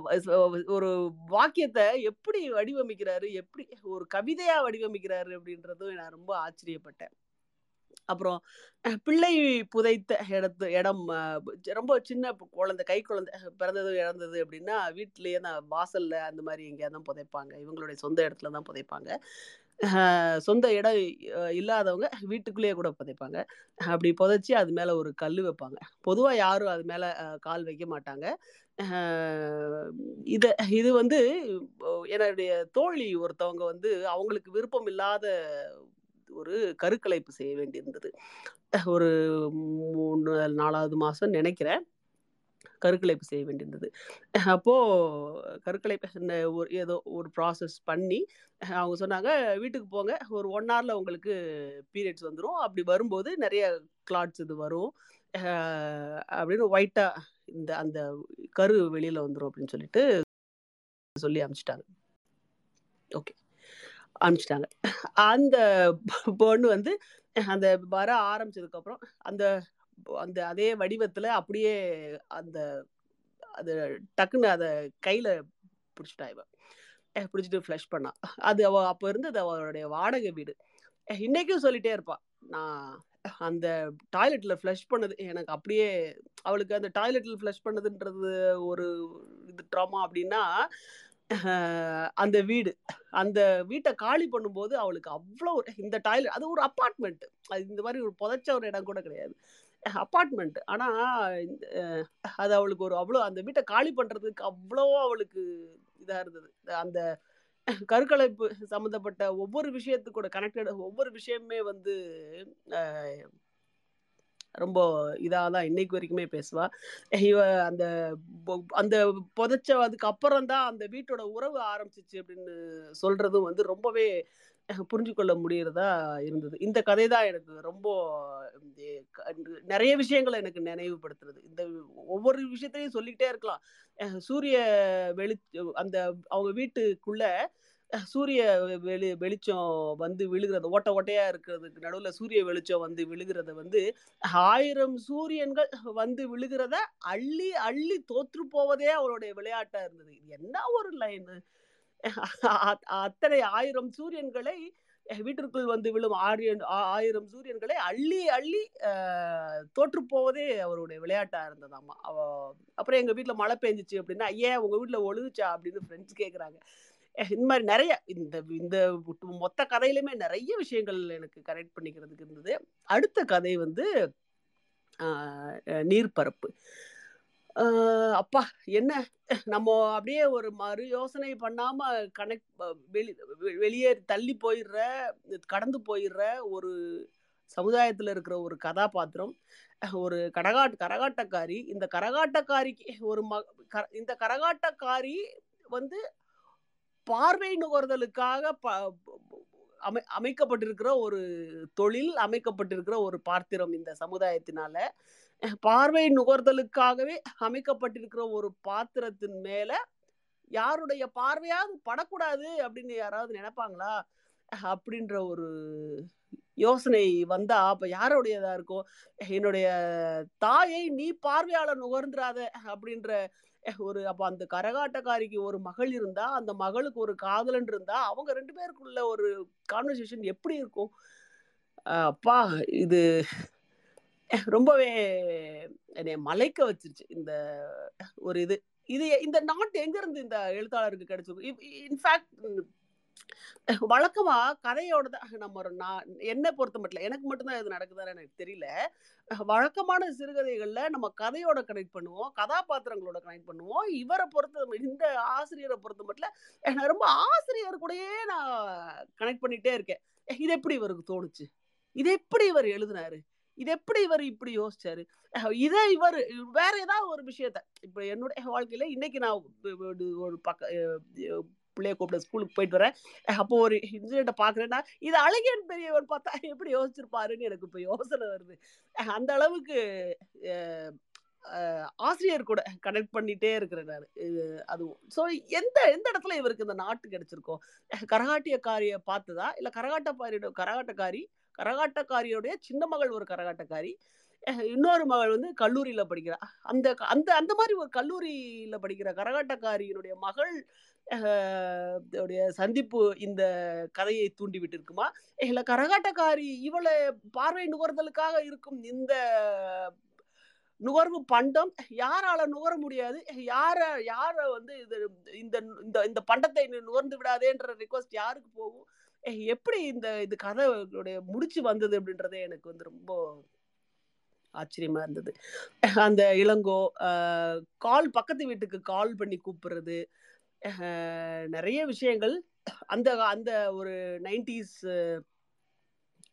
Speaker 3: ஒரு வாக்கியத்தை எப்படி வடிவமைக்கிறாரு? எப்படி ஒரு கவிதையா வடிவமைக்கிறாரு? அப்படின்றதும் நான் ரொம்ப ஆச்சரியப்பட்டேன். அப்புறம் பிள்ளை புதைத்த இடத்து இடம் ரொம்ப சின்ன குழந்தை கை குழந்தை பிறந்தது இறந்தது அப்படின்னா வீட்டிலேயே தான் வாசல்ல அந்த மாதிரி எங்கேயா தான் புதைப்பாங்க. இவங்களுடைய சொந்த இடத்துல தான் புதைப்பாங்க. சொந்த இடம் இல்லாதவங்க வீட்டுக்குள்ளேயே கூட புதைப்பாங்க. அப்படி புதைச்சி அது மேலே ஒரு கல் வைப்பாங்க. பொதுவாக யாரும் அது மேலே கால் வைக்க மாட்டாங்க. இதை இது வந்து என்னுடைய தோழி ஒருத்தவங்க வந்து அவங்களுக்கு விருப்பம் இல்லாத ஒரு கருக்கலைப்பு செய்ய வேண்டியிருந்தது. ஒரு மூணு நாலாவது மாதம் நினைக்கிறேன். கருக்கலைப்பு செய்ய வேண்டியிருந்தது. அப்போது கருக்கலைப்பு ஒரு ஏதோ ஒரு ப்ராசஸ் பண்ணி அவங்க சொன்னாங்க வீட்டுக்கு போங்க. ஒரு ஒன் ஹவரில் உங்களுக்கு பீரியட்ஸ் வந்துடும் அப்படி வரும்போது நிறைய கிளாட்ஸ் இது வரும். அப்படின்னு ஒயிட்டாக இந்த அந்த கரு வெளியில் வந்துடும் அப்படின்னு சொல்லிட்டு சொல்லி அனுப்பிச்சிட்டாங்க. ஓகே. அனுப்பிச்சிட்டாங்க. அந்த பொண்ணு வந்து அந்த வர ஆரம்பிச்சதுக்கு அப்புறம் அந்த அந்த அதே வடிவத்துல அப்படியே அந்த அது டக்குன்னு அதை கையில பிடிச்சிட்டா இவ. பிடிச்சிட்டு ஃப்ளஷ் பண்ணா. அது அவ அப்போ இருந்தது அவளுடைய வாடகை வீடு. இன்னைக்கும் சொல்லிட்டே இருப்பா. நான் அந்த டாய்லெட்ல ஃப்ளஷ் பண்ணது எனக்கு அப்படியே அவளுக்கு அந்த டாய்லெட்ல ஃப்ளஷ் பண்ணதுன்றது ஒரு இது ட்ராமா அப்படின்னா அந்த வீடு. அந்த வீட்டை காலி பண்ணும்போது அவளுக்கு அவ்வளோ ஒரு- இந்த டாய்லெட் அது ஒரு அப்பார்ட்மெண்ட் அது இந்த மாதிரி ஒரு புதைச்ச ஒரு இடம் கூட கிடையாது. அப்பார்ட்மெண்ட் ஆனால் இந்த, அது அவளுக்கு ஒரு அவ்வளோ அந்த வீட்டை காலி பண்ணுறதுக்கு அவ்வளோ அவளுக்கு இதாக இருந்தது. அந்த கருக்கலைப்பு சம்மந்தப்பட்ட ஒவ்வொரு விஷயத்துக்கூட கனெக்டட் ஒவ்வொரு விஷயமே வந்து ரொம்ப இதாக தான் இன்னைக்கு வரைக்குமே பேசுவா. இவ அந்த அந்த புதைச்ச அதுக்கு அப்புறம் தான் அந்த வீட்டோட உறவு ஆரம்பிச்சிச்சு அப்படின்னு சொல்றதும் வந்து ரொம்பவே புரிஞ்சு கொள்ள முடியறதா இருந்தது. இந்த கதை தான் எனக்கு ரொம்ப நிறைய விஷயங்களை எனக்கு நினைவுபடுத்துறது. இந்த ஒவ்வொரு விஷயத்தையும் சொல்லிக்கிட்டே இருக்கலாம். சூரிய வெளி அந்த அவங்க வீட்டுக்குள்ள சூரிய வெளி வெளிச்சம் வந்து விழுகிறது ஓட்ட ஓட்டையா இருக்கிறதுக்கு நடுவில் சூரிய வெளிச்சம் வந்து விழுகிறத வந்து ஆயிரம் சூரியன்கள் வந்து விழுகிறத அள்ளி அள்ளி தோற்று போவதே அவளுடைய விளையாட்டா இருந்தது. இது என்ன ஒரு லைன் அத்தனை ஆயிரம் சூரியன்களை வீட்டிற்குள் வந்து விழும் ஆரியன் ஆ- ஆயிரம் சூரியன்களை அள்ளி அள்ளி தோற்று போவதே அவருடைய விளையாட்டா இருந்ததாமா அவ அப்புறம் எங்க வீட்டில் மழை பெஞ்சிச்சு அப்படின்னா ஏன் உங்க வீட்டில் ஒழுகுச்சா? அப்படின்னு ஃப்ரெண்ட்ஸ் கேக்குறாங்க. இந்த மாதிரி நிறைய இந்த இந்த மொத்த கதையிலுமே நிறைய விஷயங்கள் எனக்கு கரெக்ட் பண்ணிக்கிறதுக்கு இருந்தது. அடுத்த கதை வந்து நீர்பரப்பு அப்பா என்ன? நம்ம அப்படியே ஒரு மறு யோசனை பண்ணாம கனெக்ட் வெளி வெளியே தள்ளி போயிடுற கடந்து போயிடுற ஒரு சமுதாயத்தில் இருக்கிற ஒரு கதாபாத்திரம் ஒரு கடகாட் கரகாட்டக்காரி. இந்த கரகாட்டக்காரிக்கு ஒரு ம க- இந்த கரகாட்டக்காரி வந்து பார்வை நுகர்தலுக்காக ப அமை அமைக்கப்பட்டிருக்கிற ஒரு தொழில் அமைக்கப்பட்டிருக்கிற ஒரு பாத்திரம் இந்த சமுதாயத்தினால. பார்வை நுகர்தலுக்காகவே அமைக்கப்பட்டிருக்கிற ஒரு பாத்திரத்தின் மேல யாருடைய பார்வையாவது படக்கூடாது அப்படின்னு யாராவது நினைப்பாங்களா? அப்படின்ற ஒரு யோசனை வந்தா அப்ப யாருடையதா இருக்கும்? என்னுடைய தாயை நீ பார்வையாளர் நுகர்ந்துராத அப்படின்ற ஒரு அப்ப அந்த கரகாட்டக்காரிக்கு ஒரு மகள் இருந்தா அந்த மகளுக்கு ஒரு காதலன் இருந்தா அவங்க ரெண்டு பேருக்குள்ள ஒரு கான்வர்சேஷன் எப்படி இருக்கும்? அப்பா இது ரொம்பவே என்னைய மலைக்க வச்சிருச்சு இந்த ஒரு இது. இது இந்த நாட்டு எங்க இருந்து இந்த எழுத்தாளருக்கு கிடைச்சிருக்கும் இன்ஃபேக்ட் வழக்கமா கதையோட தான். நம்ம ஒரு நான் என்னை பொறுத்த மட்டும் எனக்கு மட்டும்தான் இது நடக்குதான்னு எனக்கு தெரியல. வழக்கமான சிறுகதைகள்ல நம்ம கதையோட கனெக்ட் பண்ணுவோம் கதாபாத்திரங்களோட கனெக்ட் பண்ணுவோம். இவரை பொறுத்த இந்த ஆசிரியரை பொறுத்த மட்டும் நான் ரொம்ப ஆசிரியர் கூடயே நான் கனெக்ட் பண்ணிட்டே இருக்கேன். இது எப்படி இவருக்கு தோணுச்சு? இது எப்படி இவர் எழுதினாரு? இது எப்படி இவர் இப்படி யோசிச்சாரு? இதை இவர் வேற ஏதாவது ஒரு விஷயத்த இப்போ என்னுடைய வாழ்க்கையில இன்னைக்கு நான் ஒரு பக்க பிள்ளைய கூப்பிட ஸ்கூலுக்கு போயிட்டு வரேன். அப்போ ஒரு இன்சிடென்ட்டை பார்க்குறேன்னா இது அழகியன் பெரியவர் பார்த்தா எப்படி யோசிச்சிருப்பாருன்னு எனக்கு இப்போ யோசனை வருது. அந்த அளவுக்கு ஆசிரியர் கூட கனெக்ட் பண்ணிட்டே இருக்கிறேன் நான். அதுவும். ஸோ எந்த எந்த இடத்துல இவருக்கு இந்த நாட்டு கிடைச்சிருக்கோம் கரகாட்டியக்காரியை பார்த்துதா? இல்லை கரகாட்டக்காரியோட கரகாட்டக்காரி கரகாட்டக்காரியோடைய சின்ன மகள் ஒரு கரகாட்டக்காரி இன்னொரு மகள் வந்து கல்லூரியில் படிக்கிறா. அந்த அந்த அந்த மாதிரி ஒரு கல்லூரியில் படிக்கிற கரகாட்டக்காரியினுடைய மகள் சந்திப்பு இந்த கதையை தூண்டி விட்டு இருக்குமா கரகாட்டக்காரி இவளை பார்வை நுகர்தலுக்காக இருக்கும் இந்த நுகர்வு பண்டம் யாரால நுகர முடியாது? யார யார வந்து இது இந்த இந்த இந்த பண்டத்தை நுகர்ந்து விடாதேன்ற ரிக்வஸ்ட் யாருக்கு போகும்? எப்படி இந்த இது கதையுடைய முடிச்சு வந்தது அப்படின்றதே எனக்கு வந்து ரொம்ப ஆச்சரியமா இருந்தது. அந்த இளங்கோ கால் பக்கத்து வீட்டுக்கு கால் பண்ணி கூப்பிடுறது நிறைய விஷயங்கள். அந்த அந்த ஒரு நைன்டிஸ்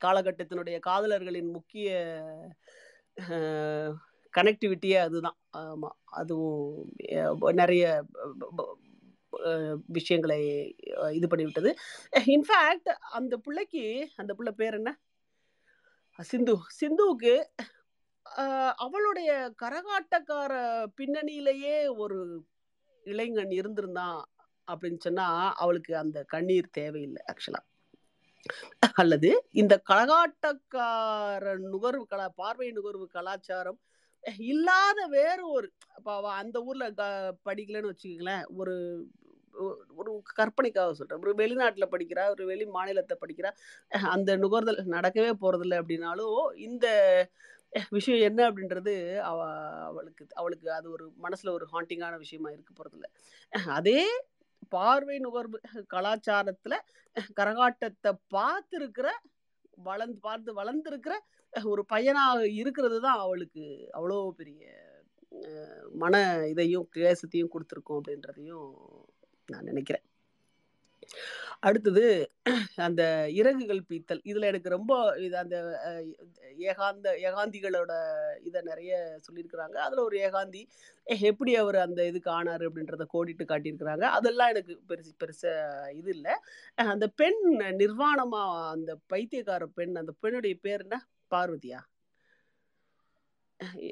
Speaker 3: காலகட்டத்தினுடைய காதலர்களின் முக்கிய கனெக்டிவிட்டியே அதுதான். ஆமாம் அதுவும் நிறைய விஷயங்களை இது பண்ணிவிட்டது. இன்ஃபேக்ட் அந்த பிள்ளைக்கு அந்த பிள்ளை பேர் என்ன? சிந்து. சிந்துவுக்கு அவளுடைய கரகாட்டக்கார பின்னணியிலேயே ஒரு இளைஞன் இருந்திருந்தான் அப்படின்னு சொன்னா அவளுக்கு அந்த கண்ணீர் தேவையில்லை ஆக்சுவலா அல்லது இந்த கலகாட்டக்கார நுகர்வு கலா பார்வை நுகர்வு கலாச்சாரம் இல்லாத வேறு ஒரு அந்த ஊர்ல படிக்கலன்னு வச்சுக்கோங்களேன் ஒரு ஒரு கற்பனைக்காக சொல்றேன். ஒரு வெளிநாட்டில் படிக்கிறா ஒரு வெளி மாநிலத்தை படிக்கிறா அந்த நுகர்தல் நடக்கவே போறதில்லை அப்படின்னாலும் இந்த விஷயம் என்ன அப்படின்றது அவ அவளுக்கு அவளுக்கு அது ஒரு மனசுல ஒரு ஹாண்டிங்கான விஷயமா இருக்க போறதில்ல. அதே பார்வை நுகர்வு கலாச்சாரத்துல கரகாட்டத்தை பார்த்துருக்கிற வளர்ந்து பார்த்து வளர்ந்துருக்கிற ஒரு பையனாக இருக்கிறது தான் அவளுக்கு அவ்வளோ பெரிய மன இதையும் கிளேசத்தையும் கொடுத்துருக்கோம் அப்படின்றதையும் நான் நினைக்கிறேன். அடுத்தது அந்த இறகுகள் பீத்தல். இதில் எனக்கு ரொம்ப இது அந்த ஏகாந்த ஏகாந்திகளோட இதை நிறைய சொல்லியிருக்கிறாங்க. அதில் ஒரு ஏகாந்தி எப்படி அவர் அந்த இதுக்கு ஆனாரு? அப்படின்றத கோடிட்டு காட்டியிருக்கிறாங்க. அதெல்லாம் எனக்கு பெருசு பெருசாக இது இல்லை. அந்த பெண் நிர்வாணமாக அந்த பைத்தியக்கார பெண் அந்த பெண்ணுடைய பேர் என்ன? பார்வதியா?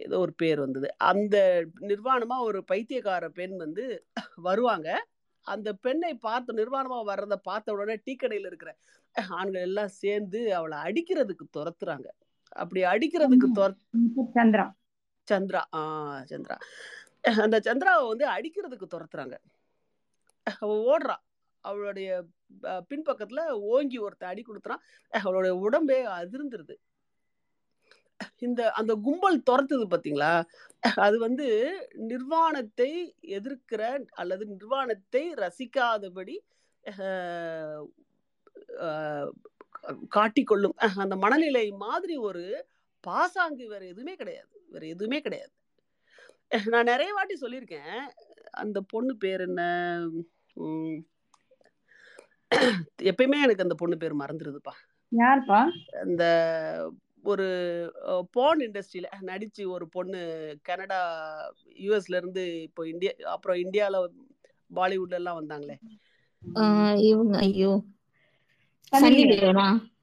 Speaker 3: ஏதோ ஒரு பேர் வந்தது. அந்த நிர்வாணமாக ஒரு பைத்தியக்கார பெண் வந்து வருவாங்க. அந்த பெண்ணை பார்த்து நிர்வாணமா வர்றத பார்த்த உடனே டீ கடையில இருக்கிற ஆண்கள் எல்லாம் சேர்ந்து அவளை அடிக்கிறதுக்கு துரத்துறாங்க. அப்படி அடிக்கிறதுக்கு துர
Speaker 1: சந்திரா.
Speaker 3: சந்திரா. ஆஹ் சந்திரா. அந்த சந்திராவை வந்து அடிக்கிறதுக்கு துரத்துறாங்க. அவ ஓடுறா. அவளுடைய பின்பக்கத்துல ஓங்கி ஒருத்தன் அடி கொடுத்துறான் அவளுடைய உடம்பே அதிர்ந்துருது. இந்த அந்த கும்பல் துரத்துது பாத்தீங்களா? அது வந்து நிர்வாணத்தை எதிர்க்கிற அல்லது நிர்வாணத்தை ரசிக்காதபடி காட்டிக்கொள்ளும். அந்த மனநிலை மாதிரி ஒரு பாசாங்கு வேற எதுவுமே கிடையாது. வேற எதுவுமே கிடையாது. நான் நிறைய வாட்டி சொல்லியிருக்கேன். அந்த பொண்ணு பேர் என்ன? உம், எப்பயுமே எனக்கு அந்த பொண்ணு பேர் மறந்துடுதுப்பா
Speaker 1: யாருப்பா?
Speaker 3: அந்த ஒரு போன் இண்டஸ்ட்ரியில நடிச்சு ஒரு பொண்ணு கனடா யூஎஸ்ல இருந்து இப்போ இந்தியா அப்புறம் இந்தியால பாலிவுட்ல எல்லாம் வந்தாங்களே.
Speaker 4: இவங்க ஐயோ.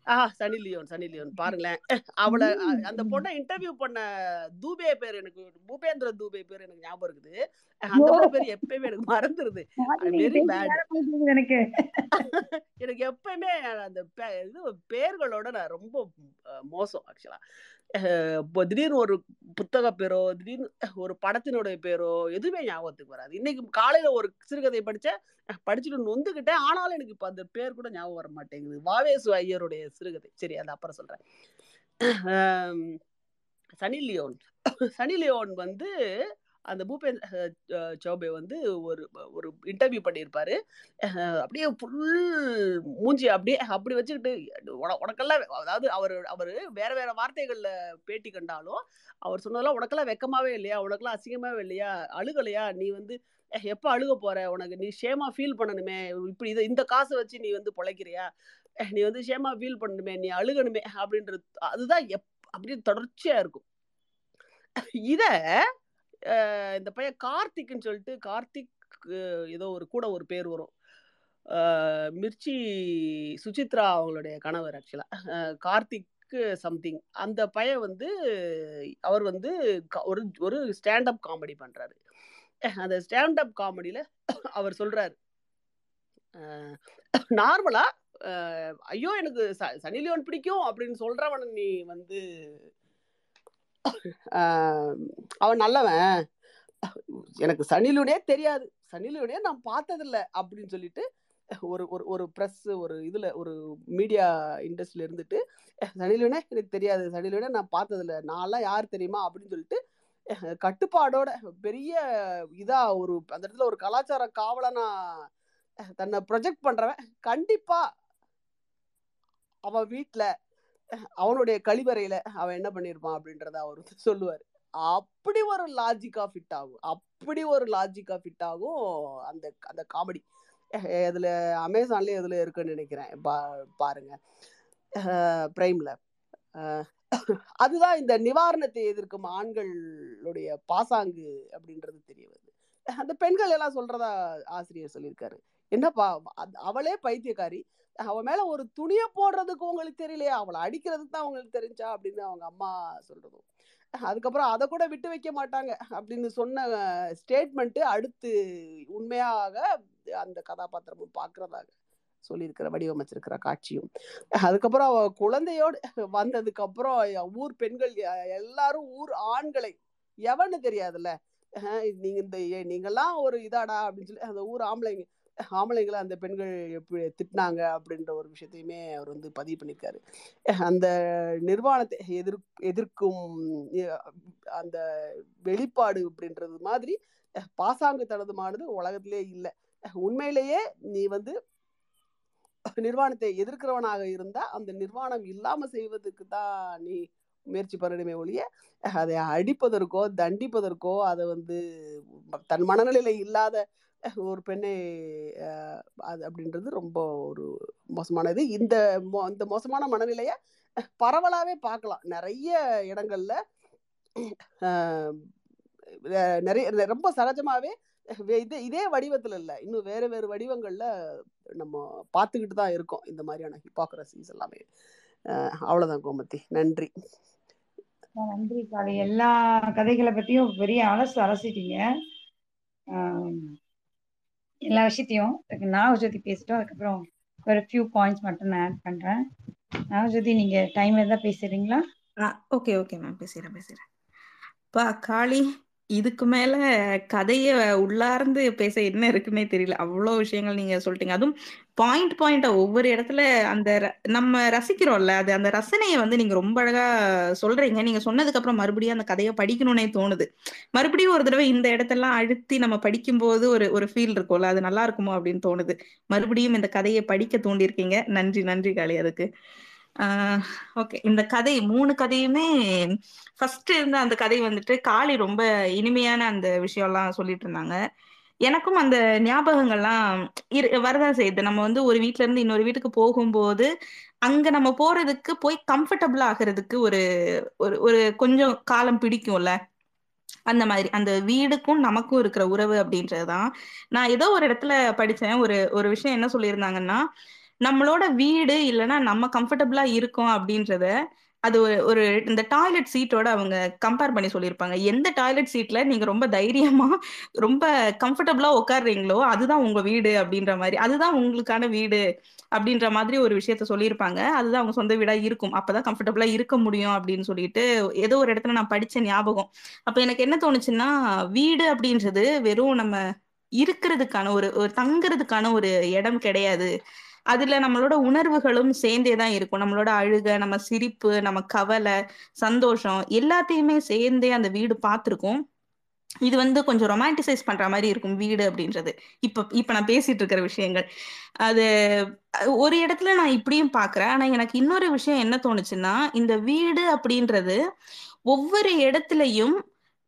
Speaker 3: ஆஹா சனி லியோன் சனி லியோன். பாருங்களேன். அவளை அந்த பொண்ணை இன்டர்வியூ பண்ண தூபே பேர் எனக்கு பூபேந்திர தூபே பேர் எனக்கு ஞாபகம் இருக்குது. அந்த பேர் எப்பயுமே எனக்கு மறந்துருது. வெரி பேட்
Speaker 1: எனக்கு?
Speaker 3: எனக்கு எப்பயுமே அந்த இது பேர்களோட நான் ரொம்ப மோசம் ஆக்சுவலா இப்போ திடீர்னு ஒரு புத்தக பேரோ திடீர்னு ஒரு படத்தினுடைய பேரோ எதுவுமே ஞாபகத்துக்கு வராது. இன்னைக்கு காலையில ஒரு சிறுகதை படித்தேன் படிச்சுட்டு நொந்துக்கிட்டேன் ஆனாலும் எனக்கு இப்போ அந்த பேர் கூட ஞாபகம் வர மாட்டேங்குது. வாவேசு ஐயருடைய சிறுகதை. சரி அது அப்புறம் சொல்றேன். சனி லியோன். சனி லியோன் வந்து அந்த பூபேந்த் சௌபே வந்து ஒரு ஒரு இன்டர்வியூ பண்ணியிருப்பாரு. அப்படியே ஃபுல் மூஞ்சி அப்படியே அப்படி வச்சுக்கிட்டு உன- உனக்கெல்லாம் அதாவது அவர் அவர் வேற வேற வார்த்தைகளில் பேட்டி கண்டாலும் அவர் சொன்னதெல்லாம் உனக்கெல்லாம் வெக்கமாவே இல்லையா? உனக்கெல்லாம் அசிங்கமாவே இல்லையா? அழுகலையா? நீ வந்து எப்போ அழுக போற? உனக்கு நீ ஷேமா ஃபீல் பண்ணணுமே. இப்படி இதை இந்த காசை வச்சு நீ வந்து பொழைக்கிறியா? நீ வந்து ஷேமா ஃபீல் பண்ணணுமே. நீ அழுகணுமே. அப்படின்றது அதுதான் எப் அப்படியே தொடர்ச்சியா இருக்கும். இதை இந்த பையன் கார்த்திக்னு சொல்லிட்டு கார்த்திக் ஏதோ ஒரு கூட ஒரு பேர் வரும். மிர்ச்சி சுசித்ரா அவங்களுடைய கணவர் ஆக்சுவலாக கார்த்திக்கு சம்திங் அந்த பையன் வந்து அவர் வந்து க- ஒரு ஒரு ஸ்டாண்டப் காமெடி பண்ணுறாரு அந்த ஸ்டாண்டப் காமெடியில் அவர் சொல்கிறாரு நார்மலாக ஐயோ எனக்கு ச- சனி லியோன் பிடிக்கும் அப்படின்னு சொல்றவன் நீ வந்து அவன் நல்லவன். எனக்கு சனிலுனே தெரியாது. சனிலுனே நான் பார்த்ததில்ல அப்படின்னு சொல்லிட்டு ஒரு ஒரு ஒரு ப்ரெஸ் ஒரு இதில் ஒரு மீடியா இண்டஸ்ட்ரியில் இருந்துட்டு சனிலுனே எனக்கு தெரியாது. சனிலுனே நான் பார்த்ததில்ல. நான்லாம் யார் தெரியுமா அப்படின்னு சொல்லிட்டு கட்டுப்பாடோட பெரிய இதா ஒரு அந்த இடத்துல ஒரு கலாச்சார காவலனா தன்னை ப்ரொஜெக்ட் பண்றவன். கண்டிப்பா அவன் வீட்டில் அவனுடைய கழிவறையில அவன் என்ன பண்ணிருப்பான் அப்படின்றத அவர் வந்து அப்படி ஒரு லாஜிக்கா ஃபிட் ஆகும். அப்படி ஒரு லாஜிக்கா ஃபிட் ஆகும் அந்த அந்த காமெடி இதுல அமேசான்லயே இதுல இருக்குன்னு நினைக்கிறேன். பா- பாருங்க. பிரைம்ல அதுதான் இந்த நிவாரணத்தை எதிர்க்கும் ஆண்களுடைய பாசாங்கு அப்படின்றது தெரிய வருது. அந்த பெண்கள் எல்லாம் சொல்றதா ஆசிரியர் சொல்லியிருக்காரு. என்னப்பா அவளே பைத்தியக்காரி. அவ மேல ஒரு துணியை போடுறதுக்கு உங்களுக்கு தெரியலையா? அவளை அடிக்கிறதுக்கு தான் அவங்களுக்கு தெரிஞ்சா? அப்படின்னு அவங்க அம்மா சொல்றதும். அதுக்கப்புறம் அதை கூட விட்டு வைக்க மாட்டாங்க அப்படின்னு சொன்ன ஸ்டேட்மெண்ட்டு அடுத்து உண்மையாக அந்த கதாபாத்திரமும் பார்க்கறதாக சொல்லியிருக்கிற வடிவமைச்சிருக்கிற காட்சியும். அதுக்கப்புறம் அவ குழந்தையோடு வந்ததுக்கு அப்புறம் ஊர் பெண்கள் எல்லாரும் ஊர் ஆண்களை எவன்னு தெரியாதுல்ல? நீங்க இந்த ஏ- நீங்கெல்லாம் ஒரு இதாடா அப்படின்னு சொல்லி அந்த ஊர் ஆம்பளைங்க ஆம்பளைங்களை அந்த பெண்கள் எப்படி திட்டினாங்க அப்படின்ற ஒரு விஷயத்தையுமே அவர் வந்து பதிவு பண்ணியிருக்காரு. அந்த நிர்வாணத்தை எதிர் எதிர்க்கும் அந்த வெளிப்பாடு அப்படின்றது மாதிரி பாசாங்குத்தனதுமானது உலகத்திலே இல்லை. உண்மையிலேயே நீ வந்து நிர்வாணத்தை எதிர்க்கிறவனாக இருந்தா அந்த நிர்வாணம் இல்லாம செய்வதற்கு தான் நீ முயற்சி பண்ணணுமே ஒழிய அதை அடிப்பதற்கோ தண்டிப்பதற்கோ அதை வந்து தன் மனநிலையில இல்லாத ஒரு பெண்ணை அது அப்படின்றது ரொம்ப ஒரு மோசமானது. இந்த மோ இந்த மோசமான மனநிலையை பரவலாகவே பார்க்கலாம். நிறைய இடங்கள்ல நிறைய ரொம்ப சகஜமாகவே வே- இதே இதே இல்லை. இன்னும் வேறு வேறு வடிவங்களில் நம்ம பார்த்துக்கிட்டு தான் இருக்கோம். இந்த மாதிரியான ஹிப்பாக்ரசிஸ் எல்லாமே. அவ்வளோதான் கோமதி. நன்றி.
Speaker 1: நன்றி காளி எல்லா கதைகளை பற்றியும் பெரிய அலசு அலசிட்டீங்க. எல்லா விஷயத்தையும் நாகஜோதி பேசிட்டோம். அதுக்கப்புறம் ஒரு ஃபியூ பாயிண்ட்ஸ் மட்டும் நான் ஆட் பண்றேன். நாகஜோதி நீங்க டைம் இருந்தா பேசுறீங்களா?
Speaker 2: ஓகே ஓகே மேம் பேசுறேன் பேசுறேன் பா காளி இதுக்கு மேல கதைய உள்ளார்ந்து பேச என்ன இருக்குன்னே தெரியல. அவ்வளோ விஷயங்கள் நீங்க சொல்லிட்டீங்க அதுவும் பாயிண்ட் பாயிண்ட்டா ஒவ்வொரு இடத்துல அந்த ர நம்ம ரசிக்கிறோம்ல, அது அந்த ரசனையை வந்து நீங்க ரொம்ப அழகா சொல்றீங்க. நீங்க சொன்னதுக்கு அப்புறம் மறுபடியும் அந்த கதையை படிக்கணும்னே தோணுது. மறுபடியும் ஒரு தடவை இந்த இடத்தெல்லாம் அழுத்தி நம்ம படிக்கும்போது ஒரு ஒரு ஃபீல் இருக்கும்ல, அது நல்லா இருக்குமோ அப்படின்னு தோணுது. மறுபடியும் இந்த கதையை படிக்க தூண்டியிருக்கீங்க. நன்றி, நன்றி காளி அதுக்கு. ஓகே. இந்த கதை மூணு கதையுமே ஃபர்ஸ்ட் இருந்த அந்த கதை வந்துட்டு காளி ரொம்ப இனிமையான அந்த விஷயம்லாம் சொல்லிட்டு இருந்தாங்க. எனக்கும் அந்த ஞாபகங்கள்லாம் இரு வரதான் செய்யுது. நம்ம வந்து ஒரு வீட்ல இருந்து இன்னொரு வீட்டுக்கு போகும்போது, அங்க நம்ம போறதுக்கு போய் கம்ஃபர்டபுள் ஆகுறதுக்கு ஒரு ஒரு ஒரு கொஞ்சம் காலம் பிடிக்கும்ல. அந்த மாதிரி. அந்த வீடுக்கும் நமக்கும் இருக்கிற உறவு அப்படின்றது தான். நான் ஏதோ ஒரு இடத்துல படிச்சேன். ஒரு ஒரு விஷயம் என்ன சொல்லியிருந்தாங்கன்னா, நம்மளோட வீடு இல்லைன்னா நம்ம கம்ஃபர்டபுளா இருக்கோம் அப்படின்றத, அது ஒரு ஒரு இந்த டாய்லெட் சீட்டோட அவங்க கம்பேர் பண்ணி சொல்லியிருப்பாங்க. எந்த டாய்லெட் சீட்ல நீங்க ரொம்ப தைரியமா, ரொம்ப கம்ஃபர்டபுளா உட்கார்றீங்களோ, அதுதான் உங்க வீடு அப்படின்ற மாதிரி அதுதான் உங்களுக்கான வீடு அப்படின்ற மாதிரி ஒரு விஷயத்த சொல்லியிருப்பாங்க. அதுதான் அவங்க சொந்த வீடா இருக்கும். அப்பதான் கம்ஃபர்டபுளா இருக்க முடியும் அப்படின்னு சொல்லிட்டு, ஏதோ ஒரு இடத்துல நான் படிச்ச ஞாபகம். அப்ப எனக்கு என்ன தோணுச்சுன்னா, வீடு அப்படின்றது வெறும் நம்ம இருக்கிறதுக்கான ஒரு ஒரு தங்குறதுக்கான ஒரு இடம் கிடையாது. அதுல நம்மளோட உணர்வுகளும் சேர்ந்தே தான் இருக்கும். நம்மளோட அழுகை, நம்ம சிரிப்பு, நம்ம கவலை, சந்தோஷம் எல்லாத்தையுமே சேர்ந்தே அந்த வீடு பார்த்துருக்கோம் இது வந்து கொஞ்சம் ரொமான்டிசைஸ் பண்ற மாதிரி இருக்கும் வீடு அப்படின்றது. இப்ப இப்ப நான் பேசிட்டு இருக்கிற விஷயங்கள். அது ஒரு இடத்துல நான் இப்படியும் பாக்குறேன் ஆனா எனக்கு இன்னொரு விஷயம் என்ன தோணுச்சுன்னா, இந்த வீடு அப்படின்றது ஒவ்வொரு இடத்துலயும்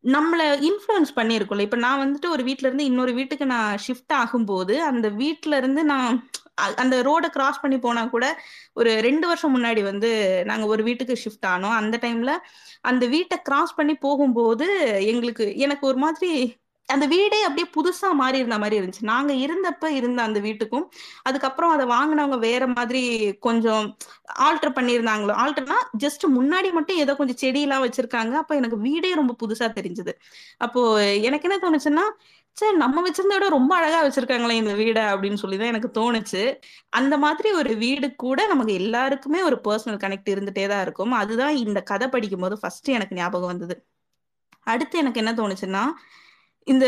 Speaker 2: நம்மள இன்ஃப்ளூயன்ஸ் பண்ணியிருக்கோம்ல இப்ப நான் வந்துட்டு ஒரு வீட்ல இருந்து இன்னொரு வீட்டுக்கு நான் ஷிஃப்ட் ஆகும்போது, அந்த வீட்ல இருந்து நான் அந்த ரோட கிராஸ் பண்ணி போனா கூட, ஒரு ரெண்டு வருஷம் முன்னாடி வந்து நாங்க ஒரு வீட்டுக்கு ஷிஃப்ட் ஆனோம். அந்த டைம்ல அந்த வீட்டை கிராஸ் பண்ணி போகும்போது, எங்களுக்கு எனக்கு ஒரு மாதிரி அந்த வீடே அப்படியே புதுசா மாறி இருந்த மாதிரி இருந்துச்சு. நாங்க இருந்தப்ப இருந்த அந்த வீட்டுக்கும், அதுக்கப்புறம் அதை வாங்கினவங்க வேற மாதிரி கொஞ்சம் ஆல்டர் பண்ணியிருந்தாங்களோ ஆல்டர்னா ஜஸ்ட் முன்னாடி மட்டும் ஏதோ கொஞ்சம் செடியெல்லாம் வச்சிருக்காங்க. அப்ப எனக்கு வீடே ரொம்ப புதுசா தெரிஞ்சது. அப்போ எனக்கு என்ன தோணுச்சுன்னா, சரி நம்ம வச்சிருந்த விட ரொம்ப அழகா வச்சிருக்காங்களே இந்த வீடை அப்படின்னு சொல்லி தான் எனக்கு தோணுச்சு. அந்த மாதிரி ஒரு வீடு கூட நமக்கு எல்லாருக்குமே ஒரு பர்சனல் கனெக்ட் இருந்துட்டே தான் இருக்கும். அதுதான் இந்த கதை படிக்கும்போது ஃபர்ஸ்ட் எனக்கு ஞாபகம் வந்தது. அடுத்து எனக்கு என்ன தோணுச்சுன்னா, இந்த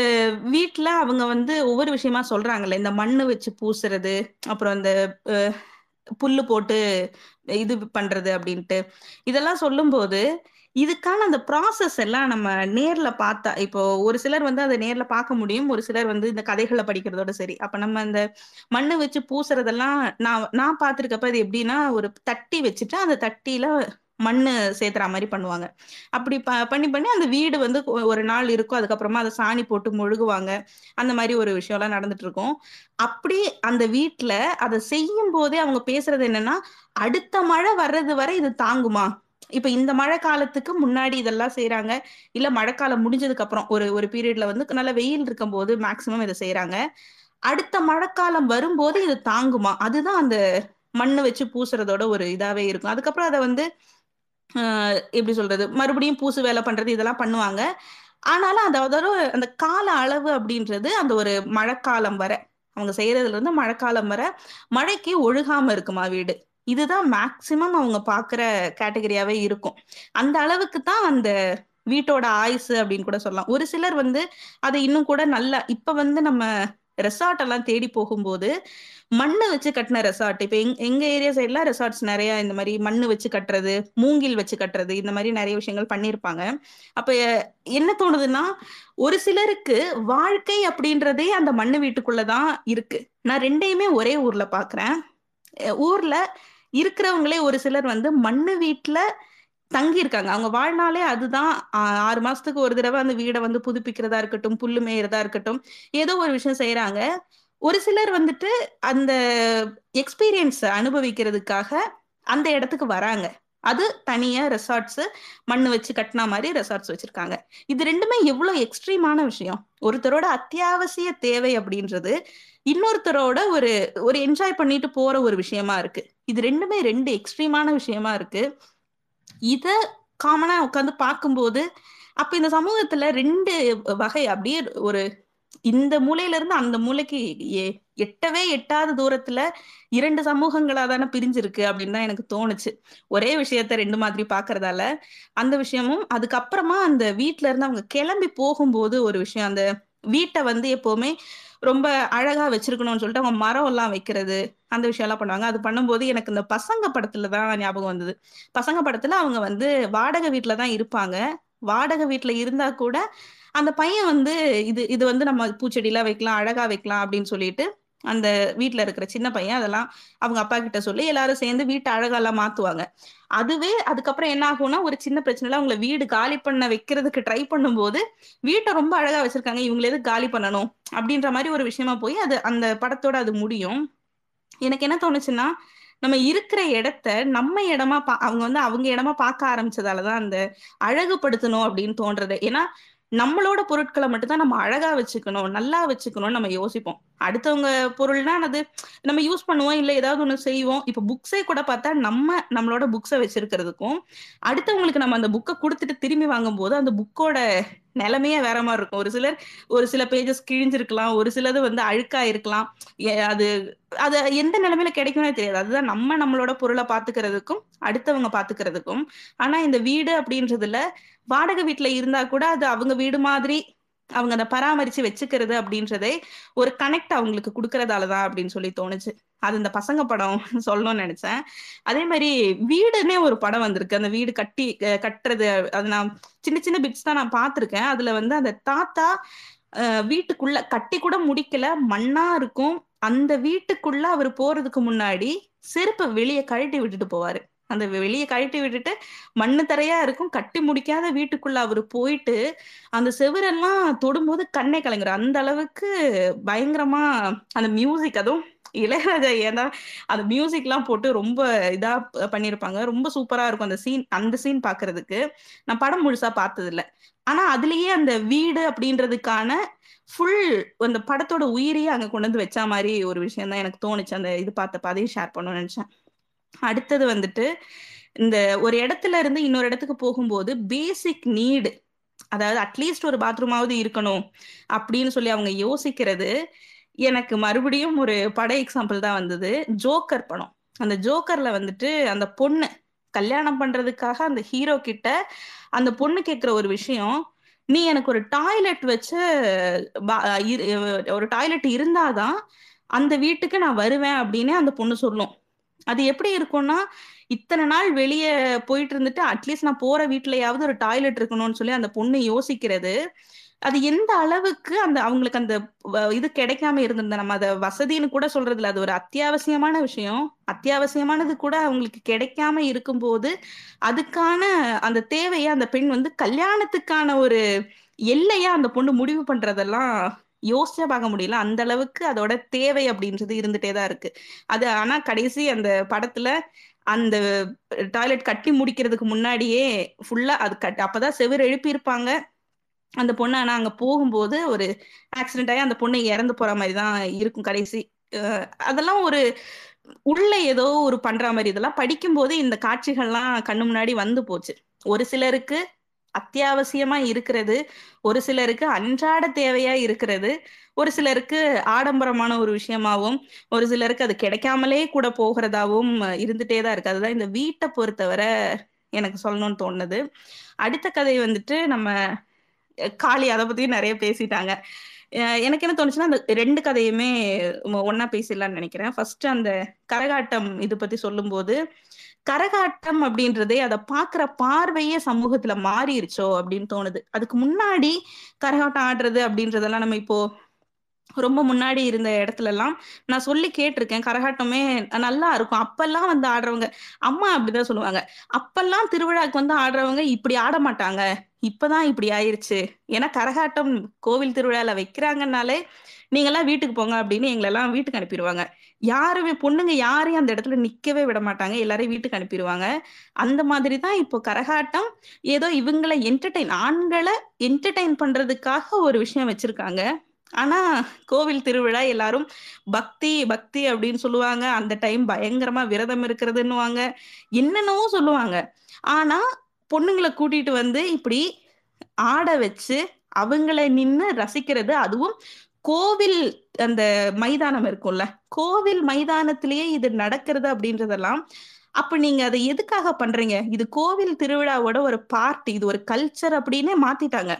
Speaker 2: வீட்ல அவங்க வந்து ஒவ்வொரு விஷயமா சொல்றாங்கல்ல. இந்த மண்ணு வச்சு பூசுறது, அப்புறம் இந்த அ புல்லு போட்டு இது பண்றது அப்படின்ட்டு. இதெல்லாம் சொல்லும்போது, இதுக்கான அந்த ப்ராசஸ் எல்லாம் நம்ம நேர்ல பார்த்தா இப்போ ஒரு சிலர் வந்து அதை நேர்ல பார்க்க முடியும். ஒரு சிலர் வந்து இந்த கதைகளை படிக்கிறதோட சரி. அப்ப நம்ம அந்த மண்ணு வச்சு பூசுறதெல்லாம் நான் நான் பார்த்திருக்கப்ப அது எப்படின்னா, ஒரு தட்டி வச்சுட்டு, அந்த தட்டியில மண்ணு சேர்த்துற மாதிரி பண்ணுவாங்க. அப்படி ப பண்ணி பண்ணி அந்த வீடு வந்து ஒரு நாள் இருக்கும். அதுக்கப்புறமா அதை சாணி போட்டு மொழுகுவாங்க. அந்த மாதிரி ஒரு விஷயம்லாம் நடந்துட்டு இருக்கும். அப்படி அந்த வீட்டில் அதை செய்யும் போதே அவங்க பேசுறது என்னன்னா, அடுத்த மழை வர்றது வரை இது தாங்குமா? இப்ப இந்த மழை காலத்துக்கு முன்னாடி இதெல்லாம் செய்யறாங்க இல்ல மழைக்காலம் முடிஞ்சதுக்கு அப்புறம் ஒரு ஒரு பீரியட்ல வந்து நல்ல வெயில் இருக்கும் போது மேக்ஸிமம் இதை செய்யறாங்க அடுத்த மழைக்காலம் வரும்போது இது தாங்குமா? அதுதான் அந்த மண்ணு வச்சு பூசுறதோட ஒரு இதாவே இருக்கும். அதுக்கப்புறம் அதை வந்து எப்படி சொல்றது? மறுபடியும் பூசு வேலை பண்றது இதெல்லாம் பண்ணுவாங்க. ஆனாலும் அதாவது அந்த கால அளவு அப்படின்றது அந்த ஒரு மழைக்காலம் வர. அவங்க செய்யறதுல இருந்து மழைக்காலம் வர, மழைக்கு ஒழுகாம இருக்குமா வீடு. இதுதான் மேக்சிமம் அவங்க பார்க்குற கேட்டகரியாவே இருக்கும். அந்த அளவுக்கு தான் அந்த வீட்டோட ஆயுசு அப்படின்னு கூட சொல்லலாம். ஒரு சிலர் வந்து அதை இன்னும் கூட நல்லா இப்ப வந்து நம்ம ரெசார்ட் எல்லாம் தேடி போகும்போது, மண்ணு வச்சு கட்டின ரெசார்ட். இப்ப எங் எங்க ஏரியா சைட்லாம் ரெசார்ட்ஸ் நிறைய இந்த மாதிரி மண்ணு வச்சு கட்டுறது, மூங்கில் வச்சு கட்டுறது, இந்த மாதிரி நிறைய விஷயங்கள் பண்ணியிருப்பாங்க. அப்ப என்ன தோணுதுன்னா, ஒரு சிலருக்கு வாழ்க்கை அப்படின்றதே அந்த மண்ணு வீட்டுக்குள்ளதான் இருக்கு. நான் ரெண்டையுமே ஒரே ஊர்ல பார்க்குறேன். ஊர்ல இருக்கிறவங்களே ஒரு சிலர் வந்து மண்ணு தங்கியிருக்காங்க. அவங்க வாழ்நாளே அதுதான். ஆறு மாசத்துக்கு ஒரு தடவை அந்த வீடை வந்து புதுப்பிக்கிறதா இருக்கட்டும், புல்லு மேயிறதா இருக்கட்டும், ஏதோ ஒரு விஷயம் செய்யறாங்க ஒரு சிலர் வந்துட்டு அந்த எக்ஸ்பீரியன்ஸ் அனுபவிக்கிறதுக்காக அந்த இடத்துக்கு வராங்க. அது தனியா ரெசார்ட்ஸ் மண்ணு வச்சு கட்டின மாதிரி ரெசார்ட்ஸ் வச்சிருக்காங்க. இது ரெண்டுமே எவ்வளவு எக்ஸ்ட்ரீமான விஷயம். ஒருத்தரோட அத்தியாவசிய தேவை அப்படின்றது, இன்னொருத்தரோட ஒரு ஒரு என்ஜாய் பண்ணிட்டு போற ஒரு விஷயமா இருக்கு. இது 2மே 2 எக்ஸ்ட்ரீமான விஷயமா இருக்கு. இத காமனா உட்காந்து பார்க்கும்போது, அப்ப இந்த சமூகத்துல ரெண்டு வகை. அப்படியே ஒரு இந்த மூலையில இருந்து அந்த மூலைக்கு எ எட்டவே எட்டாத தூரத்துல இரண்டு சமூகங்களா தானே பிரிஞ்சிருக்கு அப்படின்னு தான் எனக்கு தோணுச்சு. ஒரே விஷயத்த ரெண்டு மாதிரி பாக்குறதால அந்த விஷயமும் அதுக்கப்புறமா அந்த வீட்டுல இருந்து அவங்க கிளம்பி போகும்போது ஒரு விஷயம். அந்த வீட்டை வந்து எப்பவுமே ரொம்ப அழகா வச்சிருக்கணும்னு சொல்லிட்டு அவங்க மரம் எல்லாம் வைக்கிறது அந்த விஷயம் எல்லாம் பண்ணுவாங்க. அது பண்ணும்போது எனக்கு இந்த பசங்க படத்துல தான் ஞாபகம் வந்தது. பசங்க படத்துல அவங்க வந்து வாடகை வீட்டுல தான் இருப்பாங்க. வாடகை வீட்டுல இருந்தா கூட அந்த பையன் வந்து இது இது வந்து நம்ம பூச்செடியெல்லாம் வைக்கலாம் அழகா வைக்கலாம் அப்படின்னு சொல்லிட்டு அந்த வீட்டுல இருக்கிற சின்ன பையன் அதெல்லாம் அவங்க அப்பா கிட்ட சொல்லி எல்லாரும் சேர்ந்து வீட்டை அழகாலாம் மாத்துவாங்க. அதுவே அதுக்கப்புறம் என்ன ஆகும்னா ஒரு சின்ன பிரச்சனைல அவங்களை வீடு காலி பண்ண வைக்கிறதுக்கு ட்ரை பண்ணும்போது வீட்டை ரொம்ப அழகா வச்சிருக்காங்க இவங்கள எது காலி பண்ணணும்? அப்படின்ற மாதிரி ஒரு விஷயமா போய் அது அந்த படத்தோட அது முடியும். எனக்கு என்ன தோணுச்சுன்னா நம்ம இருக்கிற இடத்த நம்ம இடமா பா அவங்க வந்து அவங்க இடமா பார்க்க ஆரம்பிச்சதாலதான் அந்த அழகுபடுத்தணும் அப்படின்னு தோன்றது. ஏன்னா நம்மளோட பொருட்களை மட்டும்தான் நம்ம அழகா வச்சுக்கணும் நல்லா வச்சுக்கணும்னு நம்ம யோசிப்போம். அடுத்தவங்க பொருள்னா அது நம்ம யூஸ் பண்ணுவோம் இல்ல ஏதாவது ஒண்ணு செய்வோம். இப்ப புக்ஸே கூட பார்த்தா நம்ம நம்மளோட புக்ஸை வச்சிருக்கிறதுக்கும் அடுத்தவங்களுக்கு நம்ம அந்த புக்கை கொடுத்துட்டு திரும்பி வாங்கும் போது அந்த புக்கோட நிலைமையே வேற மாதிரி இருக்கும். ஒரு சிலர் ஒரு சில பேஜஸ் கிழிஞ்சிருக்கலாம் ஒரு சிலது வந்து அழுக்கா இருக்கலாம் அது அது எந்த நிலைமையில கிடைக்கும்னே தெரியாது. அதுதான் நம்ம நம்மளோட பொருளை பாத்துக்கிறதுக்கும் அடுத்தவங்க பாத்துக்கிறதுக்கும் ஆனா இந்த வீடு அப்படின்றதுல வாடகை வீட்டுல இருந்தா கூட அது அவங்க வீடு மாதிரி அவங்க அதை பராமரிச்சு வச்சுக்கிறது அப்படின்றதே ஒரு கனெக்ட் அவங்களுக்கு கொடுக்கறதாலதான் அப்படின்னு சொல்லி தோணுச்சு. அது இந்த பசங்க படம் சொல்லணும்னு நினைச்சேன். அதே மாதிரி வீடுன்னே ஒரு படம் வந்திருக்கு. அந்த வீடு கட்டி கட்டுறது அது நான் சின்ன சின்ன பிட்ஸ் தான் நான் பார்த்துருக்கேன். அதுல வந்து அந்த தாத்தா வீட்டுக்குள்ள கட்டி கூட முடிக்கல. மண்ணா இருக்கும். அந்த வீட்டுக்குள்ள அவர் போறதுக்கு முன்னாடி செருப்பை வெளியே கழட்டி விட்டுட்டு போவாரு. அந்த வெளியே கழட்டி விட்டுட்டு மண்ணு தரையா இருக்கும். கட்டி முடிக்காத வீட்டுக்குள்ள அவரு போயிட்டு அந்த செவரெல்லாம் தொடும்போது கண்ணே கலங்குற அந்த அளவுக்கு பயங்கரமா அந்த மியூசிக் அதுவும் இளையராஜா ஏன்னா அந்த மியூசிக் எல்லாம் போட்டு ரொம்ப இதா பண்ணிருப்பாங்க. ரொம்ப சூப்பரா இருக்கும் அந்த சீன் அந்த சீன் பாக்குறதுக்கு. நான் படம் முழுசா பார்த்தது இல்லை ஆனா அதுலயே அந்த வீடு அப்படின்றதுக்கான ஃபுல் அந்த படத்தோட உயிரியே அங்க கொண்டு வந்து வச்ச மாதிரி ஒரு விஷயம் தான் எனக்கு தோணுச்சு. அந்த இது பார்த்தப்ப. அதையும் ஷேர் பண்ணணும்னு நினைச்சேன். அடுத்தது வந்துட்டு இந்த ஒரு இடத்துல இருந்து இன்னொரு இடத்துக்கு போகும்போது பேசிக் நீடு அதாவது அட்லீஸ்ட் ஒரு பாத்ரூமாவது இருக்கணும் அப்படின்னு சொல்லி அவங்க யோசிக்கிறது எனக்கு மறுபடியும் ஒரு பட எக்ஸாம்பிள் தான் வந்தது. ஜோக்கர் படம். அந்த ஜோக்கர்ல வந்துட்டு அந்த பொண்ணு கல்யாணம் பண்றதுக்காக அந்த ஹீரோ கிட்ட அந்த பொண்ணு கேட்குற ஒரு விஷயம் நீ எனக்கு ஒரு டாய்லெட் வச்சு ஒரு டாய்லெட் இருந்தாதான் அந்த வீட்டுக்கு நான் வருவேன் அப்படின்னு அந்த பொண்ணு சொல்லும். அது எப்படி இருக்கும்னா இத்தனை நாள் வெளியே போயிட்டு இருந்துட்டு அட்லீஸ்ட் நான் போற வீட்லயாவது ஒரு டாய்லெட் இருக்கணும்னு சொல்லி அந்த பொண்ணு யோசிக்கிறது. அது எந்த அளவுக்கு அந்த அவங்களுக்கு அந்த இது கிடைக்காம இருந்திருந்த நம்ம அதை வசதின்னு கூட சொல்றதுல அது ஒரு அத்தியாவசியமான விஷயம். அத்தியாவசியமானது கூட அவங்களுக்கு கிடைக்காம இருக்கும்போது அதுக்கான அந்த தேவையை அந்த பெண் வந்து கல்யாணத்துக்கான ஒரு எல்லையா அந்த பொண்ணு முடிவு பண்றதெல்லாம் யோசிச்சா பார்க்க முடியல. அந்த அளவுக்கு அதோட தேவை அப்படின்றது இருந்துட்டே தான் இருக்கு. அது ஆனா கடைசி அந்த படத்துல அந்த டாய்லெட் கட்டி முடிக்கிறதுக்கு முன்னாடியே ஃபுல்லா அது கட் அப்பதான் செவர் எழுப்பியிருப்பாங்க. அந்த பொண்ணு ஆனா அங்க போகும்போது ஒரு ஆக்சிடென்ட் ஆகி அந்த பொண்ணு இறந்து போற மாதிரி தான் இருக்கும் கடைசி. அதெல்லாம் ஒரு உள்ள ஏதோ ஒரு பண்ற மாதிரி. இதெல்லாம் படிக்கும் போது இந்த காட்சிகள்லாம் கண்ணு முன்னாடி வந்து போச்சு. ஒரு சிலருக்கு அத்தியாவசியமா இருக்கிறது. ஒரு சிலருக்கு அன்றாட தேவையா இருக்கிறது. ஒரு சிலருக்கு ஆடம்பரமான ஒரு விஷயமாவும் ஒரு சிலருக்கு அது கிடைக்காமலே கூட போகிறதாவும் இருந்துட்டே தான் இருக்கு. அதுதான் இந்த வீட்டை பொறுத்தவரை எனக்கு சொல்லணும்னு தோணுது. அடுத்த கதை வந்துட்டு நம்ம காளி அதை பத்தியும் நிறைய பேசிட்டாங்க. எனக்கு என்ன தோணுச்சுன்னா அந்த ரெண்டு கதையுமே ஒன்னா பேசிடலாம்னு நினைக்கிறேன். ஃபர்ஸ்ட் அந்த கரகாட்டம் இது பத்தி சொல்லும்போது கரகாட்டம் அப்படின்றதே அதை பாக்குற பார்வையே சமூகத்துல மாறிடுச்சோ அப்படின்னு தோணுது. அதுக்கு முன்னாடி கரகாட்டம் ஆடுறது அப்படின்றதெல்லாம் நம்ம இப்போ ரொம்ப முன்னாடி இருந்த இடத்துல எல்லாம் நான் சொல்லி கேட்டிருக்கேன். கரகாட்டமே நல்லா இருக்கும். அப்பெல்லாம் வந்து ஆடுறவங்க அம்மா அப்படிதான் சொல்லுவாங்க. அப்பெல்லாம் திருவிழாக்கு வந்து ஆடுறவங்க இப்படி ஆட மாட்டாங்க. இப்பதான் இப்படி ஆயிருச்சு. ஏன்னா கரகாட்டம் கோவில் திருவிழால வைக்கிறாங்கனாலே நீங்க எல்லாம் வீட்டுக்கு போங்க அப்படின்னு எங்களை எல்லாம் வீட்டுக்கு அனுப்பிடுவாங்க. யாருமே பொண்ணுங்க யாரையும் அந்த இடத்துல நிக்கவே விட மாட்டாங்க. எல்லாரையும் வீட்டுக்கு அனுப்பிடுவாங்க அந்த மாதிரி தான் இப்போ கரகாட்டம். ஏதோ இவங்களை என்டர்டைன் ஆண்களை என்டர்டைன் பண்றதுக்காக ஒரு விஷயம் வச்சிருக்காங்க. ஆனா கோவில் திருவிழா எல்லாரும் பக்தி பக்தி அப்படின்னு சொல்லுவாங்க. அந்த டைம் பயங்கரமா விரதம் இருக்கிறதுன்னுவாங்க. என்னென்னவோ சொல்லுவாங்க. ஆனா பொண்ணுங்களை கூட்டிட்டு வந்து இப்படி ஆட வச்சு அவங்கள நின்று ரசிக்கிறது அதுவும் கோவில் அந்த மைதானம் இருக்கும்ல கோவில் மைதானத்திலேயே இது நடக்கிறது அப்படின்றதெல்லாம் அப்ப நீங்க அதை எதுக்காக பண்றீங்க? இது கோவில் திருவிழாவோட ஒரு பார்ட் இது ஒரு கல்ச்சர் அப்படின்னே மாத்திட்டாங்க.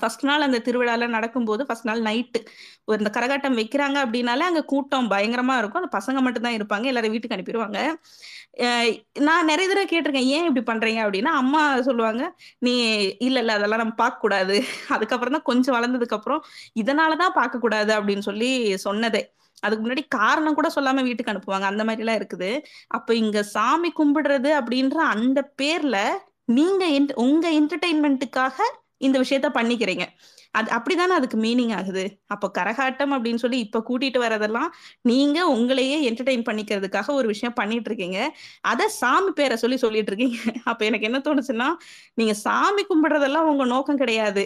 Speaker 2: ஃபர்ஸ்ட் நாள் அந்த திருவிழால நடக்கும்போது ஃபர்ஸ்ட் நாள் நைட்டு ஒரு இந்த கரகாட்டம் வைக்கிறாங்க அப்படின்னாலே அங்கே கூட்டம் பயங்கரமா இருக்கும். அந்த பசங்க மட்டும்தான் இருப்பாங்க எல்லாரும் வீட்டுக்கு அனுப்பிடுவாங்க. நான் நிறைய தடவை கேட்டிருக்கேன் ஏன் இப்படி பண்றீங்க? அப்படின்னா அம்மா சொல்லுவாங்க நீ இல்ல இல்ல அதெல்லாம் நம்ம பார்க்க கூடாது. அதுக்கப்புறம் தான் கொஞ்சம் வளர்ந்ததுக்கு அப்புறம் இதனாலதான் பார்க்க கூடாது அப்படின்னு சொல்லி சொன்னதே. அதுக்கு முன்னாடி காரணம் கூட சொல்லாம வீட்டுக்கு அனுப்புவாங்க. அந்த மாதிரி எல்லாம் இருக்குது. அப்ப இங்க சாமி கும்பிடுறது அப்படின்ற அந்த பேர்ல நீங்க உங்க என்டர்டைன்மெண்ட்டுக்காக இந்த விஷயத்த பண்ணிக்கிறீங்க. அது அப்படிதானே அதுக்கு மீனிங் ஆகுது? அப்போ கரகாட்டம் அப்படின்னு சொல்லி இப்ப கூட்டிட்டு வரதெல்லாம் நீங்க உங்களையே என்டர்டெயின் பண்ணிக்கிறதுக்காக ஒரு விஷயம் பண்ணிட்டு இருக்கீங்க அத சாமி பேரை சொல்லி சொல்லிட்டு இருக்கீங்க அப்ப எனக்கு என்ன தோணுச்சுன்னா நீங்க சாமி கும்பிடுறதெல்லாம் உங்க நோக்கம் கிடையாது.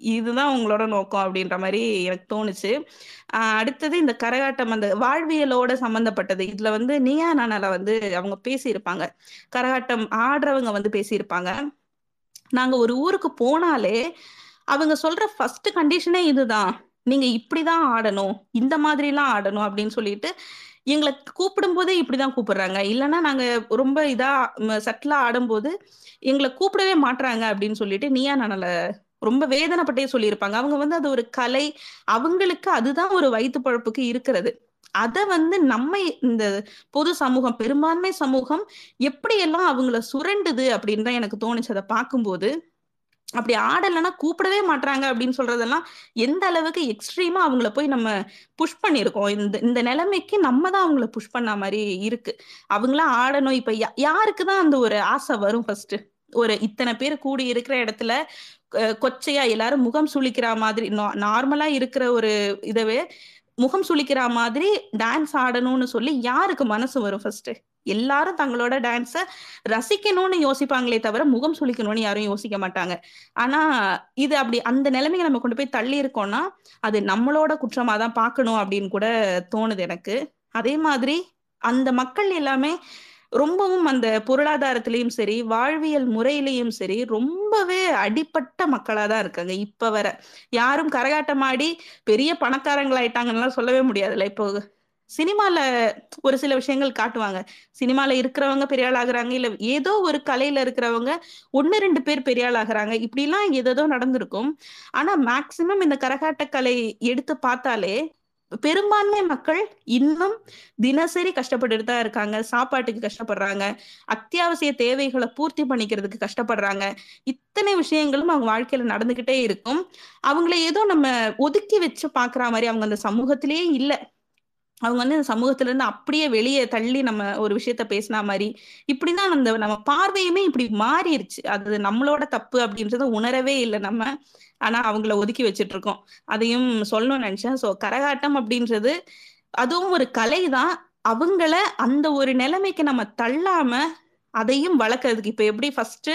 Speaker 2: இதுதான் உங்களோட நோக்கம் அப்படின்ற மாதிரி எனக்கு தோணுச்சு. அடுத்தது இந்த கரகாட்டம் அந்த வாழ்வியலோட சம்பந்தப்பட்டது. இதுல வந்து நீயா நானால வந்து அவங்க பேசியிருப்பாங்க. கரகாட்டம் ஆடுறவங்க வந்து பேசியிருப்பாங்க. நாங்க ஒரு ஊருக்கு போனாலே அவங்க சொல்ற ஃபர்ஸ்ட் கண்டிஷனே இதுதான். நீங்க இப்படிதான் ஆடணும். இந்த மாதிரி எல்லாம் ஆடணும் அப்படின்னு சொல்லிட்டு எங்களை கூப்பிடும் போதே இப்படிதான் கூப்பிடுறாங்க. இல்லைன்னா நாங்க ரொம்ப இதா சட்டிலா ஆடும்போது எங்களை கூப்பிடவே மாட்றாங்க அப்படின்னு சொல்லிட்டு நீயா நானல ரொம்ப வேதனைப்பட்டே சொல்லியிருப்பாங்க. அவங்க வந்து அது ஒரு கலை. அவங்களுக்கு அதுதான் ஒரு வயிற்று பழப்புக்கு இருக்கிறது. அதை வந்து நம்ம இந்த பொது சமூகம் பெரும்பான்மை சமூகம் எப்படியெல்லாம் அவங்கள சுரண்டுது அப்படின்னு தான் எனக்கு தோணுச்சு. அதை பார்க்கும்போது அப்படி ஆடலைன்னா கூப்பிடவே மாட்றாங்க அப்படின்னு சொல்றதெல்லாம் எந்த அளவுக்கு எக்ஸ்ட்ரீமா அவங்கள போய் நம்ம புஷ் பண்ணியிருக்கோம். இந்த இந்த நிலைமைக்கு நம்ம தான் அவங்கள புஷ் பண்ண மாதிரி இருக்கு. அவங்களாம் ஆடணும். இப்ப யா- யாருக்கு தான் அந்த ஒரு ஆசை வரும் ஃபர்ஸ்ட் ஒரு இத்தனை பேர் கூடி இருக்கிற இடத்துல கொச்சையா எல்லாரும் முகம் சுளிக்கிற மாதிரி நார்மலா இருக்கிற ஒரு இதவே முகம் சுளிக்கிற மாதிரி டான்ஸ் ஆடணும்னு சொல்லி யாருக்கு மனசு வரும் ஃபர்ஸ்ட் எல்லாரும் தங்களோட டான்ஸை ரசிக்கணும்னு யோசிப்பாங்களே தவிர முகம் சுளிக்கணும்னு யாரும் யோசிக்க மாட்டாங்க. ஆனா இது அப்படி அந்த நிலைமையை நம்ம கொண்டு போய் தள்ளி இருக்கோம்னா அது நம்மளோட குற்றமா தான் பார்க்கணும் அப்படின்னு கூட தோணுது எனக்கு. அதே மாதிரி அந்த மக்கள் எல்லாமே ரொம்பவும் அந்த பொருளாதாரத்திலையும் சரி வாழ்வியல் முறையிலையும் சரி ரொம்பவே அடிப்பட்ட மக்களா தான் இருக்காங்க இப்ப வர. யாரும் கரகாட்டம் ஆடி பெரிய பணக்காரங்களாயிட்டாங்கன்னு சொல்லவே முடியாதுல்ல இப்போ. சினிமால ஒரு சில விஷயங்கள் காட்டுவாங்க. சினிமால இருக்கிறவங்க பெரிய ஆள் ஆகுறாங்க இல்ல ஏதோ ஒரு கலையில இருக்கிறவங்க ஒன்னு ரெண்டு பேர் பெரிய ஆள் ஆகுறாங்க இப்படிலாம் ஏதோ நடந்திருக்கும். ஆனா மேக்சிமம் இந்த கரகாட்ட கலை எடுத்து பார்த்தாலே பெரும்பான்மை மக்கள் இன்னும் தினசரி கஷ்டப்பட்டுட்டு தான் இருக்காங்க. சாப்பாட்டுக்கு கஷ்டப்படுறாங்க. அத்தியாவசிய தேவைகளை பூர்த்தி பண்ணிக்கிறதுக்கு கஷ்டப்படுறாங்க. இத்தனை விஷயங்களும் அவங்க வாழ்க்கையில நடந்துகிட்டே இருக்கும். அவங்கள ஏதோ நம்ம ஒதுக்கி வச்சு பாக்குற மாதிரி அவங்க அந்த சமூகத்திலேயே இல்லை. அவங்க வந்து இந்த சமூகத்துல இருந்து அப்படியே வெளியே தள்ளி நம்ம ஒரு விஷயத்த பேசினா மாதிரி இப்படிதான் அந்த நம்ம பார்வையுமே இப்படி மாறிடுச்சு அது நம்மளோட தப்பு அப்படின்றத உணரவே இல்லை நம்ம. ஆனா அவங்கள ஒதுக்கி வச்சிட்டு இருக்கோம் அதையும் சொல்லணும்னு நினைச்சேன். சோ கரகாட்டம் அப்படின்றது அதுவும் ஒரு கலை தான் அவங்கள அந்த ஒரு நிலைமைக்கு நம்ம தள்ளாம அதையும் வளர்க்கறதுக்கு. இப்ப எப்படி ஃபர்ஸ்ட்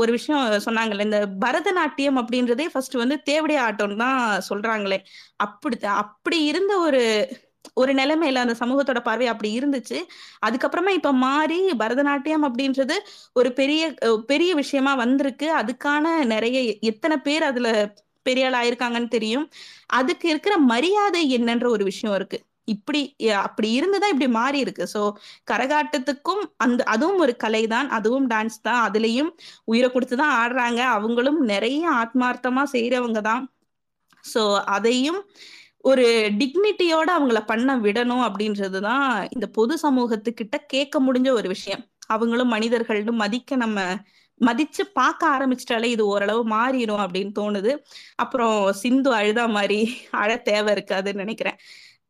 Speaker 2: ஒரு விஷயம் சொன்னாங்கல்ல இந்த பரதநாட்டியம் அப்படின்றதே ஃபர்ஸ்ட் வந்து தேவடைய ஆட்டம்னு தான் சொல்றாங்களே. அப்படி அப்படி இருந்த ஒரு ஒரு நிலைமையில அந்த சமூகத்தோட பார்வை அப்படி இருந்துச்சு. அதுக்கப்புறமா இப்ப மாறி பரதநாட்டியம் அப்படின்றது ஒரு பெரிய பெரிய விஷயமா வந்திருக்கு. அதுக்கான நிறைய எத்தனை பேர் அதுல பெரிய ஆள் ஆயிருக்காங்கன்னு தெரியும். அதுக்கு இருக்கிற மரியாதை என்னன்ற ஒரு விஷயம் இருக்கு. இப்படி அஹ் அப்படி இருந்துதான் இப்படி மாறி இருக்கு. சோ கரகாட்டத்துக்கும் அந்த அதுவும் ஒரு கலை தான் அதுவும் டான்ஸ் தான். அதுலயும் உயிரை கொடுத்துதான் ஆடுறாங்க. அவங்களும் நிறைய ஆத்மார்த்தமா செய்யறவங்க தான் சோ அதையும் ஒரு டிக்னிட்டியோட அவங்கள பண்ண விடணும் அப்படின்றதுதான் இந்த பொது சமூகத்துக்கிட்ட கேட்க முடிஞ்ச ஒரு விஷயம். அவங்களும் மனிதர்கள்னு மதிக்க நம்ம மதிச்சு பார்க்க ஆரம்பிச்சிட்டாலே இது ஓரளவு மாறிடும் அப்படின்னு தோணுது. அப்புறம் சிந்து அழுதா மாதிரி அழ தேவை இருக்காதுன்னு நினைக்கிறேன்.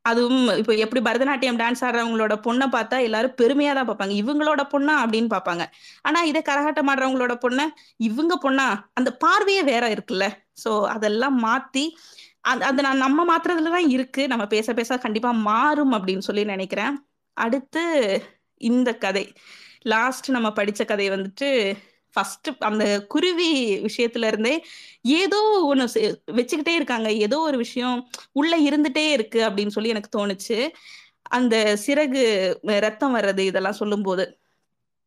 Speaker 2: அதுவும் இப்போ எப்படி பரதநாட்டியம் டான்ஸ் ஆடுறவங்களோட பொண்ணை பார்த்தா எல்லாரும் பெருமையா தான் பார்ப்பாங்க. இவங்களோட பொண்ணா அப்படின்னு பார்ப்பாங்க. ஆனா இதே கரகாட்டம் ஆடுறவங்களோட பொண்ணை இவங்க பொண்ணா அந்த பார்வையே வேற இருக்குல்ல. சோ அதெல்லாம் மாத்தி அது நான் நம்ம மாத்துறதுலதான் இருக்கு. நம்ம பேச பேச கண்டிப்பா மாறும் அப்படின்னு சொல்லி நினைக்கிறேன். அடுத்து இந்த கதை. லாஸ்ட் நம்ம படிச்ச கதை வந்துட்டு ஃபர்ஸ்ட் அந்த குருவி விஷயத்துல இருந்தே ஏதோ ஒன்று வச்சுக்கிட்டே இருக்காங்க. ஏதோ ஒரு விஷயம் உள்ள இருந்துட்டே இருக்கு அப்படின்னு சொல்லி எனக்கு தோணுச்சு. அந்த சிறகு ரத்தம் வர்றது இதெல்லாம் சொல்லும்போது.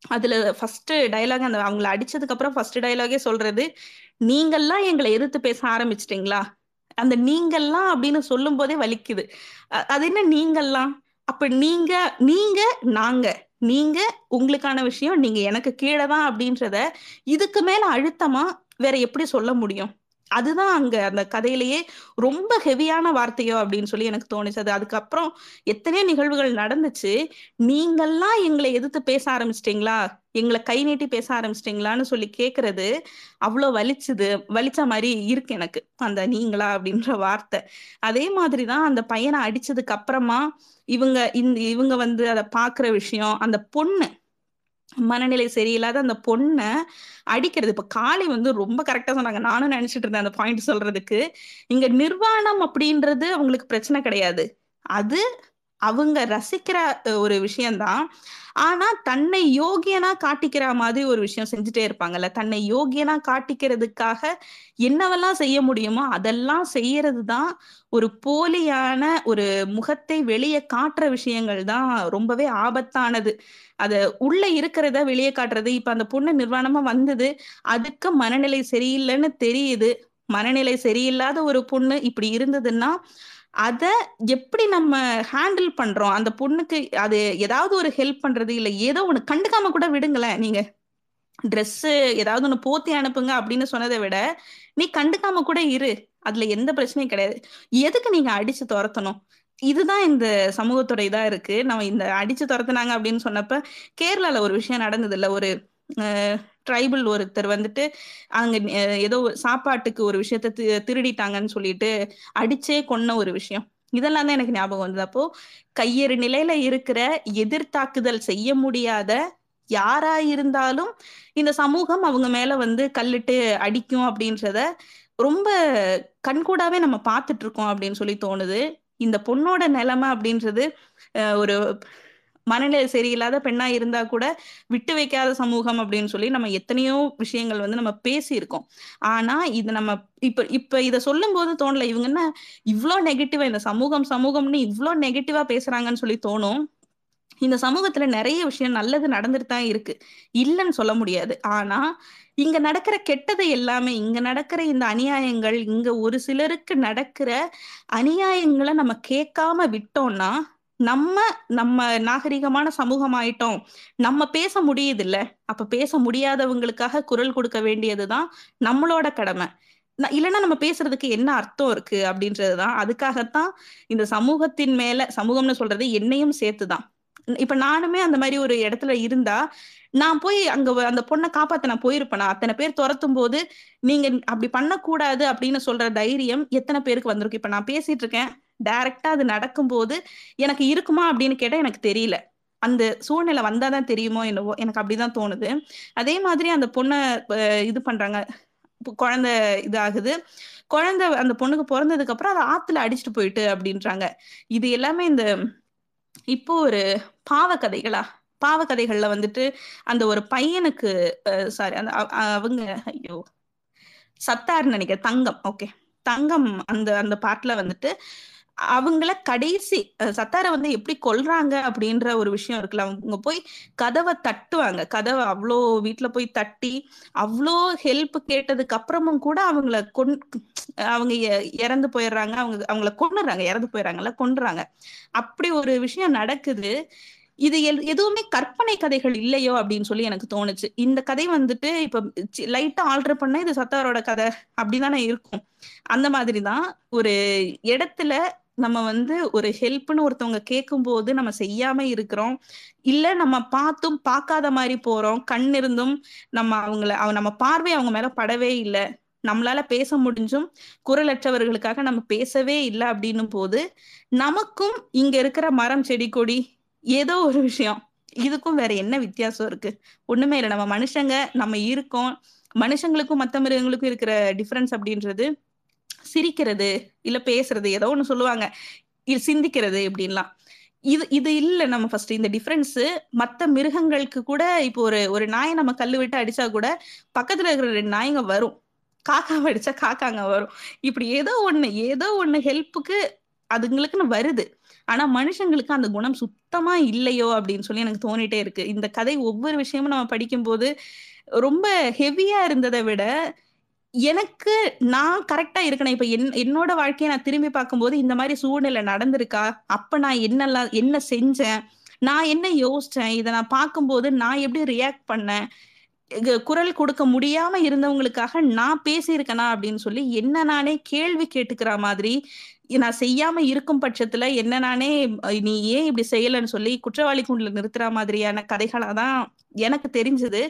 Speaker 2: அதுல ஃபர்ஸ்ட் டைலாக் அந்த அவங்கள அடிச்சதுக்கு அப்புறம் ஃபர்ஸ்ட் டைலாகே சொல்றது நீங்கள்லாம் எங்களை எதிர்த்து பேச ஆரம்பிச்சிட்டீங்களா? அந்த நீங்கள்லாம் அப்படின்னு சொல்லும் போதே வலிக்குது அது என்ன நீங்கள்லாம்? அப்ப நீங்க நீங்க நாங்க. நீங்க உங்களுக்கான விஷயம் நீங்க எனக்கு கீழே தான் அப்படின்றத இதுக்கு மேல அழுத்தமா வேற எப்படி சொல்ல முடியும்? அதுதான் அங்க அந்த கதையிலேயே ரொம்ப ஹெவியான வார்த்தையோ அப்படின்னு சொல்லி எனக்கு தோணுச்சு. அது அதுக்கப்புறம் எத்தனையோ நிகழ்வுகள் நடந்துச்சு. நீங்கள்லாம் எங்களை எதிர்த்து பேச ஆரம்பிச்சிட்டீங்களா? எங்களை கை நீட்டி பேச ஆரம்பிச்சிட்டீங்களான்னு சொல்லி கேக்குறது அவ்வளோ வலிச்சுது வலிச்ச மாதிரி இருக்கு எனக்கு அந்த நீங்களா அப்படின்ற வார்த்தை. அதே மாதிரிதான் அந்த பையனை அடிச்சதுக்கு அப்புறமா இவங்க இந்த இவங்க வந்து அதை பாக்குற விஷயம் அந்த பொண்ணு மனநிலை சரியில்லாத அந்த பொண்ணை அடிக்கிறது. இப்ப காளி வந்து ரொம்ப கரெக்டா சொன்னாங்க. நானும் நினைச்சிட்டு இருந்தேன் அந்த பாயிண்ட் சொல்றதுக்கு. இங்க நிர்வாணம் அப்படின்றது அவங்களுக்கு பிரச்சனை கிடையாது. அது அவங்க ரசிக்கிற ஒரு விஷயம்தான். ஆனா தன்னை யோகியனா காட்டிக்கிற மாதிரி ஒரு விஷயம் செஞ்சுட்டே இருப்பாங்கல்ல. தன்னை யோகியனா காட்டிக்கிறதுக்காக என்னவெல்லாம் செய்ய முடியுமோ அதெல்லாம் செய்யறது தான் ஒரு போலியான ஒரு முகத்தை வெளியே காட்டுற விஷயங்கள் தான் ரொம்பவே ஆபத்தானது. அத உள்ள இருக்கிறத வெளியே காட்டுறது. இப்ப அந்த பொண்ணு நிர்வாணமா வந்தது. அதுக்கு மனநிலை சரியில்லைன்னு தெரியுது. மனநிலை சரியில்லாத ஒரு பொண்ணு இப்படி இருந்ததுன்னா அதை எப்படி நம்ம ஹேண்டில் பண்றோம்? அந்த பொண்ணுக்கு அது ஏதாவது ஒரு ஹெல்ப் பண்றது இல்ல ஏதோ ஒண்ணு கண்டுக்காம கூட விடுங்களேன் நீங்க. ட்ரெஸ்ஸு ஏதாவது ஒன்று போத்தி அனுப்புங்க அப்படின்னு சொன்னதை விட நீ கண்டுக்காம கூட இரு. அதுல எந்த பிரச்சனையும் கிடையாது. எதுக்கு நீங்க அடிச்சு துரத்தணும்? இதுதான் இந்த சமூகத்தோட இதா இருக்கு. நம்ம இந்த அடிச்சு துரத்துனாங்க அப்படின்னு சொன்னப்ப கேரளால ஒரு விஷயம் நடந்தது இல்ல ஒரு ட்ரைபிள் ஒருத்தர் வந்துட்டு அங்க ஏதோ சாப்பாட்டுக்கு ஒரு விஷயத்த தி- திருடிட்டாங்கன்னு சொல்லிட்டு அடிச்சே கொன்ன ஒரு விஷயம். இதெல்லாம் தான் எனக்கு ஞாபகம் வந்தது. அப்போ கையெறு நிலையில இருக்கிற எதிர்த்தாக்குதல் செய்ய முடியாத யாரா இருந்தாலும் இந்த சமூகம் அவங்க மேல வந்து கல்லிட்டு அடிக்கும் அப்படின்றத ரொம்ப கண்கூடாவே நம்ம பார்த்துட்டு இருக்கோம் அப்படின்னு சொல்லி தோணுது. இந்த பொண்ணோட நிலைமை அப்படின்றது ஒரு மனநிலை சரியில்லாத பெண்ணா இருந்தா கூட விட்டு வைக்காத சமூகம் அப்படின்னு சொல்லி நம்ம எத்தனையோ விஷயங்கள் வந்து நம்ம பேசியிருக்கோம். ஆனா இது நம்ம இப்ப இப்ப இதை சொல்லும் போது தோணல இவங்க என்ன இவ்வளோ நெகட்டிவா இந்த சமூகம் சமூகம்னு இவ்வளோ நெகட்டிவா பேசுறாங்கன்னு சொல்லி தோணும். இந்த சமூகத்துல நிறைய விஷயம் நல்லது நடந்துட்டு தான் இருக்கு. இல்லைன்னு சொல்ல முடியாது. ஆனா இங்க நடக்கிற கெட்டது எல்லாமே இங்க நடக்கிற இந்த அநியாயங்கள் இங்க ஒரு சிலருக்கு நடக்கிற அநியாயங்களை நம்ம கேட்காம விட்டோம்னா நம்ம நம்ம நாகரிகமான சமூகம் ஆயிட்டோம் நம்ம பேச முடியுது இல்ல அப்ப பேச முடியாதவங்களுக்காக குரல் கொடுக்க வேண்டியதுதான் நம்மளோட கடமை. இல்லைன்னா நம்ம பேசுறதுக்கு என்ன அர்த்தம் இருக்கு அப்படின்றதுதான். அதுக்காகத்தான் இந்த சமூகத்தின் மேல சமூகம்னு சொல்றது என்னையும் சேர்த்துதான். இப்ப நானுமே அந்த மாதிரி ஒரு இடத்துல இருந்தா நான் போய் அங்க அந்த பொண்ணை காப்பாத்த நான் போயிருப்பேனா? அத்தனை பேர் துரத்தும் போது நீங்க அப்படி பண்ணக்கூடாது அப்படின்னு சொல்ற தைரியம் எத்தனை பேருக்கு வந்திருக்கு? இப்ப நான் பேசிட்டு இருக்கேன். டைரக்டா அது நடக்கும்போது எனக்கு இருக்குமா அப்படின்னு கேட்டா எனக்கு தெரியல. அந்த சூழ்நிலை வந்தாதான் தெரியுமோ என்னவோ எனக்கு அப்படிதான் தோணுது. அதே மாதிரி அந்த பொண்ணை இது பண்றாங்க. இப்போ குழந்தை இதாகுது. குழந்தை அந்த பொண்ணுக்கு பிறந்ததுக்கு அப்புறம் அதை ஆத்துல அடிச்சுட்டு போயிட்டு அப்படின்றாங்க. இது எல்லாமே இந்த இப்போ ஒரு பாவக்கதைகளா? பாவக்கதைகள்ல வந்துட்டு அந்த ஒரு பையனுக்கு சாரி அந்த அவங்க ஐயோ சத்தார்னு நினைக்கிறேன். தங்கம் ஓகே தங்கம் அந்த அந்த பாட்டுல வந்துட்டு அவங்கள கடைசி சத்தார சத்தாரை வந்து எப்படி கொல்றாங்க அப்படின்ற ஒரு விஷயம் இருக்குல்ல. அவங்க போய் கதவை தட்டுவாங்க. கதவை அவ்வளோ வீட்டுல போய் தட்டி அவ்வளோ ஹெல்ப் கேட்டதுக்கு அப்புறமும் கூட அவங்கள கொன் அவங்க இறந்து போயிடுறாங்க. அவங்க அவங்கள கொண்டுறாங்க இறந்து போயிடுறாங்கல்ல கொண்டுறாங்க அப்படி ஒரு விஷயம் நடக்குது. இது எதுவுமே கற்பனை கதைகள் இல்லையோ அப்படின்னு சொல்லி எனக்கு தோணுச்சு. இந்த கதை வந்துட்டு இப்ப லைட்டா ஆல்டர் பண்ணா இது சத்தாரோட கதை அப்படிதானே இருக்கும். அந்த மாதிரிதான் ஒரு இடத்துல நம்ம வந்து ஒரு ஹெல்ப்னு ஒருத்தவங்க கேட்கும்போது நம்ம செய்யாம இருக்கிறோம். இல்ல நம்ம பார்த்தும் பார்க்காத மாதிரி போறோம். கண் இருந்தும் நம்ம அவங்கள அவ- நம்ம பார்வை அவங்க மேல படவே இல்லை. நம்மளால பேச முடிஞ்சும் குரலற்றவர்களுக்காக நம்ம பேசவே இல்லை அப்படின்னும் போது நமக்கும் இங்க இருக்கிற மரம் செடி கொடி ஏதோ ஒரு விஷயம். இதுக்கும் வேற என்ன வித்தியாசம் இருக்கு? ஒண்ணுமே இல்லை. நம்ம மனுஷங்க நம்ம இருக்கோம். மனுஷங்களுக்கும் மற்ற மிருகங்களுக்கும் இருக்கிற டிஃபரன்ஸ் அப்படின்றது சிரிக்கிறது இல்ல பேசுறது ஏதோ ஒண்ணு சொல்லுவாங்க. இது சிந்திக்கிறது இப்படின்லாம். இது இது இல்ல நம்ம ஃபர்ஸ்ட் இந்த டிஃபரன்ஸ் மத்த மிருகங்களுக்கு கூட இப்போ ஒரு ஒரு நாயை நம்ம கல்லு விட்டு அடிச்சா கூட பக்கத்துல இருக்கிற ரெண்டு நாய்ங்க வரும். காக்காவை அடிச்சா காக்காங்க வரும். இப்படி ஏதோ ஒண்ணு ஏதோ ஒண்ணு ஹெல்ப்புக்கு அதுங்களுக்குன்னு வருது. ஆனா மனுஷங்களுக்கு அந்த குணம் சுத்தமா இல்லையோ அப்படின்னு சொல்லி எனக்கு தோணிட்டே இருக்கு. இந்த கதை ஒவ்வொரு விஷயமும் நம்ம படிக்கும்போது ரொம்ப ஹெவியா இருந்ததை விட எனக்கு நான் கரெக்டா இருக்கணும். இப்ப என் என்னோட வாழ்க்கையை நான் திரும்பி பார்க்கும்போது இந்த மாதிரி சூழ்நிலை நடந்திருக்கா? அப்ப நான் என்னெல்லாம் என்ன செஞ்சேன்? நான் என்ன யோசிச்சேன்? இதை நான் பார்க்கும்போது நான் எப்படி ரியாக்ட் பண்ணேன்? குரல் கொடுக்க முடியாம இருந்தவங்களுக்காக நான் பேசியிருக்கேனா அப்படின்னு சொல்லி என்ன நானே கேள்வி கேட்டுக்கிற மாதிரி நான் செய்யாம இருக்கும் பட்சத்துல என்ன நானே நீ ஏன் இப்படி செய்யலைன்னு சொல்லி குற்றவாளி கூண்டுல நிறுத்துற மாதிரியான கதைகளா தான் எனக்கு தெரிஞ்சது.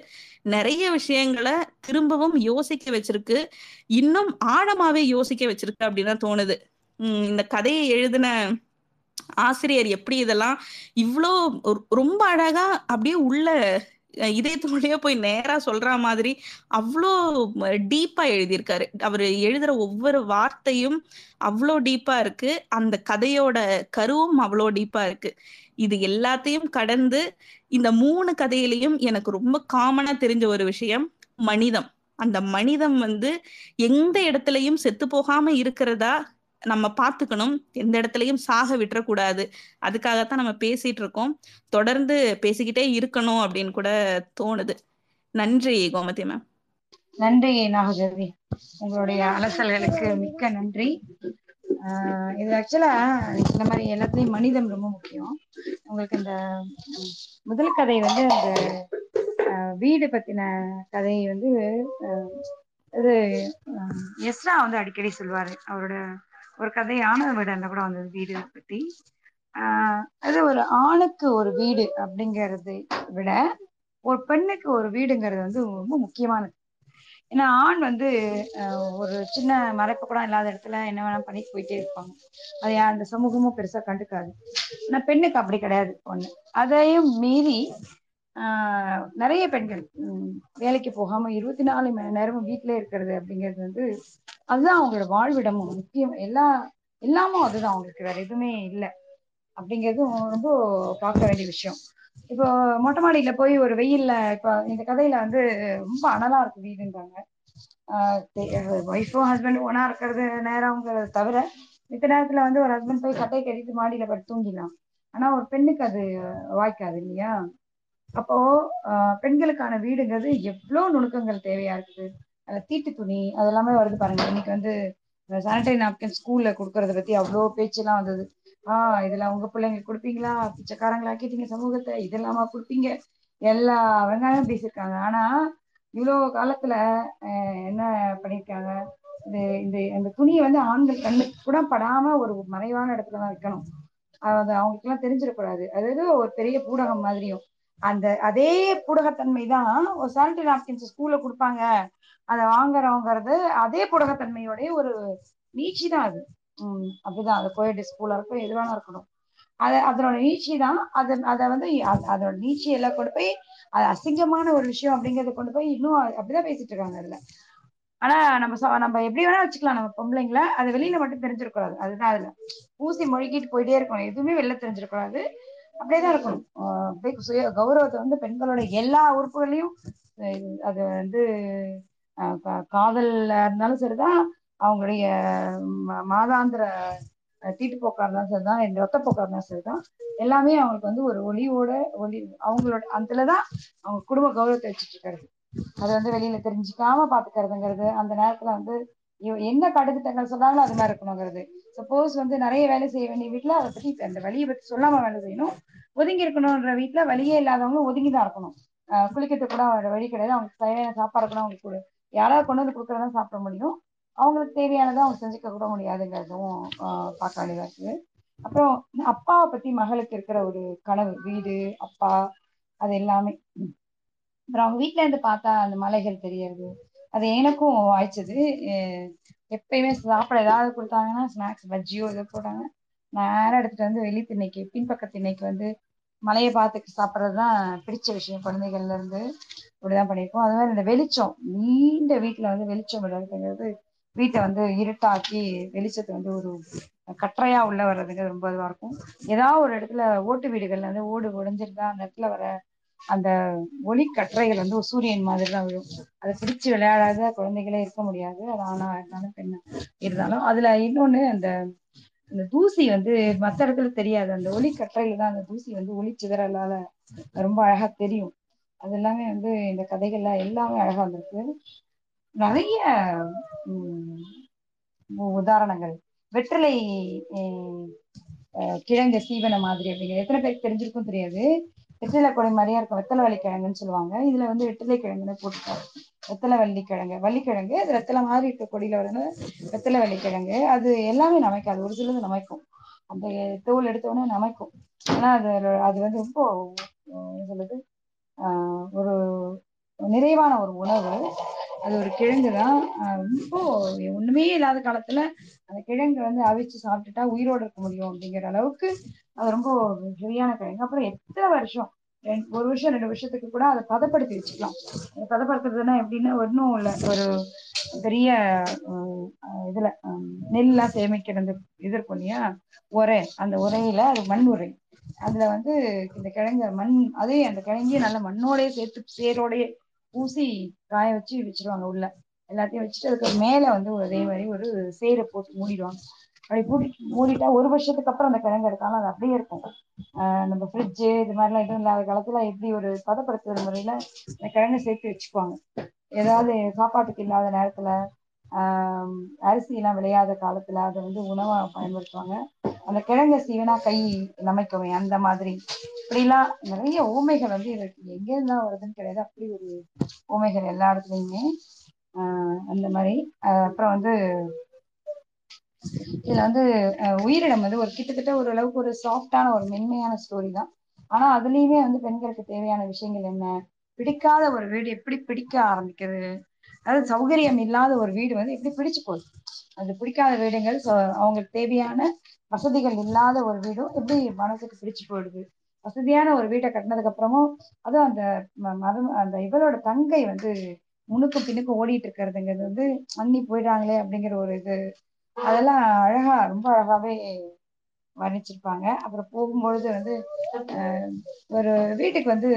Speaker 2: நிறைய விஷயங்களை திரும்பவும் யோசிக்க வச்சிருக்கு. இன்னும் ஆழமாவே யோசிக்க வச்சிருக்கு அப்படின்னு தோணுது. இந்த கதையை எழுதின ஆசிரியர் எப்படி இதெல்லாம் இவ்வளோ ரொம்ப அழகா அப்படியே உள்ள இதயத்துக்குள்ளேயே போய் நேரா சொல்ற மாதிரி அவ்வளோ டீப்பா எழுதியிருக்காரு. அவர் எழுதுற ஒவ்வொரு வார்த்தையும் அவ்வளோ டீப்பா இருக்கு. அந்த கதையோட கருவும் அவ்வளோ டீப்பா இருக்கு. இது எல்லாத்தையும் கடந்து இந்த மூணு கதையிலையும் எனக்கு ரொம்ப காமனா தெரிஞ்ச ஒரு விஷயம் மனிதம். அந்த மனிதம் வந்து எந்த இடத்துலயும் செத்து போகாம இருக்கிறதா நம்ம பார்த்துக்கணும். எந்த இடத்துலயும் சாக விட்டுறக்கூடாது. அதுக்காகத்தான் நம்ம பேசிட்டு இருக்கோம். தொடர்ந்து பேசிக்கிட்டே இருக்கணும் அப்படின்னு கூட தோணுது. நன்றி கோமதி மேம்
Speaker 1: நன்றி நாகஜோதி உங்களுடைய அலசல்களுக்கு மிக்க நன்றி. ஆஹ் இது ஆக்சுவலா இந்த மாதிரி எல்லாத்துலயும் மனிதம் ரொம்ப முக்கியம். உங்களுக்கு இந்த முதல் கதை வந்து அந்த வீடு பத்தின கதை வந்து இது எஸ்ரா வந்து அடிக்கடி சொல்லுவாரு அவரோட ஒரு கதை வீடு வீடு கூட வந்தது வீடு பத்தி. ஆஹ், அது ஒரு ஆணுக்கு ஒரு வீடு அப்படிங்கறதை விட ஒரு பெண்ணுக்கு ஒரு வீடுங்கிறது வந்து ரொம்ப முக்கியமானது ஏன்னா ஆண் வந்து ஒரு சின்ன மறைப்பு கூட இல்லாத இடத்துல என்ன வேணா பண்ணிட்டு போயிட்டே இருப்பாங்க. அதை அந்த சமூகமும் பெருசா கண்டுக்காது. ஆனா பெண்ணுக்கு அப்படி கிடையாது ஒண்ணு. அதையும் மீறி ஆஹ், நிறைய பெண்கள் வேலைக்கு போகாம இருபத்தி நாலு மணி நேரமும் வீட்டிலே இருக்கிறது அப்படிங்கிறது வந்து அதுதான் அவங்களோட வாழ்விடமும் முக்கியம். எல்லா எல்லாமும் அதுதான் அவங்களுக்கு. வேற எதுவுமே இல்லை. அப்படிங்கிறதும் ரொம்ப பார்க்க வேண்டிய விஷயம். இப்போ மொட்டை மாடியில போய் ஒரு வெயில்ல இப்போ இந்த கதையில வந்து ரொம்ப அனலா இருக்கு வீடுன்றாங்க. ஒய்ஃபும் ஹஸ்பண்டும் ஒன்னா இருக்கிறது நேரங்கிறத தவிர மித்த நேரத்துல வந்து ஒரு ஹஸ்பண்ட் போய் கட்டையை கட்டிட்டு மாடியில படுத்து தூங்கிடலாம். ஆனா ஒரு பெண்ணுக்கு அது வாய்க்காது இல்லையா? அப்போ ஆஹ் பெண்களுக்கான வீடுங்கிறது எவ்வளவு நுணுக்கங்கள் தேவையா இருக்குது. அதுல தீட்டு துணி அது எல்லாமே வருது பாருங்க. இன்னைக்கு வந்து சானிடரி நாப்கின் ஸ்கூல்ல கொடுக்கறத பத்தி அவ்வளோ பேச்செல்லாம் வந்தது. ஆ இதுல உங்க பிள்ளைங்களுக்கு கொடுப்பீங்களா? பிச்சைக்காரங்களா ஆக்கிட்டீங்க சமூகத்தை. இதெல்லாமா கொடுப்பீங்க? எல்லா வெங்காயம் பேசியிருக்காங்க. ஆனா இவ்வளோ காலத்துல என்ன பண்ணியிருக்காங்க? இந்த இந்த இந்த துணியை வந்து ஆண்கள் கண்ணுக்கு கூட படாம ஒரு மறைவான இடத்துல தான் வைக்கணும். அது அவங்களுக்கு எல்லாம் தெரிஞ்சிடக்கூடாது அதாவது ஒரு பெரிய பூடகம் மாதிரியும். அந்த அதே பூடகத்தன்மை தான் ஒரு சானிடரி நாப்கின்ஸ் ஸ்கூல்ல கொடுப்பாங்க. அதை வாங்குறவங்கிறது அதே புடகத்தன்மையோடைய ஒரு நீட்சி தான் அது. அப்படிதான். அது கோயட் ஸ்கூலா இருக்கும் எது வேணா இருக்கணும் அது அதனோட நீச்சி தான். அது அதை வந்து அதோட நீச்சி எல்லாம் கொண்டு போய் அது அசிங்கமான ஒரு விஷயம் அப்படிங்கறத கொண்டு போய் இன்னும் அப்படிதான் பேசிட்டு இருக்காங்க அதுல. ஆனா நம்ம ச- நம்ம எப்படி வேணா வச்சுக்கலாம். நம்ம பொம்பளைங்கள அது வெளியில மட்டும் தெரிஞ்சிடக்கூடாது அதுதான் அதுல. ஊசி மொழிகிட்டு போயிட்டே இருக்கணும். எதுவுமே வெளில தெரிஞ்சிடக்கூடாது அப்படியேதான் இருக்கணும். அப்படியே சுய கௌரவத்தை வந்து பெண்களோட எல்லா உறுப்புகளையும் அது வந்து கா- காதல்ல இருந்தாலும் சரிதான். அவங்களுடைய மாதாந்திர தீட்டு தீட்டுப்போக்கா இருந்தாலும் சரிதான் இந்த ரத்தப்போக்கா இருந்தாலும் சரிதான் எல்லாமே அவங்களுக்கு வந்து ஒரு ஒளியோட ஒளி அவங்களோட அதுலதான் அவங்க குடும்ப கௌரவத்தை வச்சுட்டு இருக்காரு. அது வந்து வெளியில தெரிஞ்சுக்காம பாத்துக்கிறதுங்கிறது அந்த நேரத்துல வந்து என்ன கடுத்திட்டங்கள் சொன்னாலும் அது மாதிரி இருக்கணுங்கிறது. சப்போஸ் வந்து நிறைய வேலை செய்ய வேண்டிய வீட்டுல அதை பத்தி அந்த வழியை பத்தி சொல்லாம வேலை செய்யணும். ஒதுங்கி இருக்கணும்ன்ற வீட்டுல வழியே இல்லாதவங்க ஒதுங்கி தான் இருக்கணும். குளிக்கிறது குளிக்கிறதுக்கு கூட அவங்களோட வழி கிடையாது. அவங்களுக்கு தேவையான சாப்பாடு கூட அவங்களுக்கு கொடு யாராவது கொண்டு வந்து கொடுக்கறதா சாப்பிட முடியும். அவங்களுக்கு தேவையானதை அவங்க செஞ்சுக்க கூட முடியாதுங்கிறதும் பார்க்க வேண்டியதாக இருக்குது. அப்புறம் அப்பாவை பற்றி மகளுக்கு இருக்கிற ஒரு கனவு வீடு அப்பா அது எல்லாமே. அப்புறம் அவங்க வீட்டில இருந்து பார்த்தா அந்த மலைகள் தெரியறது அது எனக்கும் வாய்ச்சது. எப்பயுமே சாப்பிட ஏதாவது கொடுத்தாங்கன்னா ஸ்நாக்ஸ் பஜ்ஜியோ ஏதோ போட்டாங்க. நேரம் எடுத்துட்டு வந்து வெளி திண்ணைக்கு பின்பக்க திண்ணைக்கு வந்து மலையை பார்த்து சாப்பிட்றது தான் பிடிச்ச விஷயம். குழந்தைகள்ல இருந்து இப்படிதான் பண்ணியிருக்கோம். அது மாதிரி இந்த வெளிச்சம் நீண்ட வீட்டில் வந்து வெளிச்சம் விடுறதுங்கிறது வீட்டை வந்து இருட்டாக்கி வெளிச்சத்தை வந்து ஒரு கற்றையா உள்ள வர்றதுக்கு ரொம்ப இதுவா இருக்கும். ஏதாவது ஒரு இடத்துல ஓட்டு வீடுகள்ல வந்து ஓடு உடைஞ்சிருந்தா அந்த இடத்துல வர அந்த ஒளி கற்றைகள் வந்து ஒரு சூரியன் மாதிரி தான் விழும். அதை பிடிச்சு விளையாடாத குழந்தைகளே இருக்க முடியாது. அது ஆணா இருந்தாலும் பெண்ணா இருந்தாலும் அதுல இன்னொன்னு அந்த அந்த தூசி வந்து மத்த இடத்துல தெரியாது. அந்த ஒளி கற்றையில தான் அந்த தூசி வந்து ஒளி சிதறலால ரொம்ப அழகா தெரியும். அது எல்லாமே வந்து இந்த கதைகள்ல எல்லாமே அழகா வந்திருக்கு. நிறைய உ- உதாரணங்கள். வெற்றிலை அஹ், கிழங்கு சீவன மாதிரி அப்படிங்கிற எத்தனை பேருக்கு தெரிஞ்சிருக்கும் தெரியாது. வெற்றிலை கொடை மாதிரியா இருக்கும். வெத்தலை வள்ளி கிழங்குன்னு சொல்லுவாங்க. இதுல வந்து வெற்றிலை கிழங்குன்னு போட்டுருக்காங்க வெத்தலை வள்ளி கிழங்கு. வள்ளிக்கிழங்கு அது வெத்தலை மாதிரி இருக்க கொடியில வந்து வெத்தலை வள்ளி கிழங்கு. அது எல்லாமே நமைக்காது ஒரு சிலது நமைக்கும். அந்த தோல் எடுத்த நமைக்கும். ஆனா அது அது வந்து ரொம்ப அஹ், என்ன சொல்றது ஒரு நிறைவான ஒரு உணவு. அது ஒரு கிழங்கு தான். ரொம்ப ஒண்ணுமே இல்லாத காலத்துல அந்த கிழங்கு வந்து அவிச்சு சாப்பிட்டுட்டா உயிரோடு இருக்க முடியும் அப்படிங்கிற அளவுக்கு அது ரொம்ப சரியான கிழங்கு. அப்புறம் எத்தனை வருஷம்? ரெண் ஒரு வருஷம் ரெண்டு வருஷத்துக்கு கூட அதை பதப்படுத்தி வச்சுக்கலாம். பதப்படுத்துறதுன்னா எப்படின்னா ஒன்றும் இல்லை. ஒரு பெரிய இதுல நெல்லாம் சேமிக்கிறது அந்த இது இருக்கும் இல்லையா? உரை. அந்த உரையில அது மண் உரை. அதுல வந்து இந்த கிழங்கு மண் அதே அந்த கிழங்கிய நல்ல மண்ணோடயே சேர்த்து சேரோடய பூசி காய வச்சு வச்சிருவாங்க உள்ள. எல்லாத்தையும் வச்சுட்டு அதுக்கு மேல வந்து அதே மாதிரி ஒரு சேரை போட்டு மூடிடுவாங்க. அப்படி பூட்டி மூடிட்டா ஒரு வருஷத்துக்கு அப்புறம் அந்த கிழங்கு எடுத்தாலும் அது அப்படியே இருக்கும். ஆஹ் நம்ம ஃப்ரிட்ஜு இது மாதிரிலாம் எதுவும் இல்லாத காலத்துல எப்படி ஒரு பதப்படுத்துற முறையில அந்த கிழங்கு சேர்த்து வச்சுக்குவாங்க. ஏதாவது சாப்பாட்டுக்கு இல்லாத நேரத்துல ஆஹ் அரிசி எல்லாம் விளையாத காலத்துல அதை வந்து உணவா பயன்படுத்துவாங்க. அந்த கிழங்கை சீவனா கை நமைக்குமே அந்த மாதிரி. இப்படிலாம் நிறைய ஊமைகள் வந்து இதுக்கு எங்க இருந்தா வருதுன்னு கிடையாது. அப்படி ஒரு ஊமைகள் எல்லா இடத்துலயுமே. ஆஹ் அந்த மாதிரி. அப்புறம் வந்து இதுல வந்து உயிரிடம் உயிரினம் வந்து ஒரு கிட்டத்தட்ட ஒரு அளவுக்கு ஒரு சாஃப்டான ஒரு மென்மையான ஸ்டோரி தான். ஆனா அதுலயுமே வந்து பெண்களுக்கு தேவையான விஷயங்கள் என்ன? பிடிக்காத ஒரு வீடு எப்படி பிடிக்க ஆரம்பிக்குது அதாவது சௌகரியம் இல்லாத ஒரு வீடு வந்து எப்படி பிடிச்சு போகுது? அது பிடிக்காத வீடுங்கள் அவங்களுக்கு தேவையான வசதிகள் இல்லாத ஒரு வீடும் எப்படி மனசுக்கு பிடிச்சு போயிடுது? வசதியான ஒரு வீட்டை கட்டினதுக்கு அப்புறமும் அதுவும் அந்த ம- அந்த இவளோட தங்கை வந்து முன்னுக்கும் பின்னுக்கும் ஓடிட்டு இருக்கிறதுங்கிறது வந்து அண்ணி போயிடுறாங்களே அப்படிங்கிற ஒரு இது. அதெல்லாம் அழகா ரொம்ப அழகாவே வர்ணிச்சிருப்பாங்க. அப்புறம் போகும்பொழுது வந்து ஒரு வீட்டுக்கு வந்து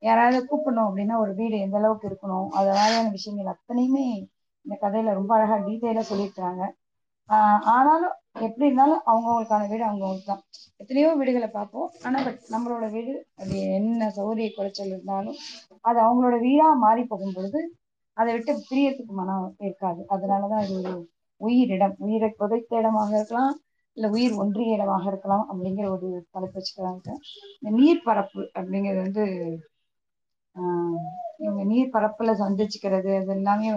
Speaker 1: யாராவது கூப்பிடணும் அப்படின்னா ஒரு வீடு எந்த அளவுக்கு இருக்கணும் அது மாதிரியான விஷயங்கள் அத்தனையுமே இந்த கதையில ரொம்ப அழகா டீட்டெயிலா சொல்லியிருக்காங்க ஆஹ் ஆனாலும் எப்படி இருந்தாலும் அவங்கவுங்களுக்கான வீடு அவங்கவுங்களுக்கு தான் எத்தனையோ வீடுகளை பார்ப்போம். ஆனா பட் நம்மளோட வீடு அது என்ன சௌகரிய குறைச்சல் இருந்தாலும் அது அவங்களோட வீடா மாறி போகும் பொழுது அதை விட்டு பிரியத்துக்கு மனம் இருக்காது. அதனாலதான் அது ஒரு உயிரிடம் உயிரை புதைத்த இடமாக இருக்கலாம் இல்ல உயிர் ஒன்றிய இடமாக இருக்கலாம் அப்படிங்கிற ஒரு தலைப்பு வச்சுக்கிறாங்க இந்த நீர்ப்பரப்பு அப்படிங்கிறது வந்து ஆஹ் இவங்க நீர் பரப்புல சந்திச்சுக்கிறது அது எல்லாமே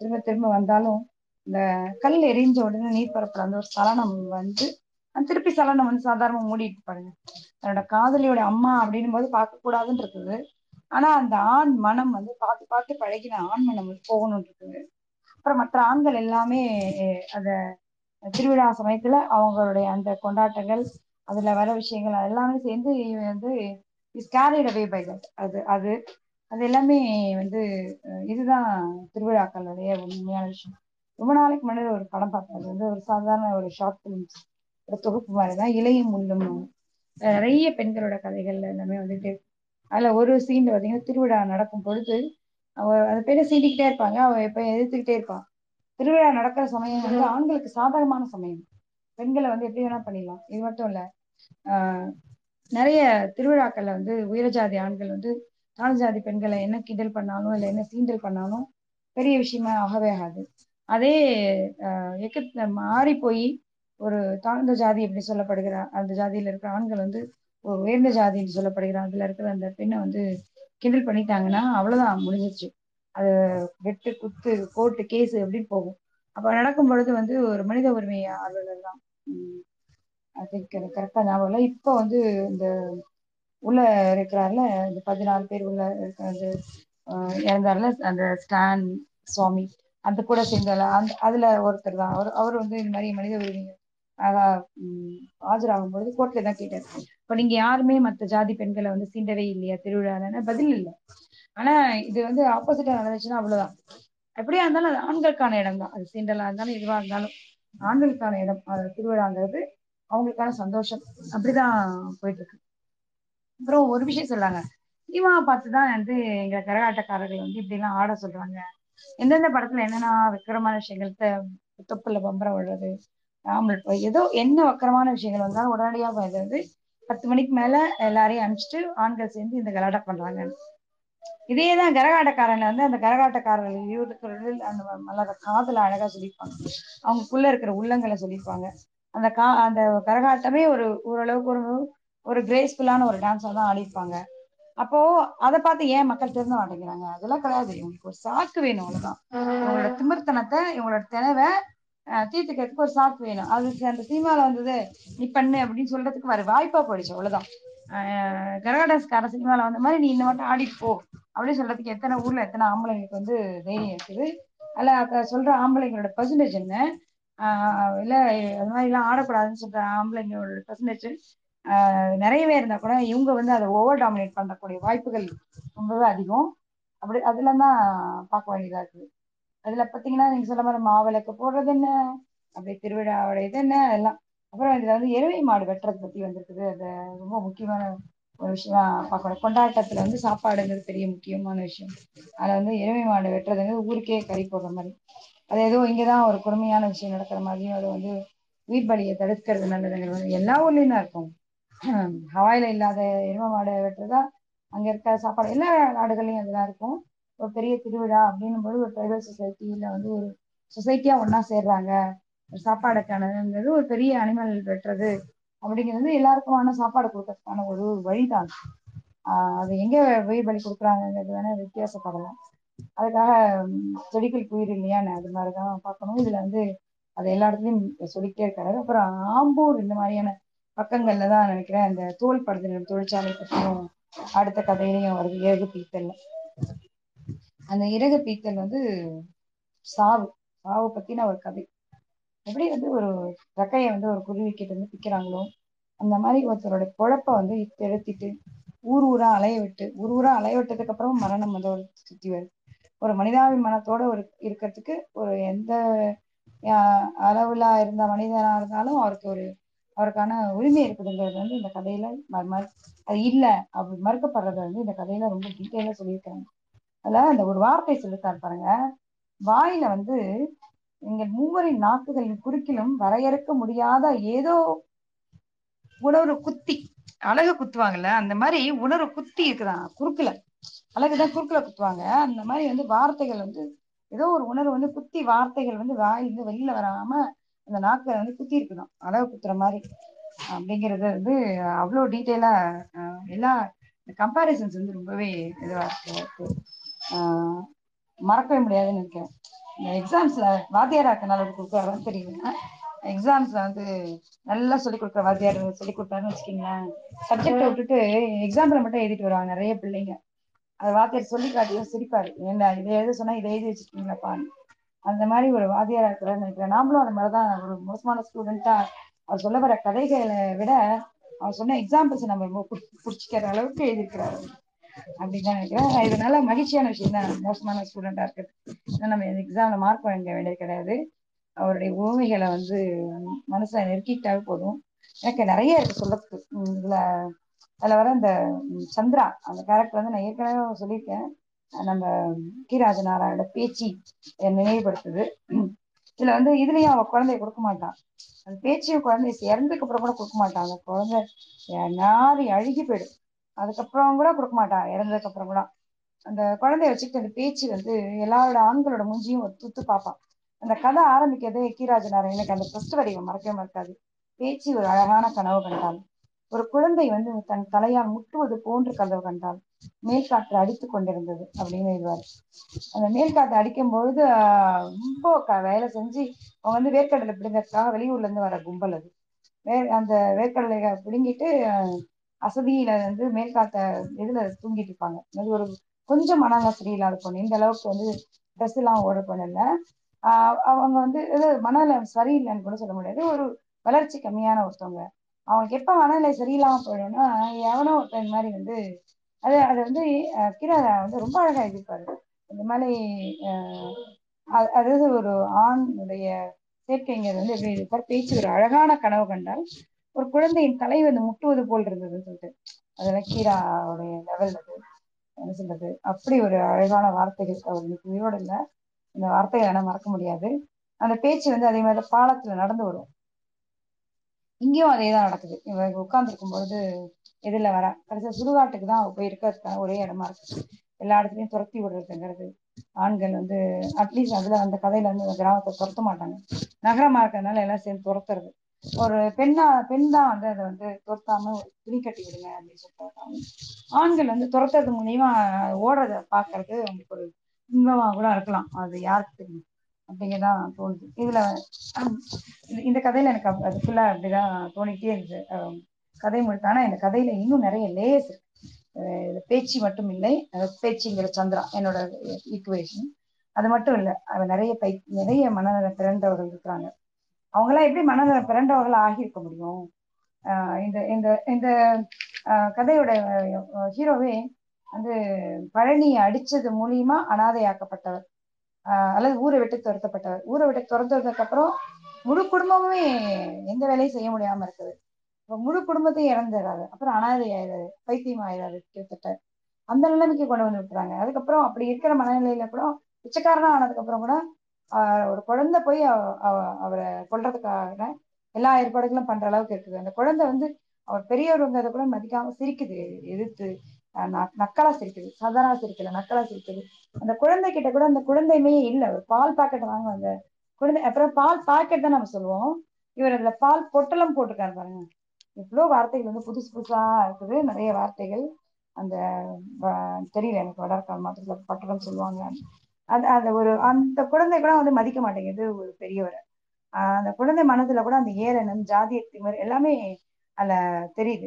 Speaker 1: திரும்ப திரும்ப வந்தாலும் இந்த கல் எரிஞ்ச உடனே நீர் பரப்புல வந்து ஒரு சலனம் வந்து திருப்பி சலனம் வந்து சாதாரணமா மூடிட்டு பாருங்க தன்னோட காதலியோட அம்மா அப்படின்னும் போது பார்க்க கூடாதுன்னு இருக்குது. ஆனா அந்த ஆண் மனம் வந்து பார்த்து பார்த்து பழகின ஆண் மனம் வந்து போகணும்னு இருக்குது. அப்புறம் மற்ற ஆண்கள் எல்லாமே அத திருவிழா சமயத்துல அவங்களுடைய அந்த கொண்டாட்டங்கள் அதுல வர விஷயங்கள் அது எல்லாமே சேர்ந்து வந்து is carried away by that அது அது அது எல்லாமே வந்து இதுதான் திருவிழாக்களுடைய உண்மையான விஷயம். ரொம்ப நாளைக்கு முன்னாடி ஒரு படம் பார்த்தேன். அது வந்து ஒரு சாதாரண ஒரு ஷார்ட் ஃபிலிம்ஸ் ஒரு தொகுப்பு மாதிரிதான். இலையும் முள்ளும். நிறைய பெண்களோட கதைகள் எல்லாமே வந்துட்டு அதுல ஒரு சீன் பார்த்தீங்கன்னா திருவிழா நடக்கும் பொழுது அவ அந்த பேரை சீண்டிக்கிட்டே இருப்பாங்க. அவ எப்ப எதிர்த்துக்கிட்டே இருப்பான். திருவிழா நடக்கிற சமயம் வந்து ஆண்களுக்கு சாதகமான சமயம். பெண்களை வந்து எப்படி வேணா பண்ணிடலாம். இது மட்டும் இல்ல. ஆஹ் நிறைய திருவிழாக்கள்ல வந்து உயர்ஜாதி ஆண்கள் வந்து தாழ்ஜாதி ஜாதி பெண்களை என்ன கிண்டல் பண்ணாலும் இல்லை என்ன சீண்டல் பண்ணாலும் பெரிய விஷயமா ஆகவே ஆகாது. அதே ஆஹ் எக்கத்துல மாறி போய் ஒரு தாழ்ந்த ஜாதி எப்படி சொல்லப்படுகிற அந்த ஜாதியில இருக்கிற ஆண்கள் வந்து ஒரு உயர்ந்த ஜாதின்னு சொல்லப்படுகிற அதுல இருக்கிற அந்த பெண்ணை வந்து கிண்டல் பண்ணிட்டாங்கன்னா அவ்வளவுதான் முடிஞ்சிருச்சு. அது வெட்டு குத்து கோர்ட்டு கேஸ் அப்படின்னு போகும். அப்ப நடக்கும் பொழுது வந்து ஒரு மனித உரிமை ஆர்வலர் தான். ஐ திங்க் எனக்கு கரெக்டா ஞாபகம் இல்லை. இப்போ வந்து இந்த உள்ள இருக்கிறார்ல இந்த பதினாலு பேர் உள்ள இருக்கிற அந்த இறந்தாருல அந்த ஸ்டான் சுவாமி. அந்த கூட சேர்ந்தால அந்த அதுல ஒருத்தர் தான். அவர் அவர் வந்து இந்த மாதிரி மனித உரிமை ஆஜராகும் பொழுது கோர்ட்ல தான் கேட்டார். இப்ப நீங்க யாருமே மற்ற ஜாதி பெண்களை வந்து சீண்டவே இல்லையா? திருவிழான்னு பதில் இல்லை. ஆனா இது வந்து ஆப்போசிட்டா நடந்துச்சுன்னா அவ்வளவுதான். எப்படியா இருந்தாலும் அது ஆண்களுக்கான இடம் தான். அது சீண்டலா இருந்தாலும் இதுவா இருந்தாலும் ஆண்களுக்கான இடம். திருவிழாங்கிறது அவங்களுக்கான சந்தோஷம். அப்படிதான் போயிட்டு இருக்கு அப்புறம் ஒரு விஷயம் சொல்றாங்க சினிமாவை பார்த்துதான் வந்து எங்க கரகாட்டக்காரர்கள் வந்து இப்படி எல்லாம் ஆட சொல்றாங்க. எந்தெந்த படத்துல என்னென்ன விக்கிரமான விஷயங்கள் தொப்புல பம்பரம் விடுறது ஆம்பல் போய் ஏதோ என்ன வக்கரமான விஷயங்கள் வந்தாலும் உடனடியாக இது வந்து பத்து மணிக்கு மேல எல்லாரையும் அனுப்பிச்சிட்டு ஆண்கள் சேர்ந்து இந்த கலாட்டா பண்றாங்க. இதே தான் கரகாட்டக்காரன் வந்து அந்த கரகாட்டக்காரர்கள் இருக்கிறது அந்த மலர காதல அழகா சொல்லியிருப்பாங்க அவங்களுக்குள்ள இருக்கிற உள்ளங்களை சொல்லியிருப்பாங்க அந்த கா அந்த கரகாட்டமே ஒரு ஓரளவுக்கு ஒரு ஒரு கிரேஸ்ஃபுல்லான ஒரு டான்ஸா தான் ஆடிருப்பாங்க அப்போ அதை பார்த்து ஏன் மக்கள் திருந்த மாட்டேங்கிறாங்க? அதெல்லாம் கிடையாது. இவங்களுக்கு ஒரு சாக்கு வேணும் அவ்வளவுதான். இவங்களோட திமிர்த்தனத்தை இவங்களோட தினவை தீர்த்துக்கிறதுக்கு ஒரு சாக்கு வேணும். அது அந்த சினிமால வந்தது நீ பண்ணு அப்படின்னு சொல்றதுக்கு வர வாய்ப்பா போயிடுச்சு அவ்வளவுதான். ஆஹ் கரகாட்டக்கார சினிமால வந்த மாதிரி நீ இந்த மட்டும் ஆடிட்டு போ அப்படின்னு சொல்றதுக்கு எத்தனை ஊர்ல எத்தனை ஆம்பளைங்களுக்கு வந்து தைரியம் இருக்குது. அல்ல அத சொல்ற ஆம்பளைங்களோட பர்சன்டேஜ் என்ன? ஆஹ் இல்ல அது மாதிரி எல்லாம் ஆடக்கூடாதுன்னு சொல்ற ஆம்பளைங்களோட பர்சன்டேஜ் நிறையவே இருந்தா கூட இவங்க வந்து அதை ஓவர் டாமினேட் பண்ணக்கூடிய வாய்ப்புகள் ரொம்பவே அதிகம். அப்படி அதுல தான் பார்க்க வேண்டியதா இருக்குது. அதுல பாத்தீங்கன்னா நீங்க சொல்ல மாதிரி மாவிளக்கு போடுறது என்ன? அப்படியே திருவிழாவோட இது என்ன? எல்லாம் அப்புறம் இதுல வந்து எருமை மாடு வெட்டுறது பத்தி வந்திருக்குது. அது ரொம்ப முக்கியமான ஒரு விஷயமா பார்க்கணும் கொண்டாட்டத்துல வந்து சாப்பாடுங்கிறது பெரிய முக்கியமான விஷயம். அதுல வந்து எருமை மாடு வெட்டுறதுங்கிறது ஊருக்கே கறி போடுற மாதிரி. அது ஏதோ இங்கதான் ஒரு கொடுமையான விஷயம் நடக்கிற மாதிரியும் அது வந்து உயிர் பலியை தடுக்கிறது நல்லதுங்கிறது எல்லா ஊர்லயும் தான் இருக்கும். ஹவாயில இல்லாத எரும மாடு வெட்டுறதா அங்க இருக்க சாப்பாடு எல்லா நாடுகள்லயும் அதெல்லாம் இருக்கும். ஒரு பெரிய திருவிழா அப்படின்னும் போது ஒரு ட்ரைபல் சொசைட்டியில வந்து ஒரு சொசைட்டியா ஒன்னா சேர்றாங்க. ஒரு சாப்பாடுக்கானதுங்கிறது ஒரு பெரிய அனிமல் வெட்டுறது அப்படிங்கிறது எல்லாருக்குமான சாப்பாடு கொடுக்கறதுக்கான ஒரு வழிதான். ஆஹ் அது எங்க உயிர் பலி கொடுக்குறாங்கிறது வேணா வித்தியாசப்படலாம். அதுக்காக செடிகள் உயிர் இல்லையான்னு அது மாதிரிதான் பார்க்கணும். இதுல வந்து அது எல்லா இடத்துலயும் சொல்லிக்கிட்டே இருக்காரு. அப்புறம் ஆம்பூர் இந்த மாதிரியான பக்கங்கள்ல தான் நினைக்கிறேன். அந்த தோல் படுத்துகிற தொழிற்சாலை பற்றியும் அடுத்த கதையிலையும் வருது. இறகு பீத்தல். அந்த இறகு பீத்தல் வந்து சாவு. சாவு பத்தின ஒரு கதை. எப்படி வந்து ஒரு ரெக்கையை வந்து ஒரு குருவிக்கிட்ட இருந்து பிக்கிறாங்களோ அந்த மாதிரி ஒருத்தரோட குழப்ப வந்து எடுத்திட்டு ஊர் ஊரா அலைய விட்டு ஊர் ஊரா அலைய விட்டதுக்கு அப்புறம் மரணம் வந்து ஒரு சுத்தி வருது. ஒரு மனிதாபிமானத்தோட ஒரு இருக்கிறதுக்கு ஒரு எந்த அளவுல இருந்த மனிதனா இருந்தாலும் அவருக்கு ஒரு அவருக்கான உரிமை இருக்குதுங்கிறது வந்து இந்த கதையில அது இல்ல அப்படி மறுக்கப்படுறத வந்து இந்த கதையில ரொம்ப டீட்டெயிலா சொல்லியிருக்காங்க. அதுல அந்த ஒரு வார்த்தை சொல்லிருக்காரு பாருங்க. வாயில வந்து எங்கள் மூவரின் நாக்குகளின் குறுக்கிலும் வரையறுக்க முடியாத ஏதோ உணர்வு குத்தி அழகு குத்துவாங்கல்ல அந்த மாதிரி உணர்வு குத்தி இருக்குதான் குறுக்குல. அழகுதான் குறுக்குல குத்துவாங்க. அந்த மாதிரி வந்து வார்த்தைகள் வந்து ஏதோ ஒரு உணர்வு வந்து குத்தி வார்த்தைகள் வந்து வாயிலிருந்து வெளியில வராம அந்த நாக்கை வந்து குத்தி இருக்கணும் அளவு குத்துற மாதிரி. அப்படிங்கிறது வந்து அவ்வளோ டீட்டெயிலா எல்லா கம்பாரிசன்ஸ் வந்து ரொம்பவே இதுவா இருக்கு. மறக்கவே முடியாதுன்னு நினைக்கிறேன். இந்த எக்ஸாம்ஸ்ல வாத்தியாரா அளவுக்கு கொடுக்குறாருன்னு தெரியல. எக்ஸாம்ஸ்ல வந்து நல்லா சொல்லி கொடுக்குற வாத்தியார் சொல்லி கொடுத்தாருன்னு வச்சுக்கீங்களேன். சப்ஜெக்ட விட்டுட்டு எக்ஸாம்பிள் மட்டும் எழுதிட்டு வருவாங்க நிறைய பிள்ளைங்க. அது வாத்தியார் சொல்லி காட்டியும் சிரிப்பாரு. ஏன்னா இதை எழுத சொன்னா இதை எழுதி வச்சுருக்கீங்களாப்பான்னு அந்த மாதிரி ஒரு வாதியாரா இருக்கிறான்னு நினைக்கிறேன். நாமளும் அந்த மாதிரிதான் ஒரு மோசமான ஸ்டூடெண்டா அவர் சொல்ல வர கதைகளை விட அவர் சொன்ன எக்ஸாம்பிள்ஸ் நம்ம ரொம்ப பிடிச்சிக்கிற அளவுக்கு எழுதியிருக்கிறாரு. அப்படின்னு நினைக்கிறேன். இதனால மகிழ்ச்சியான விஷயம் தான். மோசமான ஸ்டூடெண்டா இருக்குது நம்ம எக்ஸாம்ல மார்க் வாங்க வேண்டியது கிடையாது. அவருடைய உவமைகளை வந்து மனசுல நெருக்கிட்டாவே போதும். எனக்கு நிறைய இருக்கு சொல்லத்துக்கு இதுல அதுல வர இந்த சந்திரா அந்த கேரக்டர் வந்து நான் ஏற்கனவே சொல்லியிருக்கேன். நம்ம கீராஜ நாராயணோட பேச்சு நினைவுபடுத்துது. இதுல வந்து இதுலயும் அவ குழந்தைய கொடுக்க மாட்டான் அந்த பேச்சையும் குழந்தைய இறந்ததுக்கு அப்புறம் கூட கொடுக்க மாட்டான் அந்த குழந்தை நாரி அழுகி போயிடும். அதுக்கப்புறம் கூட கொடுக்க மாட்டான் இறந்ததுக்கு அப்புறம் கூட. அந்த குழந்தைய வச்சுக்கிட்டு அந்த பேச்சு வந்து எல்லாரோட ஆண்களோட மூஞ்சியும் துத்து பார்ப்பான். அந்த கதை ஆரம்பிக்கிறதே கீராஜ நாராயணனுக்கு அந்த ஃபர்ஸ்ட் வடிவம் மறக்கவே மறக்காது. பேச்சு ஒரு அழகான கனவு கண்டாள். ஒரு குழந்தை வந்து தன் தலையால் முட்டுவது போன்று கனவு கண்டாள். மேற்காற்று அடித்து கொண்டிருந்தது அப்படின்னு எழுதுவார். அந்த மேற்காற்று அடிக்கும் பொழுது ரொம்ப வேலை செஞ்சு அவங்க வந்து வேர்க்கடலை பிடுங்கிறதுக்காக வெளியூர்ல இருந்து வர கும்பல் அது. வே அந்த வேர்க்கடலை பிடுங்கிட்டு அசதியில வந்து மேல்காத்த இதுல தூங்கிட்டு இருப்பாங்க. அது ஒரு கொஞ்சம் மனவசதி இல்லாத பொண்ணு. இந்த அளவுக்கு வந்து ட்ரெஸ் எல்லாம் ஓட பண்ணல ஆஹ் அவங்க வந்து இது மனநிலை சரியில்லைன்னு கூட சொல்ல முடியாது. ஒரு வளர்ச்சி கம்மியான ஒருத்தவங்க. அவங்களுக்கு எப்ப மனநிலை சரியில்லாம போயிடும்னா எவனோ ஒருத்தன் மாதிரி வந்து அது அது வந்து கீரா வந்து ரொம்ப அழகா எழுதியிருப்பாரு. இந்த மாதிரி அதாவது ஒரு ஆணுடைய சேர்க்கைங்கிறது வந்து எப்படி இருப்பார் பேச்சு ஒரு அழகான கனவு கண்டால் ஒரு குழந்தையின் தலை வந்து முட்டுவது போல் இருந்ததுன்னு சொல்லிட்டு. அதெல்லாம் கீராவுடைய லெவல் அது. என்ன சொல்றது? அப்படி ஒரு அழகான வார்த்தைகள். அவர் இன்னைக்கு உயிரோடு இல்லை. இந்த வார்த்தைகளை ஆனால் மறக்க முடியாது. அந்த பேச்சு வந்து அதே மாதிரி பாலத்துல நடந்து வரும். இங்கேயும் அதே தான் நடக்குது இவங்க உட்கார்ந்துருக்கும் பொழுது எதில் வர. கடைசியா சுடுகாட்டுக்கு தான் அவ போய் இருக்கிறதுக்கான ஒரே இடமா இருக்கு. எல்லா இடத்துலயும் துரத்தி விடுறதுங்கிறது. ஆண்கள் வந்து அட்லீஸ்ட் அதுல அந்த கதையில வந்து அந்த கிராமத்தை துரத்த மாட்டாங்க. நகரமா இருக்கிறதுனால எல்லாம் சேர்ந்து துரத்துறது. ஒரு பெண்ணா பெண் தான் வந்து அதை வந்து துரத்தாம துணி கட்டி விடுங்க அப்படின்னு சொல்லிட்டு ஆண்கள் வந்து துரத்துறது மூலியமா ஓடுறத பாக்குறது அவங்களுக்கு ஒரு இன்பமா கூட இருக்கலாம். அது யாருக்கு தெரியும்? அப்படிங்கதான் தோணுது. இதுல இந்த- இந்த கதையில எனக்கு அது ஃபுல்லா அப்படிதான் தோணிட்டே இருந்தது. கதை முழுக்க ஆனா இந்த கதையில இன்னும் நிறைய லேயர்ஸ் இருக்கு. பேச்சு மட்டும் இல்லை பேச்சுங்கிற சந்திரா என்னோட ஈக்குவேஷன் அது மட்டும் இல்லை அவ நிறைய பை நிறைய மனநல பிறந்தவர்கள் இருக்கிறாங்க. அவங்களாம் எப்படி மனநல பிறந்தவர்கள் ஆகியிருக்க முடியும்? இந்த இந்த இந்த கதையோட ஹீரோவே வந்து பழனியை அடிச்சது மூலியமா அனாதையாக்கப்பட்டவர். அல்லது ஊரை விட்டு துரத்தப்பட்டவர். ஊரை விட்டு துரத்ததுக்கு அப்புறம் முழு குடும்பமுமே எந்த வேலையும் செய்ய முடியாம இருக்குது. இப்ப முழு குடும்பத்தையும் இழந்துடுறாரு அப்புறம் அனாதை ஆயிடுறாரு பைத்தியம் ஆயிடுறாரு கிட்டத்தட்ட. அந்த நிலைமைக்கு கொண்டு வந்து விட்டுறாங்க. அதுக்கப்புறம் அப்படி இருக்கிற மனநிலையில கூட பிச்சைக்காரனா ஆனதுக்கு அப்புறம் கூட ஆஹ் ஒரு குழந்தை போய் அவ- அவரை கொல்றதுக்காக எல்லா ஏற்பாடுகளும் பண்ற அளவுக்கு இருக்குது. அந்த குழந்தை வந்து அவர் பெரியவருங்கிறத கூட மதிக்காம சிரிக்குது எதிர்த்து. நக்கலா சிரிக்குது. சாதாரண சிரிக்கல நக்கலா சிரிக்குது. அந்த குழந்தை கிட்ட கூட அந்த குழந்தையுமே இல்ல. ஒரு பால் பாக்கெட் வாங்க அந்த குழந்தை அப்புறம் பால் பாக்கெட் தான் நம்ம சொல்லுவோம். இவர் அதுல பால் பொட்டலம் போட்டிருக்காரு பாருங்க. இவ்வளவு வார்த்தைகள் வந்து புதுசு புதுசா இருக்குது. நிறைய வார்த்தைகள். அந்த தெரியல எனக்கு வடர்கால் மாத்திரத்துல பட்டலம் சொல்லுவாங்க அது அந்த ஒரு அந்த குழந்தை கூட வந்து மதிக்க மாட்டேங்குது ஒரு பெரியவர். ஆஹ் அந்த குழந்தை மனதுல கூட அந்த ஏளனம் ஜாதிய திமிர் எல்லாமே அதுல தெரியுது.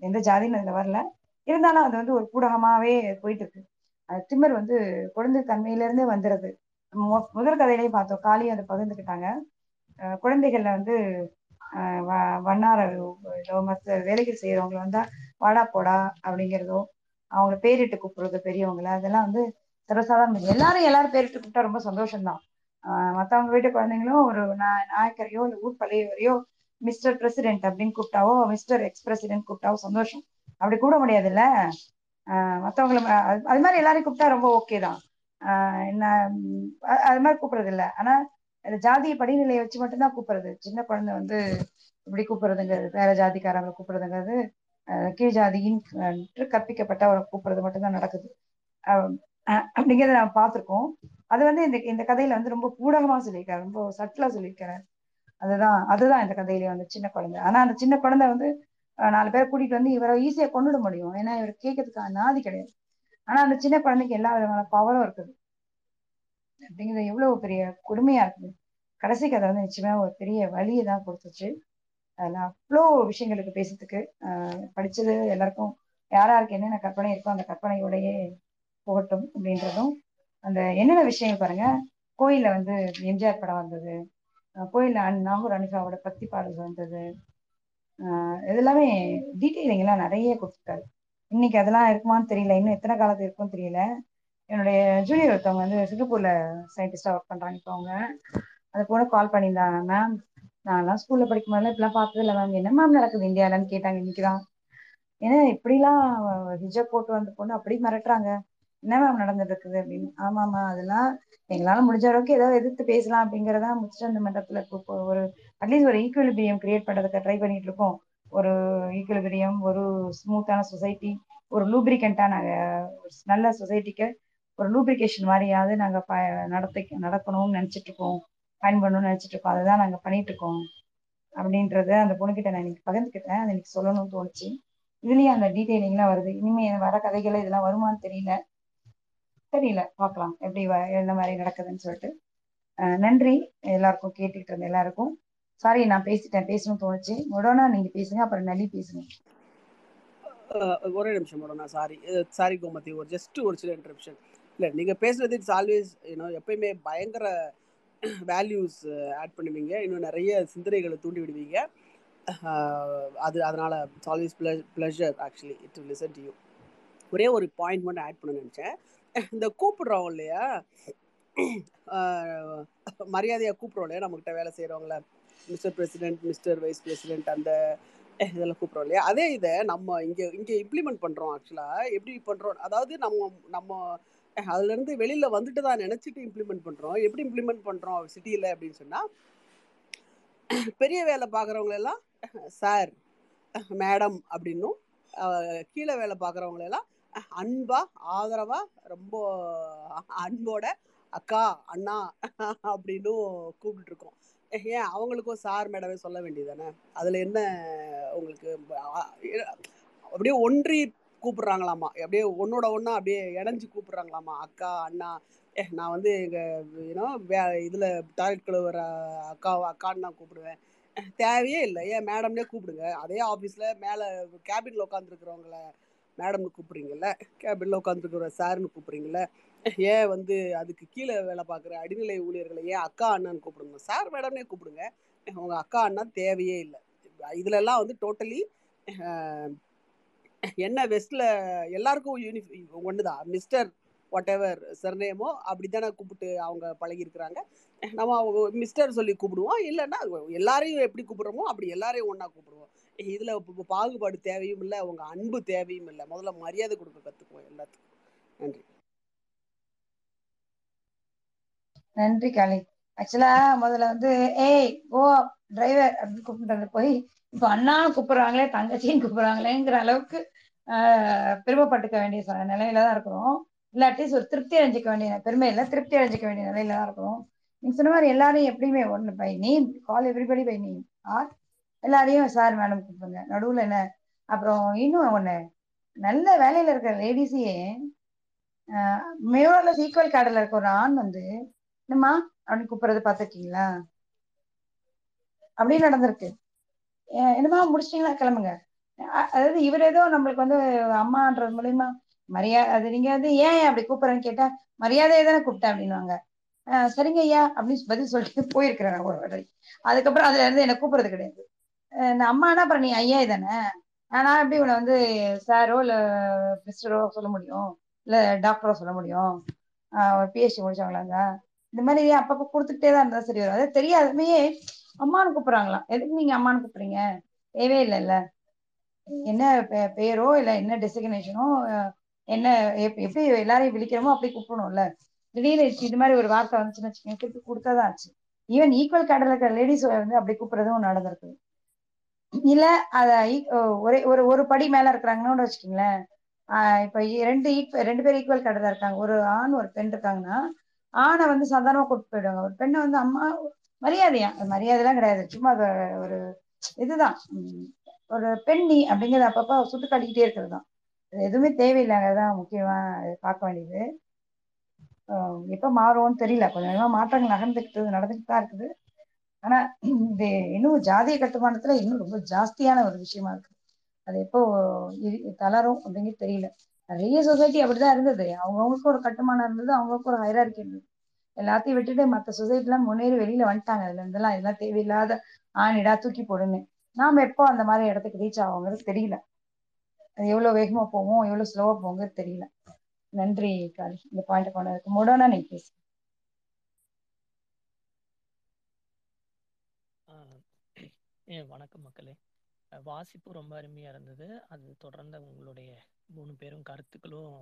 Speaker 1: எந்த ஜாதின்னு அதுல வரல. இருந்தாலும் அது வந்து ஒரு கூடகமாவே போயிட்டு இருக்கு அது திமிர் வந்து குழந்தை தன்மையில இருந்தே வந்துடுது மு- முதல் கதையிலேயே பார்த்தோம். காளி அதை பகிர்ந்துக்கிட்டாங்க. குழந்தைகள்ல வந்து வ- வண்ணார மற்ற வேலைகள் செய்யறவங்க வந்தா வாடா போடா அப்படிங்கிறதோ அவங்கள பேரிட்டு கூப்பிடுறது பெரியவங்கள அதெல்லாம் வந்து சர்வசாதாரணம் எல்லாரும் எல்லாரும் பேரிட்டு கூப்பிட்டா ரொம்ப சந்தோஷம்தான். மற்றவங்க வீட்டு குழந்தைங்களும் ஒரு நா- நாயக்கரையோ இல்லை ஊர் பழையவரையோ மிஸ்டர் பிரசிடென்ட் அப்படின்னு கூப்பிட்டாவோ மிஸ்டர் எக்ஸ் பிரசிடென்ட் கூப்பிட்டாவோ சந்தோஷம். அப்படி கூட முடியாதுல்ல? ஆஹ் அது மாதிரி எல்லாரையும் கூப்பிட்டா ரொம்ப ஓகே தான். ஆஹ் என்ன அது மாதிரி கூப்பிடுறது இல்ல ஆனா இந்த ஜாதிய படிநிலையை வச்சு மட்டும்தான் கூப்பிடுறது. சின்ன குழந்தை வந்து இப்படி கூப்பிடுறதுங்கிறது வேற ஜாதிக்காரங்களை கூப்பிடுறதுங்கிறது கீழ் ஜாதியின் கற்பிக்கப்பட்ட ஒரு கூப்பிடுறது மட்டும்தான் நடக்குது. அஹ், அஹ், அப்படிங்கிறத நான் பார்த்திருக்கோம். அது வந்து இந்த இந்த கதையில வந்து ரொம்ப பூடகமா சொல்லியிருக்காரு. ரொம்ப சட்டிலா சொல்லியிருக்காரு. அதுதான் அதுதான் இந்த கதையில வந்து சின்ன குழந்தை. ஆனா அந்த சின்ன குழந்தை வந்து நாலு பேர் கூட்டிட்டு வந்து இவரை ஈஸியா கொண்டுட முடியும். ஏன்னா இவர் கேட்கறதுக்கு நாதி கிடையாது. ஆனா அந்த சின்ன குழந்தைக்கு எல்லா விதமான பவரும் இருக்குது. அப்படிங்கிறது எவ்வளவு பெரிய கொடுமையா இருக்குது. கடைசி கதை வந்து நிச்சயமா ஒரு பெரிய வழியை தான் கொடுத்துச்சு. அதுல அவ்வளோ விஷயங்களுக்கு பேசுறதுக்கு. ஆஹ் படிச்சது எல்லாருக்கும் யார் யாருக்கு என்னென்ன கற்பனை இருக்கோ அந்த கற்பனையோடயே போகட்டும் அப்படின்றதும். அந்த என்னென்ன விஷயங்கள் பாருங்க. கோயிலில் வந்து எம்ஜிஆர் படம் வந்தது. கோயிலில் அன்- நாகூர் அனிகாவோட பக்தி பாடல் வந்தது. இதெல்லாமே எல்லாமே டீட்டெயிலிங் எல்லாம் நிறைய கொடுத்துருக்காரு இன்னைக்கு அதெல்லாம் இருக்குமான்னு தெரியல. இன்னும் எத்தனை காலத்துக்கு இருக்கும்னு தெரியல. என்னுடைய ஜூனியர் ஒருத்தவங்க வந்து சிங்கப்பூர்ல சயின்டிஸ்டா ஒர்க் பண்றாங்க. இப்போ அவங்க அது கூட கால் பண்ணியிருந்தாங்க மேம் நான்லாம் ஸ்கூல்ல படிக்கும் போதெல்லாம் இப்பெல்லாம் பார்த்தது இல்லை மேம் என்ன மேம் நடக்குது இந்தியாலன்னு கேட்டாங்க இன்னைக்குதான். ஏன்னா இப்படிலாம் ஹிஜப் போட்டு வந்த பொண்ணு அப்படி மிரட்டுறாங்க. என்ன மேம் நடந்துட்டு இருக்குது அப்படின்னு. ஆமாமா அதெல்லாம் எங்களால முடிஞ்ச அளவுக்கு ஏதோ எதிர்த்து பேசலாம் அப்படிங்கறதா முச்சந்த மன்றத்துல ஒரு அட்லீஸ்ட் ஒரு ஈக்குவலிபிரியம் கிரியேட் பண்றதுக்கு ட்ரை பண்ணிட்டு இருக்கோம் ஒரு ஈக்குவலிபிரியம் ஒரு ஸ்மூத்தான சொசைட்டி ஒரு லூப்ரிகண்டான நல்ல சொசைட்டிக்கு ஒரு லூப்ரிகேஷன் மாதிரியாவது நாங்க ப நடத்த நடக்கணும்னு நினைச்சிட்டு இருக்கோம் பயன்படணும்னு நினைச்சிட்டு இருக்கோம் அதுதான் நாங்க பண்ணிட்டு இருக்கோம் அப்படின்றத அந்த பொண்ணுகிட்ட நான் இன்னைக்கு பகிர்ந்துக்கிட்டேன். அது எனக்கு சொல்லணும்னு தோணுச்சு. இதுலயும் அந்த டீட்டெயிலிங்லாம் வருது. இனிமே வர கதைகள் இதெல்லாம் வருமான்னு தெரியல. தெரியல. பார்க்கலாம். எப்படி வ- என்ன மாதிரி நடக்குதுன்னு சொல்லிட்டு. நன்றி. எல்லாருக்கும் கேட்டுக்கிட்டு இருந்த எல்லாருக்கும். சாரி நான் பேசிட்டேன். பேசணும் தோணுச்சு. மொடோனா நீங்க பேசுங்க. அப்புறம் நலி பேசுங்க.
Speaker 3: ஒரே நிமிஷம் மொடோனா. Sorry sorry Gomathi. ஒரு ஜஸ்ட் ஒரு சில இன்டர்ப்ஷன் இல்லை நீங்கள் பேசுறது இட்ஸ் ஆல்வேஸ் யூனோ எப்பயுமே பயங்கர வேல்யூஸ் ஆட் பண்ணுவீங்க. இன்னும் நிறைய சிந்தனைகளை தூண்டி விடுவீங்க. அது அதனால் it's always pleasure actually to listen to you ஒரே ஒரு பாயிண்ட் மட்டும் ஆட் பண்ண நினச்சேன். இந்த கூப்பிடுறோம் இல்லையா? மரியாதையாக கூப்பிடுறோம் இல்லையா? நம்மக்கிட்ட வேலை செய்கிறவங்கள mister president mister vice president அந்த eh, இதெல்லாம் கூப்பிடுறோம் இல்லையா அதே இதை நம்ம இங்கே இங்கே இம்ப்ளிமெண்ட் பண்ணுறோம் ஆக்சுவலாக எப்படி பண்ணுறோம் அதாவது நம்ம நம்ம eh, அதுலேருந்து வெளியில் வந்துட்டு தான் நினச்சிட்டு இம்ப்ளிமெண்ட் பண்ணுறோம் எப்படி இம்ப்ளிமெண்ட் பண்ணுறோம் சிட்டியில் அப்படின்னு சொன்னால் பெரிய வேலை பார்க்குறவங்களெல்லாம் சார் மேடம் அப்படின்னும் கீழே வேலை பார்க்குறவங்களெல்லாம் அன்பாக அன்பா ஆதரவா ரொம்ப அன்போட அக்கா அண்ணா அப்படின்னும் கூப்பிட்டுருக்கோம். ஏன் அவங்களுக்கும் சார் மேடமே சொல்ல வேண்டியதானே அதுல என்ன உங்களுக்கு அப்படியே ஒன்றி கூப்பிடுறாங்களாமா? அப்படியே ஒன்னோட ஒன்றா அப்படியே இணைஞ்சு கூப்பிடுறாங்களாமா? அக்கா அண்ணா ஏ நான் வந்து எங்க ஏன்னா வே இதுல டாய்லெட் கழுவுற அக்கா அக்கான்னு நான் கூப்பிடுவேன். தேவையே இல்லை. ஏன் மேடம்னே கூப்பிடுங்க. அதே ஆஃபீஸில் மேலே கேபினில் உட்காந்துருக்குறவங்கள மேடம்னு கூப்பிடுறீங்கல்ல? கேபினில் உட்காந்துருக்குற சார்னு கூப்பிடுறீங்கல்ல? ஏன் வந்து அதுக்கு கீழே வேலை பார்க்குற அடிநிலை ஊழியர்களை ஏன் அக்கா அண்ணான்னு கூப்பிடுங்க? சார் மேடம்னே கூப்பிடுங்க. உங்கள் அக்கா அண்ணா தேவையே இல்லை. இதுலலாம் வந்து டோட்டலி என்ன வெஸ்டில் எல்லாருக்கும் யூனிஃபி ஒன்று தான் மிஸ்டர் வாட் எவர் சர்நேமோ அப்படி தானே கூப்பிட்டு அவங்க பழகியிருக்கிறாங்க. நம்ம அவங்க மிஸ்டர் சொல்லி கூப்பிடுவோம். இல்லைன்னா எல்லாரையும் எப்படி கூப்பிடுறோமோ அப்படி எல்லாரையும் ஒன்றா கூப்பிடுவோம். இதில் பாகுபாடு தேவையும் இல்லை அவங்க அன்பு தேவையும் இல்லை. முதல்ல மரியாதை கொடுக்க கற்றுக்குவோம் எல்லாத்துக்கும். நன்றி.
Speaker 1: நன்றி காளி. ஆக்சுவலா முதல்ல வந்து ஏய் ஓ டிரைவர் அப்படின்னு கூப்பிட்டு போய் இப்போ அண்ணாவும் கூப்பிடுறாங்களே தங்கச்சியும் கூப்பிடுறாங்களேங்கிற அளவுக்கு பெருமைப்பட்டுக்க வேண்டிய ச- நிலையில தான் இருக்கிறோம். இல்லாட்டி ஒரு திருப்தி அடைஞ்சிக்க வேண்டிய பெருமை இல்லை திருப்தி அடைஞ்சிக்க வேண்டிய நிலையில தான் இருக்கிறோம். நீங்க சொன்ன மாதிரி எல்லாரையும் எப்படியுமே ஒன்று by name call everybody by name or? எல்லாரையும் சார் மேடம் கூப்பிடுங்க. நடுவில் என்ன? அப்புறம் இன்னும் ஒன்று நல்ல வேலையில இருக்கிற லேடிஸையே மேலோட சீக்வல் கார்டில் இருக்க ஒரு ஆண் வந்து என்னம்மா? அப்படின்னு கூப்பிடுறது பாத்துருக்கீங்களா அப்படியே நடந்திருக்கு. என்னமா என்னம்மா முடிச்சிட்டீங்களா? கிளம்புங்க. அதாவது இவர் ஏதோ நம்மளுக்கு வந்து அம்மான்றது மூலியமா மரியாதை அது நீங்க வந்து ஏன் அப்படி கூப்பிடுறேன்னு கேட்டா மரியாதையை தானே கூப்பிட்டேன் அப்படின்னுவாங்க. சரிங்க ஐயா அப்படின்னு பதில் சொல்லிட்டு போயிருக்கிறேன் நான் ஒரு வாட்டி அதுக்கப்புறம் அதுல இருந்து என்ன கூப்பிடுறது கிடையாது. அஹ் நான் அம்மானா அப்புறம் நீ ஐயா தானே? ஆனா எப்படி உன்னை வந்து சாரோ இல்ல மிஸ்டரோ சொல்ல முடியும்? இல்ல டாக்டரோ சொல்ல முடியும்? ஆஹ் ஒரு பிஹெச்டி முடிச்சவங்களாங்க. இந்த மாதிரி அப்பப்போ கொடுத்துட்டே தான் இருந்தா சரி வரும். அது தெரியாதமையே அம்மான்னு கூப்பிடுறாங்களாம் எதுக்கு நீங்க அம்மான்னு கூப்பிடுறீங்க? தேவையே இல்லைல்ல. என்ன பெ- பேரோ இல்ல என்ன டெசிக்னேஷனோ என்ன எப்படி எல்லாரையும் விழிக்கிறோமோ அப்படி கூப்பிடணும்ல. திடீர்னு இது மாதிரி ஒரு வார்த்தை வந்துச்சுன்னு வச்சுக்கோங்க திருப்பி கொடுத்தாதான் ஆச்சு. ஈவன் ஈக்குவல் கேட்டல இருக்கிற லேடிஸ் வந்து அப்படி கூப்பிடுறதும் நடந்திருக்கு. இல்ல அத ஒரே ஒரு ஒரு படி மேல இருக்கிறாங்கன்னு வச்சுக்கோங்களேன். இப்ப ரெண்டு ஈக்குவல் ரெண்டு பேர் ஈக்குவல் கேட்டதா இருக்காங்க. ஒரு ஆண் ஒரு பெண் இருக்காங்கன்னா ஆணை வந்து சாதாரணமா கூப்பிட்டு போயிடுவாங்க. ஒரு பெண்ணை வந்து அம்மா மரியாதையா? மரியாதைலாம் கிடையாது. சும்மா அது ஒரு இதுதான். ஒரு பெண்ணி அப்படிங்கிறது அப்பப்ப சுட்டு காட்டிக்கிட்டே இருக்கிறது தான் அது எதுவுமே தேவையில்லைங்கிறதான் முக்கியமா பார்க்க வேண்டியது. எப்ப மாறும்னு தெரியல. கொஞ்சம் கொஞ்சமா மாற்றங்கள் நகர்ந்துக்கிட்டு நடந்துட்டு தான் இருக்குது. ஆனா இது இன்னும் ஜாதிய கட்டுமானத்துல இன்னும் ரொம்ப ஜாஸ்தியான ஒரு விஷயமா இருக்கு. அது எப்போ தளரும் அப்படிங்கிறது தெரியல. நிறைய சொசைட்டி அப்படிதான் இருந்தது. அவங்கவுங்களுக்கு ஒரு கட்டுமானம் இருந்தது அவங்களுக்கு ஒரு ஹைரார்கி இருந்தது. எல்லாத்தையும் விட்டுட்டு மற்ற சொசைட்டி எல்லாம் முன்னேறி வெளியில வந்துட்டாங்க. அதுல இருந்தெல்லாம் இதெல்லாம் தேவையில்லாத ஆணிடா தூக்கி போடுன்னு. நாம எப்போ அந்த மாதிரி இடத்துக்கு ரீச் ஆகுங்கிறது தெரியல. அது எவ்வளவு வேகமா போவோம் எவ்வளவு ஸ்லோவா போவோங்கிறது தெரியல. நன்றி காலி இந்த பாயிண்ட் கொண்டு முடோனா நீ பேசு.
Speaker 5: வணக்கம் மக்களே. வாசிப்பு ரொம்ப அருமையா இருந்தது. அது தொடர்ந்த உங்களுடைய மூணு பேரும் கருத்துக்களும்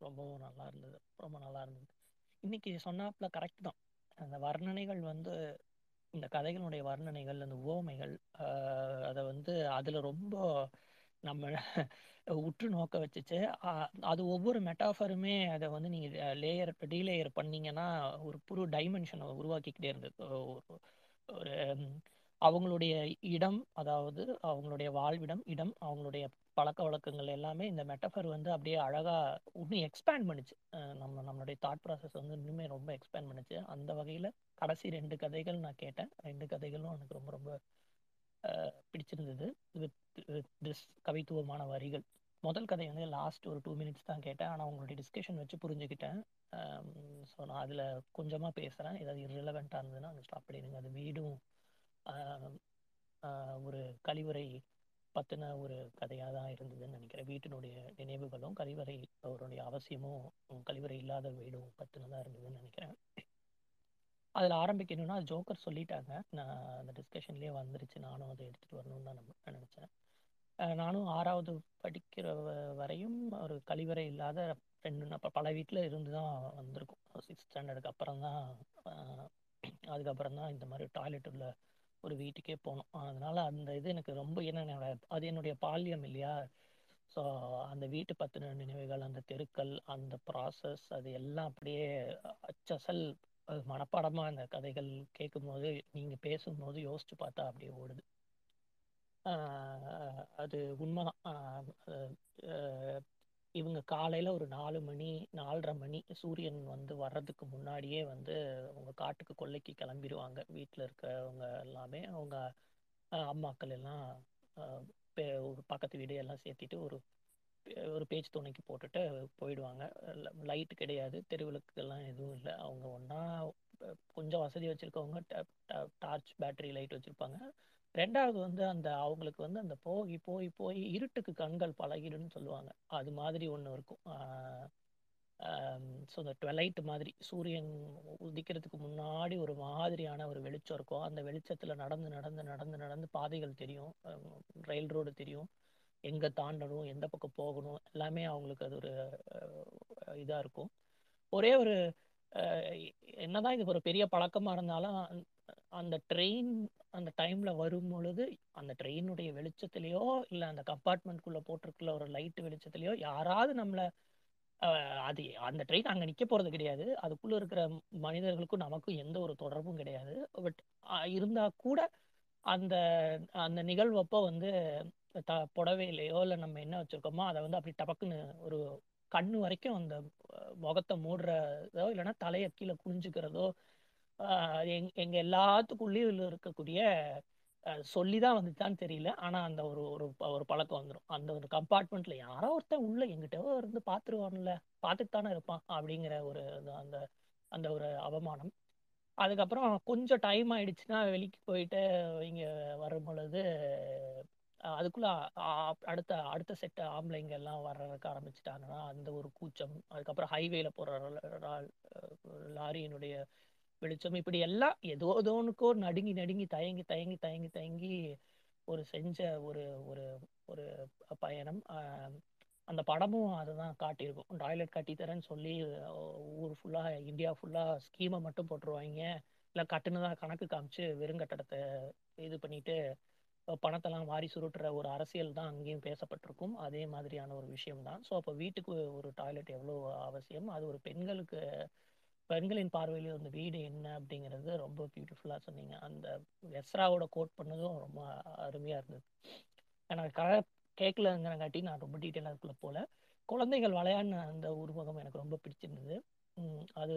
Speaker 5: ரொம்பவும் நல்லா இருந்தது. ரொம்ப நல்லா இருந்தது. இன்னைக்கு சொன்னாப்புல கரெக்ட் தான். அந்த வர்ணனைகள் வந்து இந்த கதைகளுடைய வர்ணனைகள் அந்த உவமைகள் அதை வந்து அதில் ரொம்ப நம்ம உற்று நோக்க வச்சுச்சு. அது ஒவ்வொரு மெட்டாஃபருமே அதை வந்து நீங்கள் லேயர் டீலேயர் பண்ணீங்கன்னா ஒரு புது டைமென்ஷனை உருவாக்கிக்கிட்டே இருந்தது. ஒரு அவங்களுடைய இடம் அதாவது அவங்களுடைய வாழ்விடம் இடம் அவங்களுடைய பழக்க வழக்கங்கள் எல்லாமே இந்த மெட்டஃபர் வந்து அப்படியே அழகா இன்னும் எக்ஸ்பேண்ட் பண்ணுச்சு. நம்ம நம்மளுடைய தாட் ப்ராசஸ் வந்து இன்னுமே ரொம்ப எக்ஸ்பேண்ட் பண்ணுச்சு. அந்த வகையில கடைசி ரெண்டு கதைகள் நான் கேட்டேன். ரெண்டு கதைகளும் எனக்கு ரொம்ப ரொம்ப பிடிச்சிருந்தது. வித் வித் திஸ் கவித்துவமான வரிகள். முதல் கதை வந்து லாஸ்ட் ஒரு டூ மினிட்ஸ் தான் கேட்டேன். ஆனால் உங்களுடைய டிஸ்கஷன் வச்சு புரிஞ்சுக்கிட்டேன். ஸோ நான் அதில் கொஞ்சமாக பேசுகிறேன் ஏதாவது irrelevant-ஆ இருந்ததுன்னா ஸ்டாப் பண்ணிடுங்க. அது வீடும் ஒரு கழிவறை பற்றின ஒரு கதையாக தான் இருந்ததுன்னு நினைக்கிறேன். வீட்டினுடைய நினைவுகளும் கழிவறை அவருடைய அவசியமும் கழிவறை இல்லாத வீடும் பற்றினதாக இருந்ததுன்னு நினைக்கிறேன். அதில் ஆரம்பிக்கணும்னா ஜோக்கர் சொல்லிட்டாங்க. நான் அந்த டிஸ்கஷன்லேயே வந்துருச்சு. நானும் அதை எடுத்துகிட்டு வரணும்னு தான் நம்ம நினச்சேன். நானும் ஆறாவது படிக்கிற வ- வரையும் ஒரு கழிவறை இல்லாத ரெண்டு அப்போ பல வீட்டில் இருந்து தான் வந்திருக்கும். சிக்ஸ்த் ஸ்டாண்டர்டுக்கு அப்புறம் தான் அதுக்கப்புறம் தான் இந்த மாதிரி டாய்லெட் உள்ள ஒரு வீட்டுக்கே போனோம் அதனால அந்த இது எனக்கு ரொம்ப என்ன அது என்னுடைய பால்யம் இல்லையா? ஸோ அந்த வீட்டு பத்தின நினைவுகள் அந்த தெருக்கள் அந்த ப்ராசஸ் அது எல்லாம் அப்படியே அச்சசல் மனப்பாடமாக அந்த கதைகள் கேட்கும்போது நீங்கள் பேசும்போது யோசிச்சு பார்த்தா அப்படியே ஓடுது. அது உண்மைதான். இவங்க காலையில் ஒரு நாலு மணி நாலரை மணி சூரியன் வந்து வர்றதுக்கு முன்னாடியே வந்து அவங்க காட்டுக்கு கொல்லைக்கு கிளம்பிடுவாங்க வீட்டில் இருக்கவங்க எல்லாமே அவங்க அம்மாக்கள் எல்லாம் பே- ஒரு பக்கத்து வீடு எல்லாம் சேர்த்திட்டு ஒரு ஒரு பேச்சு துணைக்கு போட்டுட்டு போயிடுவாங்க. லைட்டு கிடையாது தெருவிளக்குகள்லாம் எதுவும் இல்லை. அவங்க ஒன்றா கொஞ்சம் வசதி வச்சுருக்கவங்க டார்ச் பேட்டரி லைட் வச்சுருப்பாங்க. ரெண்டாவது வந்து அந்த அவங்களுக்கு வந்து அந்த போகி போய் போய் இருட்டுக்கு கண்கள் பழகிடுன்னு சொல்லுவாங்க. அது மாதிரி ஒன்று இருக்கும். ஸோ இந்த ட்வெலைட் மாதிரி சூரியன் உதிக்கிறதுக்கு முன்னாடி ஒரு மாதிரியான ஒரு வெளிச்சம் இருக்கும். அந்த வெளிச்சத்தில் நடந்து நடந்து நடந்து நடந்து பாதைகள் தெரியும். ரயில் ரோடு தெரியும். எங்கே தாண்டணும் எந்த பக்கம் போகணும் எல்லாமே அவங்களுக்கு அது ஒரு இதாக இருக்கும். ஒரே ஒரு என்னதான் இது ஒரு பெரிய பழக்கமாக இருந்தாலும் அந்த- ட்ரெயின் அந்த டைம்ல வரும் பொழுது அந்த ட்ரெயினுடைய வெளிச்சத்திலேயோ இல்லை அந்த கம்பார்ட்மெண்ட்குள்ள போட்டிருக்குள்ள ஒரு லைட் வெளிச்சத்திலேயோ யாராவது நம்மளை அஹ், அது அந்த ட்ரெயின் அங்கே நிற்க போகிறது கிடையாது. அதுக்குள்ளே இருக்கிற மனிதர்களுக்கும் நமக்கும் எந்த ஒரு தொடர்பும் கிடையாது. பட் இருந்தால் கூட அந்த அந்த நிகழ்வப்போ வந்து த புடவையிலையோ இல்லை நம்ம என்ன வச்சுருக்கோமோ அதை வந்து அப்படி டபக்குன்னு ஒரு கண்ணு வரைக்கும் அந்த முகத்தை மூடுறதோ இல்லைன்னா தலையை கீழே குனிஞ்சுக்கிறதோ எங் எங்க எல்லாத்துக்குள்ளேயும் இருக்கக்கூடிய சொல்லி தான் வந்துச்சான்னு தெரியல. ஆனா அந்த ஒரு ஒரு ப- ஒரு பழக்கம் வந்துடும் அந்த ஒரு கம்பார்ட்மெண்ட்ல யாரோ ஒருத்தன் உள்ள எங்கிட்டவோ இருந்து பார்த்துருவான்ல பார்த்துட்டு தானே இருப்பான் அப்படிங்கிற ஒரு அந்த அந்த ஒரு அவமானம். அதுக்கப்புறம் கொஞ்சம் டைம் ஆயிடுச்சுன்னா வெளிக்கு போயிட்டு இங்க வரும் பொழுது அதுக்குள்ள அடுத்த அடுத்த செட்டு ஆம்பளைங்க எல்லாம் வர்றதுக்கு ஆரம்பிச்சிட்டாங்கன்னா அந்த ஒரு கூச்சம் அதுக்கப்புறம் ஹைவேல போற லாரியினுடைய வெளிச்சம். இப்படி எல்லாம் ஏதோ ஏதோனுக்கோ நடுங்கி நடுங்கி தயங்கி தயங்கி தயங்கி தயங்கி ஒரு செஞ்ச ஒரு ஒரு ஒரு பயணம். அந்த படமும் அதுதான் காட்டியிருக்கும். டாய்லெட் கட்டித்தரேன்னு சொல்லி ஊர் ஃபுல்லாக இந்தியா ஃபுல்லாக ஸ்கீமை மட்டும் போட்டுருவாங்க. இல்லை கட்டுனதாக கணக்கு காமிச்சு வெறும் கட்டடத்தை இது பண்ணிட்டு பணத்தெல்லாம் வாரி சுருட்டுற ஒரு அரசியல் தான் அங்கேயும் பேசப்பட்டிருக்கும். அதே மாதிரியான ஒரு விஷயம் தான் ஸோ அப்போ வீட்டுக்கு ஒரு டாய்லெட் எவ்வளோ அவசியம்? அது ஒரு பெண்களுக்கு பெண்களின் பார்வையில் அந்த வீடு என்ன அப்படிங்கிறது ரொம்ப பியூட்டிஃபுல்லாக சொன்னீங்க. அந்த எஸ்ராவோட கோட் பண்ணதும் ரொம்ப அருமையாக இருந்தது. எனக்கு கதை கேட்கலங்கிறங்காட்டி நான் ரொம்ப டீட்டெயிலாக அதுக்குள்ள போல. குழந்தைகள் விளையாடின அந்த உருவகம் எனக்கு ரொம்ப பிடிச்சிருந்தது. அது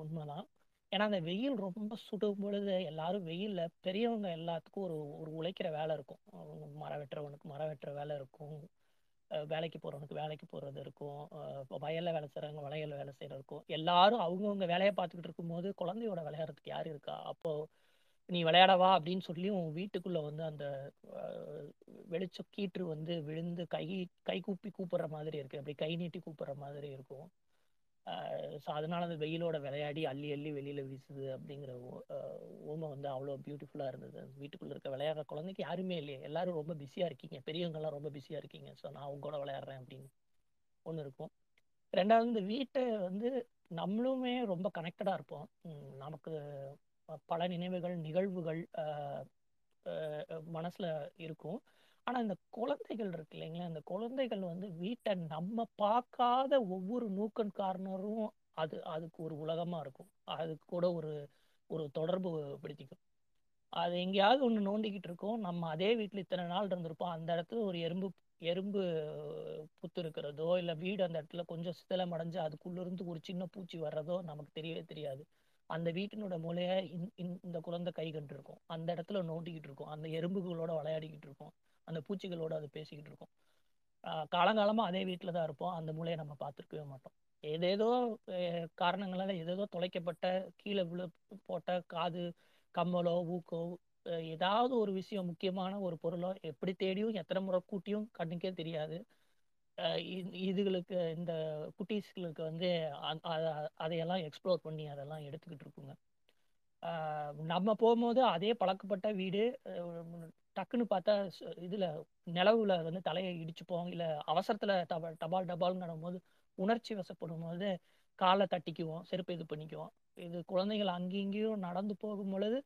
Speaker 5: உண்மைதான். ஏன்னா அந்த வெயில் ரொம்ப சுடும் பொழுது எல்லாரும் வெயில்ல பெரியவங்க எல்லாத்துக்கும் ஒரு ஒரு உழைக்கிற வேலை இருக்கும். அவங்க மரம் வெட்டுறவனுக்கு மரம் வெட்டுற வேலை இருக்கும். வேலைக்கு போறவனுக்கு வேலைக்கு போறது இருக்கும். வயல்ல வேலை செய்றவங்க வயலில் வேலை செய்யறது இருக்கும். எல்லாரும் அவங்கவுங்க வேலையை பார்த்துக்கிட்டு இருக்கும்போது குழந்தையோட விளையாடுறதுக்கு யார் இருக்கா? அப்போ நீ விளையாடவா அப்படின்னு சொல்லி உன் வீட்டுக்குள்ள வந்து அந்த வெளிச்ச கீற்று வந்து விழுந்து கை கை கூப்பி கூப்பிடுற மாதிரி இருக்கு. அப்படி கை நீட்டி கூப்பிடுற மாதிரி இருக்கும். ஸோ அதனால அந்த வெயிலோட விளையாடி அள்ளி அள்ளி வெளியில வீசுது அப்படிங்கிற ஓ- வந்து அவ்வளோ பியூட்டிஃபுல்லா இருந்தது. வீட்டுக்குள்ள இருக்க விளையாடுற குழந்தைக்கு யாருமே இல்லையே. எல்லாரும் ரொம்ப பிஸியா இருக்கீங்க. பெரியவங்கெல்லாம் ரொம்ப பிஸியா இருக்கீங்க. ஸோ நான் அவங்க கூட விளையாடுறேன் அப்படின்னு ஒன்று இருக்கும். ரெண்டாவது இந்த வீட்டை வந்து நம்மளுமே ரொம்ப கனெக்டடா இருப்போம். நமக்கு பல நினைவுகள் நிகழ்வுகள் மனசில் மனசுல இருக்கும். ஆனா இந்த குழந்தைகள் இருக்கு இல்லைங்களா? இந்த குழந்தைகள் வந்து வீட்டை நம்ம பார்க்காத ஒவ்வொரு நூக்கன் கார்னரும் அது அதுக்கு ஒரு உலகமா இருக்கும். அதுக்கு கூட ஒரு ஒரு தொடர்பு படுத்திக்கும். அது எங்கேயாவது ஒன்று நோண்டிக்கிட்டு இருக்கோம். நம்ம அதே வீட்டில் இத்தனை நாள் இருந்திருப்போம். அந்த இடத்துல ஒரு எறும்பு எறும்பு புத்து இருக்கிறதோ இல்லை வீடு அந்த இடத்துல கொஞ்சம் சிதலம் அடைஞ்சு அதுக்குள்ளேருந்து ஒரு சின்ன பூச்சி வர்றதோ நமக்கு தெரியவே தெரியாது. அந்த வீட்டினோட மூலையை இந் இந்த குழந்தை கை கண்டு இருக்கும் அந்த இடத்துல நோண்டிக்கிட்டு இருக்கும். அந்த எறும்புகளோட விளையாடிக்கிட்டு இருக்கும். அந்த பூச்சிகளோடு அது பேசிக்கிட்டு இருக்கும். காலங்காலமாக அதே வீட்டில் தான் இருப்போம். அந்த மூலையை நம்ம பார்த்துருக்கவே மாட்டோம். ஏதேதோ காரணங்களால் ஏதேதோ தொலைக்கப்பட்ட கீழே விழு போட்ட காது கம்மலோ ஊக்கோ ஏதாவது ஒரு விஷயம் முக்கியமான ஒரு பொருளோ எப்படி தேடியும் எத்தனை முறை கூட்டியும் கண்ணுக்கே தெரியாது. இதுகளுக்கு இந்த குட்டீஸ்களுக்கு வந்து அதையெல்லாம் எக்ஸ்ப்ளோர் பண்ணி அதெல்லாம் எடுத்துக்கிட்டு இருக்குங்க. நம்ம போகும்போது அதே பழக்கப்பட்ட வீடு டக்குன்னு பார்த்தா இதில் இதுல நிலவுல வந்து தலையை இடிச்சுப்போம் இல்ல அவசரத்துல தபால் டபால் டபால்னு போது உணர்ச்சி வசப்படும் போது காலை தட்டிக்குவோம் செருப்பு இது பண்ணிக்குவோம். இது குழந்தைகள் அங்கேயும் இங்கேயும் நடந்து போகும் பொழுது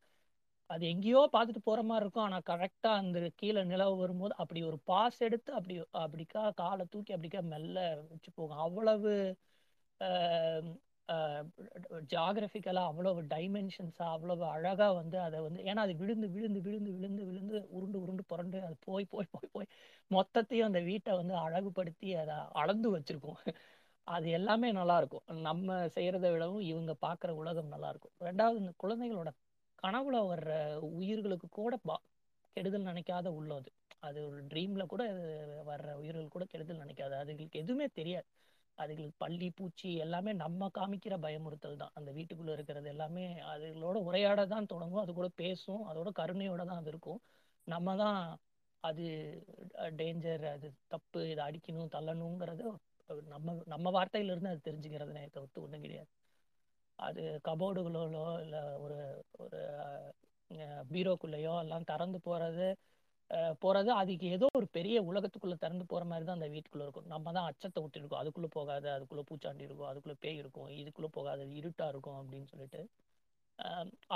Speaker 5: அது எங்கேயோ பார்த்துட்டு போற மாதிரி இருக்கும். ஆனா கரெக்டா அந்த கீழே நிலவு வரும்போது அப்படி ஒரு பாஸ் எடுத்து அப்படி அப்படிக்கா காலை தூக்கி அப்படிக்கா மெல்ல வச்சு போகும். அவ்வளவு ஜாகிரபிக்கலாக அவ்வளவு டைமென்ஷன்ஸாக அவ்வளவு அழகாக வந்து அதை வந்து ஏன்னா அது விழுந்து விழுந்து விழுந்து விழுந்து விழுந்து உருண்டு உருண்டு புரண்டு அது போய் போய் போய் போய் மொத்தத்தையும் அந்த வீட்டை வந்து அழகுபடுத்தி அதை அளந்து வச்சிருக்கும். அது எல்லாமே நல்லா இருக்கும் நம்ம செய்கிறத விடவும் இவங்க பார்க்குற உலகம் நல்லா இருக்கும் ரெண்டாவது இந்த குழந்தைகளோட கனவுல வர்ற உயிர்களுக்கு கூட பா- கெடுதல் நினைக்காத உள்ளது அது. ஒரு ட்ரீம்ல கூட அது வர்ற உயிர்கள் கூட கெடுதல் நினைக்காது. அதுகளுக்கு எதுவுமே தெரியாது. அதுகளுக்கு பள்ளி பூச்சி எல்லாமே நம்ம காமிக்கிற பயமுறுத்தல் தான். அந்த வீட்டுக்குள்ள இருக்கிறது எல்லாமே அதுகளோட உரையாட தான் தொடங்கும். அது கூட பேசும். அதோட கருணையோட தான் அது இருக்கும். நம்ம தான் அது டேஞ்சர் அது தப்பு இதை அடிக்கணும் தள்ளணுங்கிறது நம்ம நம்ம வார்த்தையில இருந்து அது தெரிஞ்சுக்கிறதுனே தவிர்த்து ஒண்ணும் கிடையாது. அது கபோர்டுகளோ இல்லை ஒரு ஒரு பீரோக்குள்ளேயோ எல்லாம் திறந்து போறது போறது. அதுக்கு ஏதோ ஒரு பெரிய உலகத்துக்குள்ள திறந்து போற மாதிரி தான் அந்த வீட்டுக்குள்ள இருக்கும். நம்ம தான் அச்சத்தை விட்டுருக்கோம் அதுக்குள்ள போகாத அதுக்குள்ள பூச்சாண்டி இருக்கும் அதுக்குள்ள பேய் இருக்கும் இதுக்குள்ள போகாத இருட்டா இருக்கும் அப்படின்னு சொல்லிட்டு.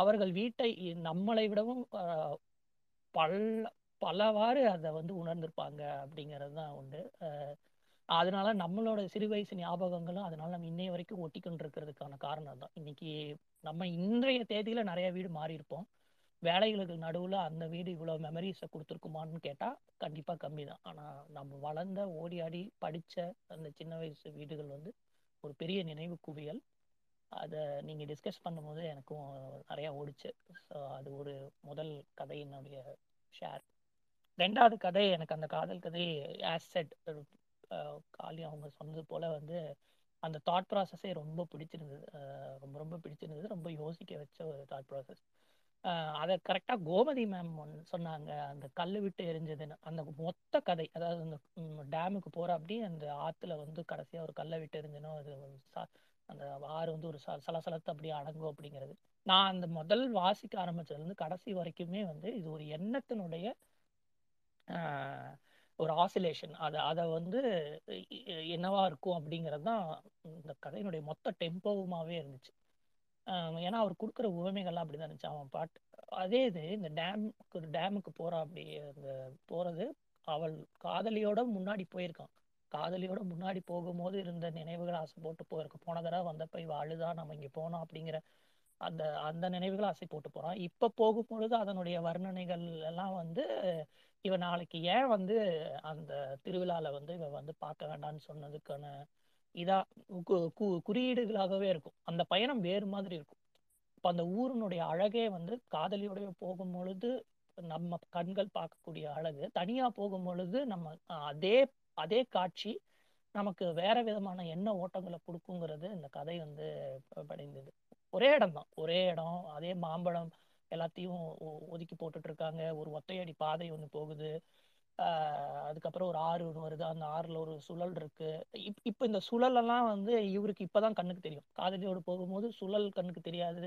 Speaker 5: அவர்கள் வீட்டை நம்மளை விடவும் பல்ல பலவாறு அதை வந்து உணர்ந்திருப்பாங்க அப்படிங்கிறது தான் உண்டு. அதனால நம்மளோட சிறு வயசு ஞாபகங்களும் அதனால நம்ம இன்னைய வரைக்கும் ஒட்டிக்கொண்டு இருக்கிறதுக்கான காரணம் தான் இன்னைக்கு நம்ம இன்றைய தேதியில நிறைய வீடு மாறி இருப்போம் வேலைகளுக்கு நடுவில் அந்த வீடு இவ்வளோ மெமரிஸை கொடுத்துருக்குமான்னு கேட்டால் கண்டிப்பாக கம்மி தான் ஆனால் நம்ம வளர்ந்த ஓடி ஆடி படித்த அந்த சின்ன வயசு வீடுகள் வந்து ஒரு பெரிய நினைவு குவியல். அதை நீங்கள் டிஸ்கஸ் பண்ணும்போது எனக்கும் நிறையா ஓடிச்சு. ஸோ அது ஒரு முதல் கதையினுடைய ஷேர் ரெண்டாவது கதை எனக்கு அந்த காதல் கதை ஆசட் காலி அவங்க சொன்னது போல் வந்து அந்த தாட் ப்ராசஸே ரொம்ப பிடிச்சிருந்தது. ரொம்ப ரொம்ப பிடிச்சிருந்தது. ரொம்ப யோசிக்க வச்ச ஒரு தாட் ப்ராசஸ் அதை கரெக்டாக கோமதி மேம் சொன்னாங்க. அந்த கல் விட்டு எரிஞ்சதுன்னு. அந்த மொத்த கதை. அதாவது அந்த டேமுக்கு போகிற அப்படி அந்த ஆற்றுல வந்து கடைசியாக ஒரு கல்லை விட்டு எரிஞ்சனும் அது ஒரு அந்த ஆறு வந்து ஒரு ச சலசலத்து அப்படியே அடங்கும் அப்படிங்கிறது. நான் அந்த முதல் வாசிக்க ஆரம்பிச்சதுலேருந்து கடைசி வரைக்குமே வந்து இது ஒரு எண்ணத்தினுடைய ஒரு ஆசிலேஷன். அதை அதை வந்து என்னவா இருக்கும் அப்படிங்கிறது தான் இந்த கதையினுடைய மொத்த டெம்போவுமாவே இருந்துச்சு. ஏன்னா அவர் கொடுக்குற உவமைகள்லாம் அப்படிதான் இருந்துச்சு. அவன் பாட்டு அதே இது இந்த டேமுக்கு டேமுக்கு போறா அப்படி அந்த போறது அவள் காதலியோட முன்னாடி போயிருக்கான். காதலியோட முன்னாடி போகும்போது இருந்த நினைவுகள் ஆசை போட்டு போயிருக்கு. போன தடவை வந்தப்ப இவ அழுதா நம்ம இங்க போனோம் அப்படிங்கிற அந்த அந்த நினைவுகள் ஆசை போட்டு போறான். இப்ப போகும்பொழுது அதனுடைய வர்ணனைகள் எல்லாம் வந்து இவன் நாளைக்கு ஏன் வந்து அந்த திருவிழால வந்து இவன் வந்து பார்க்க வேண்டாம்னு சொன்னதுக்கான இதா கு- குறியீடுகளாகவே இருக்கும். அந்த பயணம் வேறு மாதிரி இருக்கும். இப்ப அந்த ஊரினுடைய அழகே வந்து காதலியோடைய போகும் பொழுது நம்ம கண்கள் பார்க்கக்கூடிய அழகு. தனியா போகும் பொழுது நம்ம அதே அதே காட்சி நமக்கு வேற விதமான எண்ண ஓட்டங்களை கொடுக்குங்கிறது இந்த கதை வந்து படைந்தது. ஒரே இடம் தான். ஒரே இடம். அதே மாம்பழம் எல்லாத்தையும் ஒ- ஒதுக்கி போட்டுட்டு இருக்காங்க. ஒரு ஒத்தையடி பாதை ஒன்று போகுது. அதுக்கப்புறம் ஒரு ஆறு ஒன்று வருது. அந்த ஆறுல ஒரு சுழல் இருக்கு. இப் இப்போ இந்த சுழலெல்லாம் வந்து இவருக்கு இப்பதான் கண்ணுக்கு தெரியும். காதலியோடு போகும்போது சுழல் கண்ணுக்கு தெரியாது.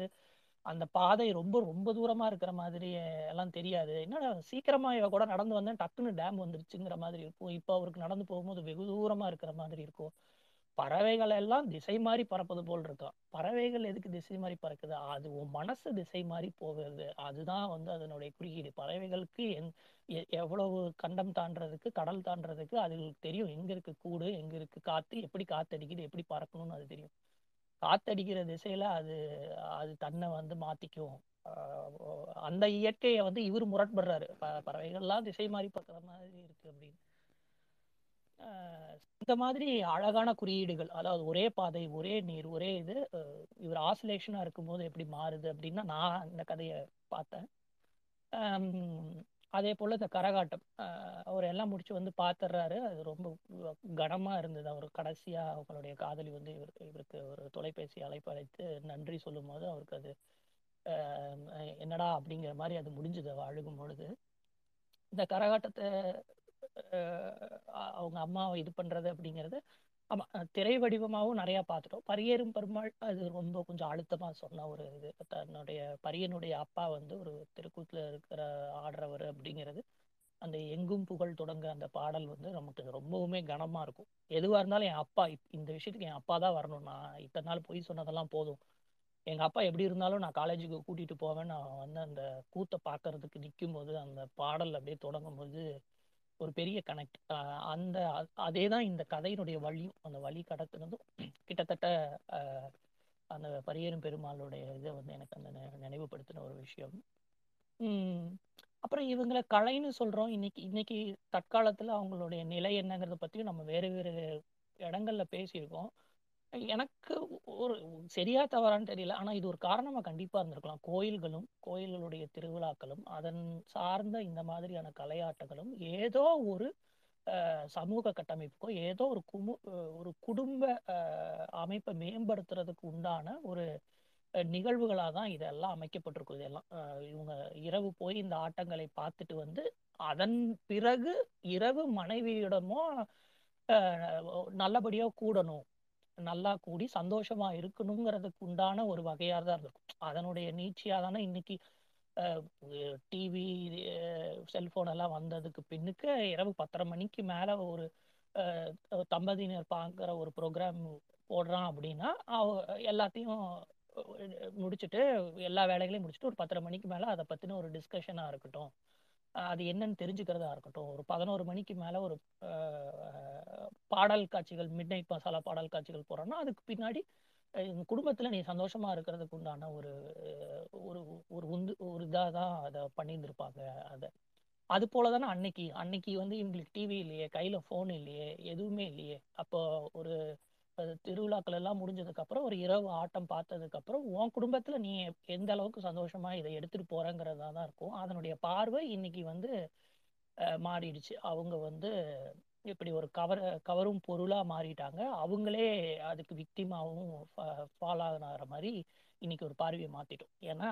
Speaker 5: அந்த பாதை ரொம்ப ரொம்ப தூரமா இருக்கிற மாதிரி எல்லாம் தெரியாது. என்னடா சீக்கிரமா இவ கூட நடந்து வந்தேன் டக்குன்னு டேம் வந்துருச்சுங்கிற மாதிரி இருக்கும். இப்போ அவருக்கு நடந்து போகும்போது வெகு தூரமா இருக்கிற மாதிரி இருக்கும். பறவைகள் எல்லாம் திசை மாறி பறப்பது போல் இருக்கும் பறவைகள் எதுக்கு திசை மாறி பறக்குது? அது உன் மனசு திசை மாறி போகிறது. அதுதான் வந்து அதனுடைய குறியீடு. பறவைகளுக்கு எந் எ- எவ்வளவு கண்டம் தாண்டறதுக்கு கடல் தாண்டறதுக்கு அதுகளுக்கு தெரியும். எங்க இருக்கு கூடு? எங்க இருக்கு காத்து? எப்படி காத்தடிக்குது? எப்படி பறக்கணும்னு அது தெரியும். காத்தடிக்கிற திசையில அது அது தன்னை வந்து மாத்திக்கும். அந்த இயற்கையை வந்து இவர் முரண்படுறாரு. ப- பறவைகள்லாம் திசை மாறி பறக்கிற மாதிரி இருக்கு அப்படின்னு. இந்த மாதிரி அழகான குறியீடுகள் அதாவது ஒரே பாதை ஒரே நீர் ஒரே இது இவர் ஆசிலேஷனா இருக்கும்போது எப்படி மாறுது அப்படின்னா நான் இந்த கதையை பார்த்தேன். அதே போல் இந்த கரகாட்டம் அவர் எல்லாம் முடிச்சு வந்து பார்த்துடுறாரு அது ரொம்ப கனமாக இருந்தது. அவர் கடைசியாக அவங்களுடைய காதலி வந்து இவர் இவருக்கு ஒரு தொலைபேசி அழைப்பு அழைத்து நன்றி சொல்லும் போது அவருக்கு அது என்னடா அப்படிங்கிற மாதிரி அது முடிஞ்சது அழுகும் பொழுது. இந்த கரகாட்டத்தை அவங்க அம்மாவை இது பண்றது அப்படிங்கிறது ஆமா திரை வடிவமாகவும் நிறைய பார்த்துட்டோம். பரியேறும் பெருமாள் அது ரொம்ப கொஞ்சம் அழுத்தமா சொன்ன ஒரு இது. தன்னுடைய பரியனுடைய அப்பா வந்து ஒரு திருக்கூத்துல இருக்கிற ஆடுறவர் அப்படிங்கிறது அந்த எங்கும் புகழ் தொடங்க அந்த பாடல் வந்து நமக்கு ரொம்பவுமே கனமா இருக்கும். எதுவா இருந்தாலும் என் அப்பா இப்- இந்த விஷயத்துக்கு என் அப்பா தான் வரணும். நான் இத்தனை நாள் பொய் சொன்னதெல்லாம் போதும். எங்க அப்பா எப்படி இருந்தாலும் நான் காலேஜுக்கு கூட்டிட்டு போவேன். நான் வந்து அந்த கூத்தை பார்க்கறதுக்கு நிற்கும் போது அந்த பாடல் அப்படியே தொடங்கும் போது ஒரு பெரிய கனெக்ட் அந்த அதே தான் இந்த கதையினுடைய வழியும் அந்த வழி கடத்துனதும் கிட்டத்தட்ட அந்த பரியரும் பெருமாளுடைய இதை வந்து எனக்கு அந்த நினைவுபடுத்தின ஒரு விஷயம். உம் அப்புறம் இவங்கள கலைன்னு சொல்றோம். இன்னைக்கு இன்னைக்கு தற்காலத்தில் அவங்களுடைய நிலை என்னங்கிறத பற்றியும் நம்ம வேறு வேறு இடங்கள்ல பேசியிருக்கோம். எனக்கு ஒரு சரியா தவறான்னு தெரியல. ஆனா இது ஒரு காரணமா கண்டிப்பா இருந்திருக்கலாம். கோயில்களும் கோயில்களுடைய திருவிழாக்களும் அதன் சார்ந்த இந்த மாதிரியான கலையாட்டங்களும் ஏதோ ஒரு சமூக கட்டமைப்புக்கோ ஏதோ ஒரு குமு ஒரு குடும்ப அமைப்பை மேம்படுத்துறதுக்கு உண்டான ஒரு நிகழ்வுகளாக தான் இதெல்லாம் அமைக்கப்பட்டிருக்கும். இதெல்லாம் இவங்க இரவு போய் இந்த ஆட்டங்களை பார்த்துட்டு வந்து அதன் பிறகு இரவு மனைவியிடமோ அஹ், நல்லபடியா கூடணும். நல்லா கூடி சந்தோஷமா இருக்கணுங்கிறதுக்கு உண்டான ஒரு வகையாக தான் இருக்கும். அதனுடைய நீட்சியாக தானே இன்னைக்கு டிவி செல்போன் எல்லாம் வந்ததுக்கு பின்னுக்கு இரவு பத்தரை மணிக்கு மேல ஒரு தம்பதியினர் பார்க்குற ஒரு ப்ரோக்ராம் போடுறான் அப்படின்னா அவ எல்லாத்தையும் முடிச்சுட்டு எல்லா வேலைகளையும் முடிச்சுட்டு ஒரு பத்தரை மணிக்கு மேலே அதை பற்றின ஒரு டிஸ்கஷனாக இருக்கட்டும். அது என்னன்னு தெரிஞ்சுக்கிறதா இருக்கட்டும். ஒரு பதினோரு மணிக்கு மேல ஒரு பாடல் காட்சிகள் மிட் நைட் மசாலா பாடல் காட்சிகள் போறோம்னா அதுக்கு பின்னாடி அஹ், குடும்பத்துல நீ சந்தோஷமா இருக்கிறதுக்கு உண்டான ஒரு ஒரு ஒரு உந்து ஒரு இதாக தான் அதை பண்ணியிருந்திருப்பாங்க அதை. அது போல தானே அன்னைக்கு. அன்னைக்கு வந்து இவங்களுக்கு டிவி இல்லையே கையில ஃபோன் இல்லையே எதுவுமே இல்லையே. அப்போ ஒரு திருவிழாக்கள் எல்லாம் முடிஞ்சதுக்கு அப்புறம் ஒரு இரவு ஆட்டம் பார்த்ததுக்கு அப்புறம் உன் குடும்பத்துல நீ எந்த அளவுக்கு சந்தோஷமா இதை எடுத்துட்டு போறங்கிறதா தான் இருக்கும். அதனுடைய பார்வை இன்னைக்கு வந்து அஹ், மாறிடுச்சு. அவங்க வந்து இப்படி ஒரு கவர் கவரும் பொருளா மாறிட்டாங்க. அவங்களே அதுக்கு விக்டிமாவும் ஃபாலோ ஆகிற மாதிரி இன்னைக்கு ஒரு பார்வையை மாத்திட்டோம். ஏன்னா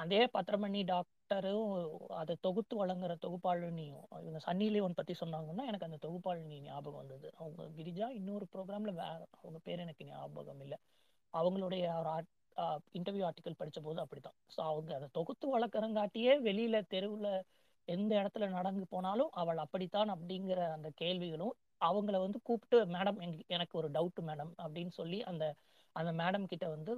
Speaker 5: அதே பத்திரமணி டாக்டரும் அதை தொகுத்து வழங்குற தொகுப்பாளினியும் இவங்க சன்னி லியோன் பத்தி சொன்னாங்கன்னா எனக்கு அந்த தொகுப்பாளினி ஞாபகம் வந்தது. அவங்க கிரிஜா இன்னொரு ப்ரோக்ராம்ல வே அவங்க பேர் எனக்கு ஞாபகம் இல்லை. அவங்களுடைய ஒரு இன்டர்வியூ ஆர்டிக்கல் படித்த போது அப்படிதான் ஸோ அவங்க அதை தொகுத்து வளர்க்குறங்காட்டியே வெளியில தெருவில் எந்த இடத்துல நடந்து போனாலும் அவள் அப்படித்தான் அப்படிங்கிற அந்த கேள்விகளும் அவங்கள வந்து கூப்பிட்டு மேடம் எனக்கு ஒரு டவுட் மேடம் அப்படின்னு சொல்லி அந்த அந்த மேடம் கிட்ட வந்து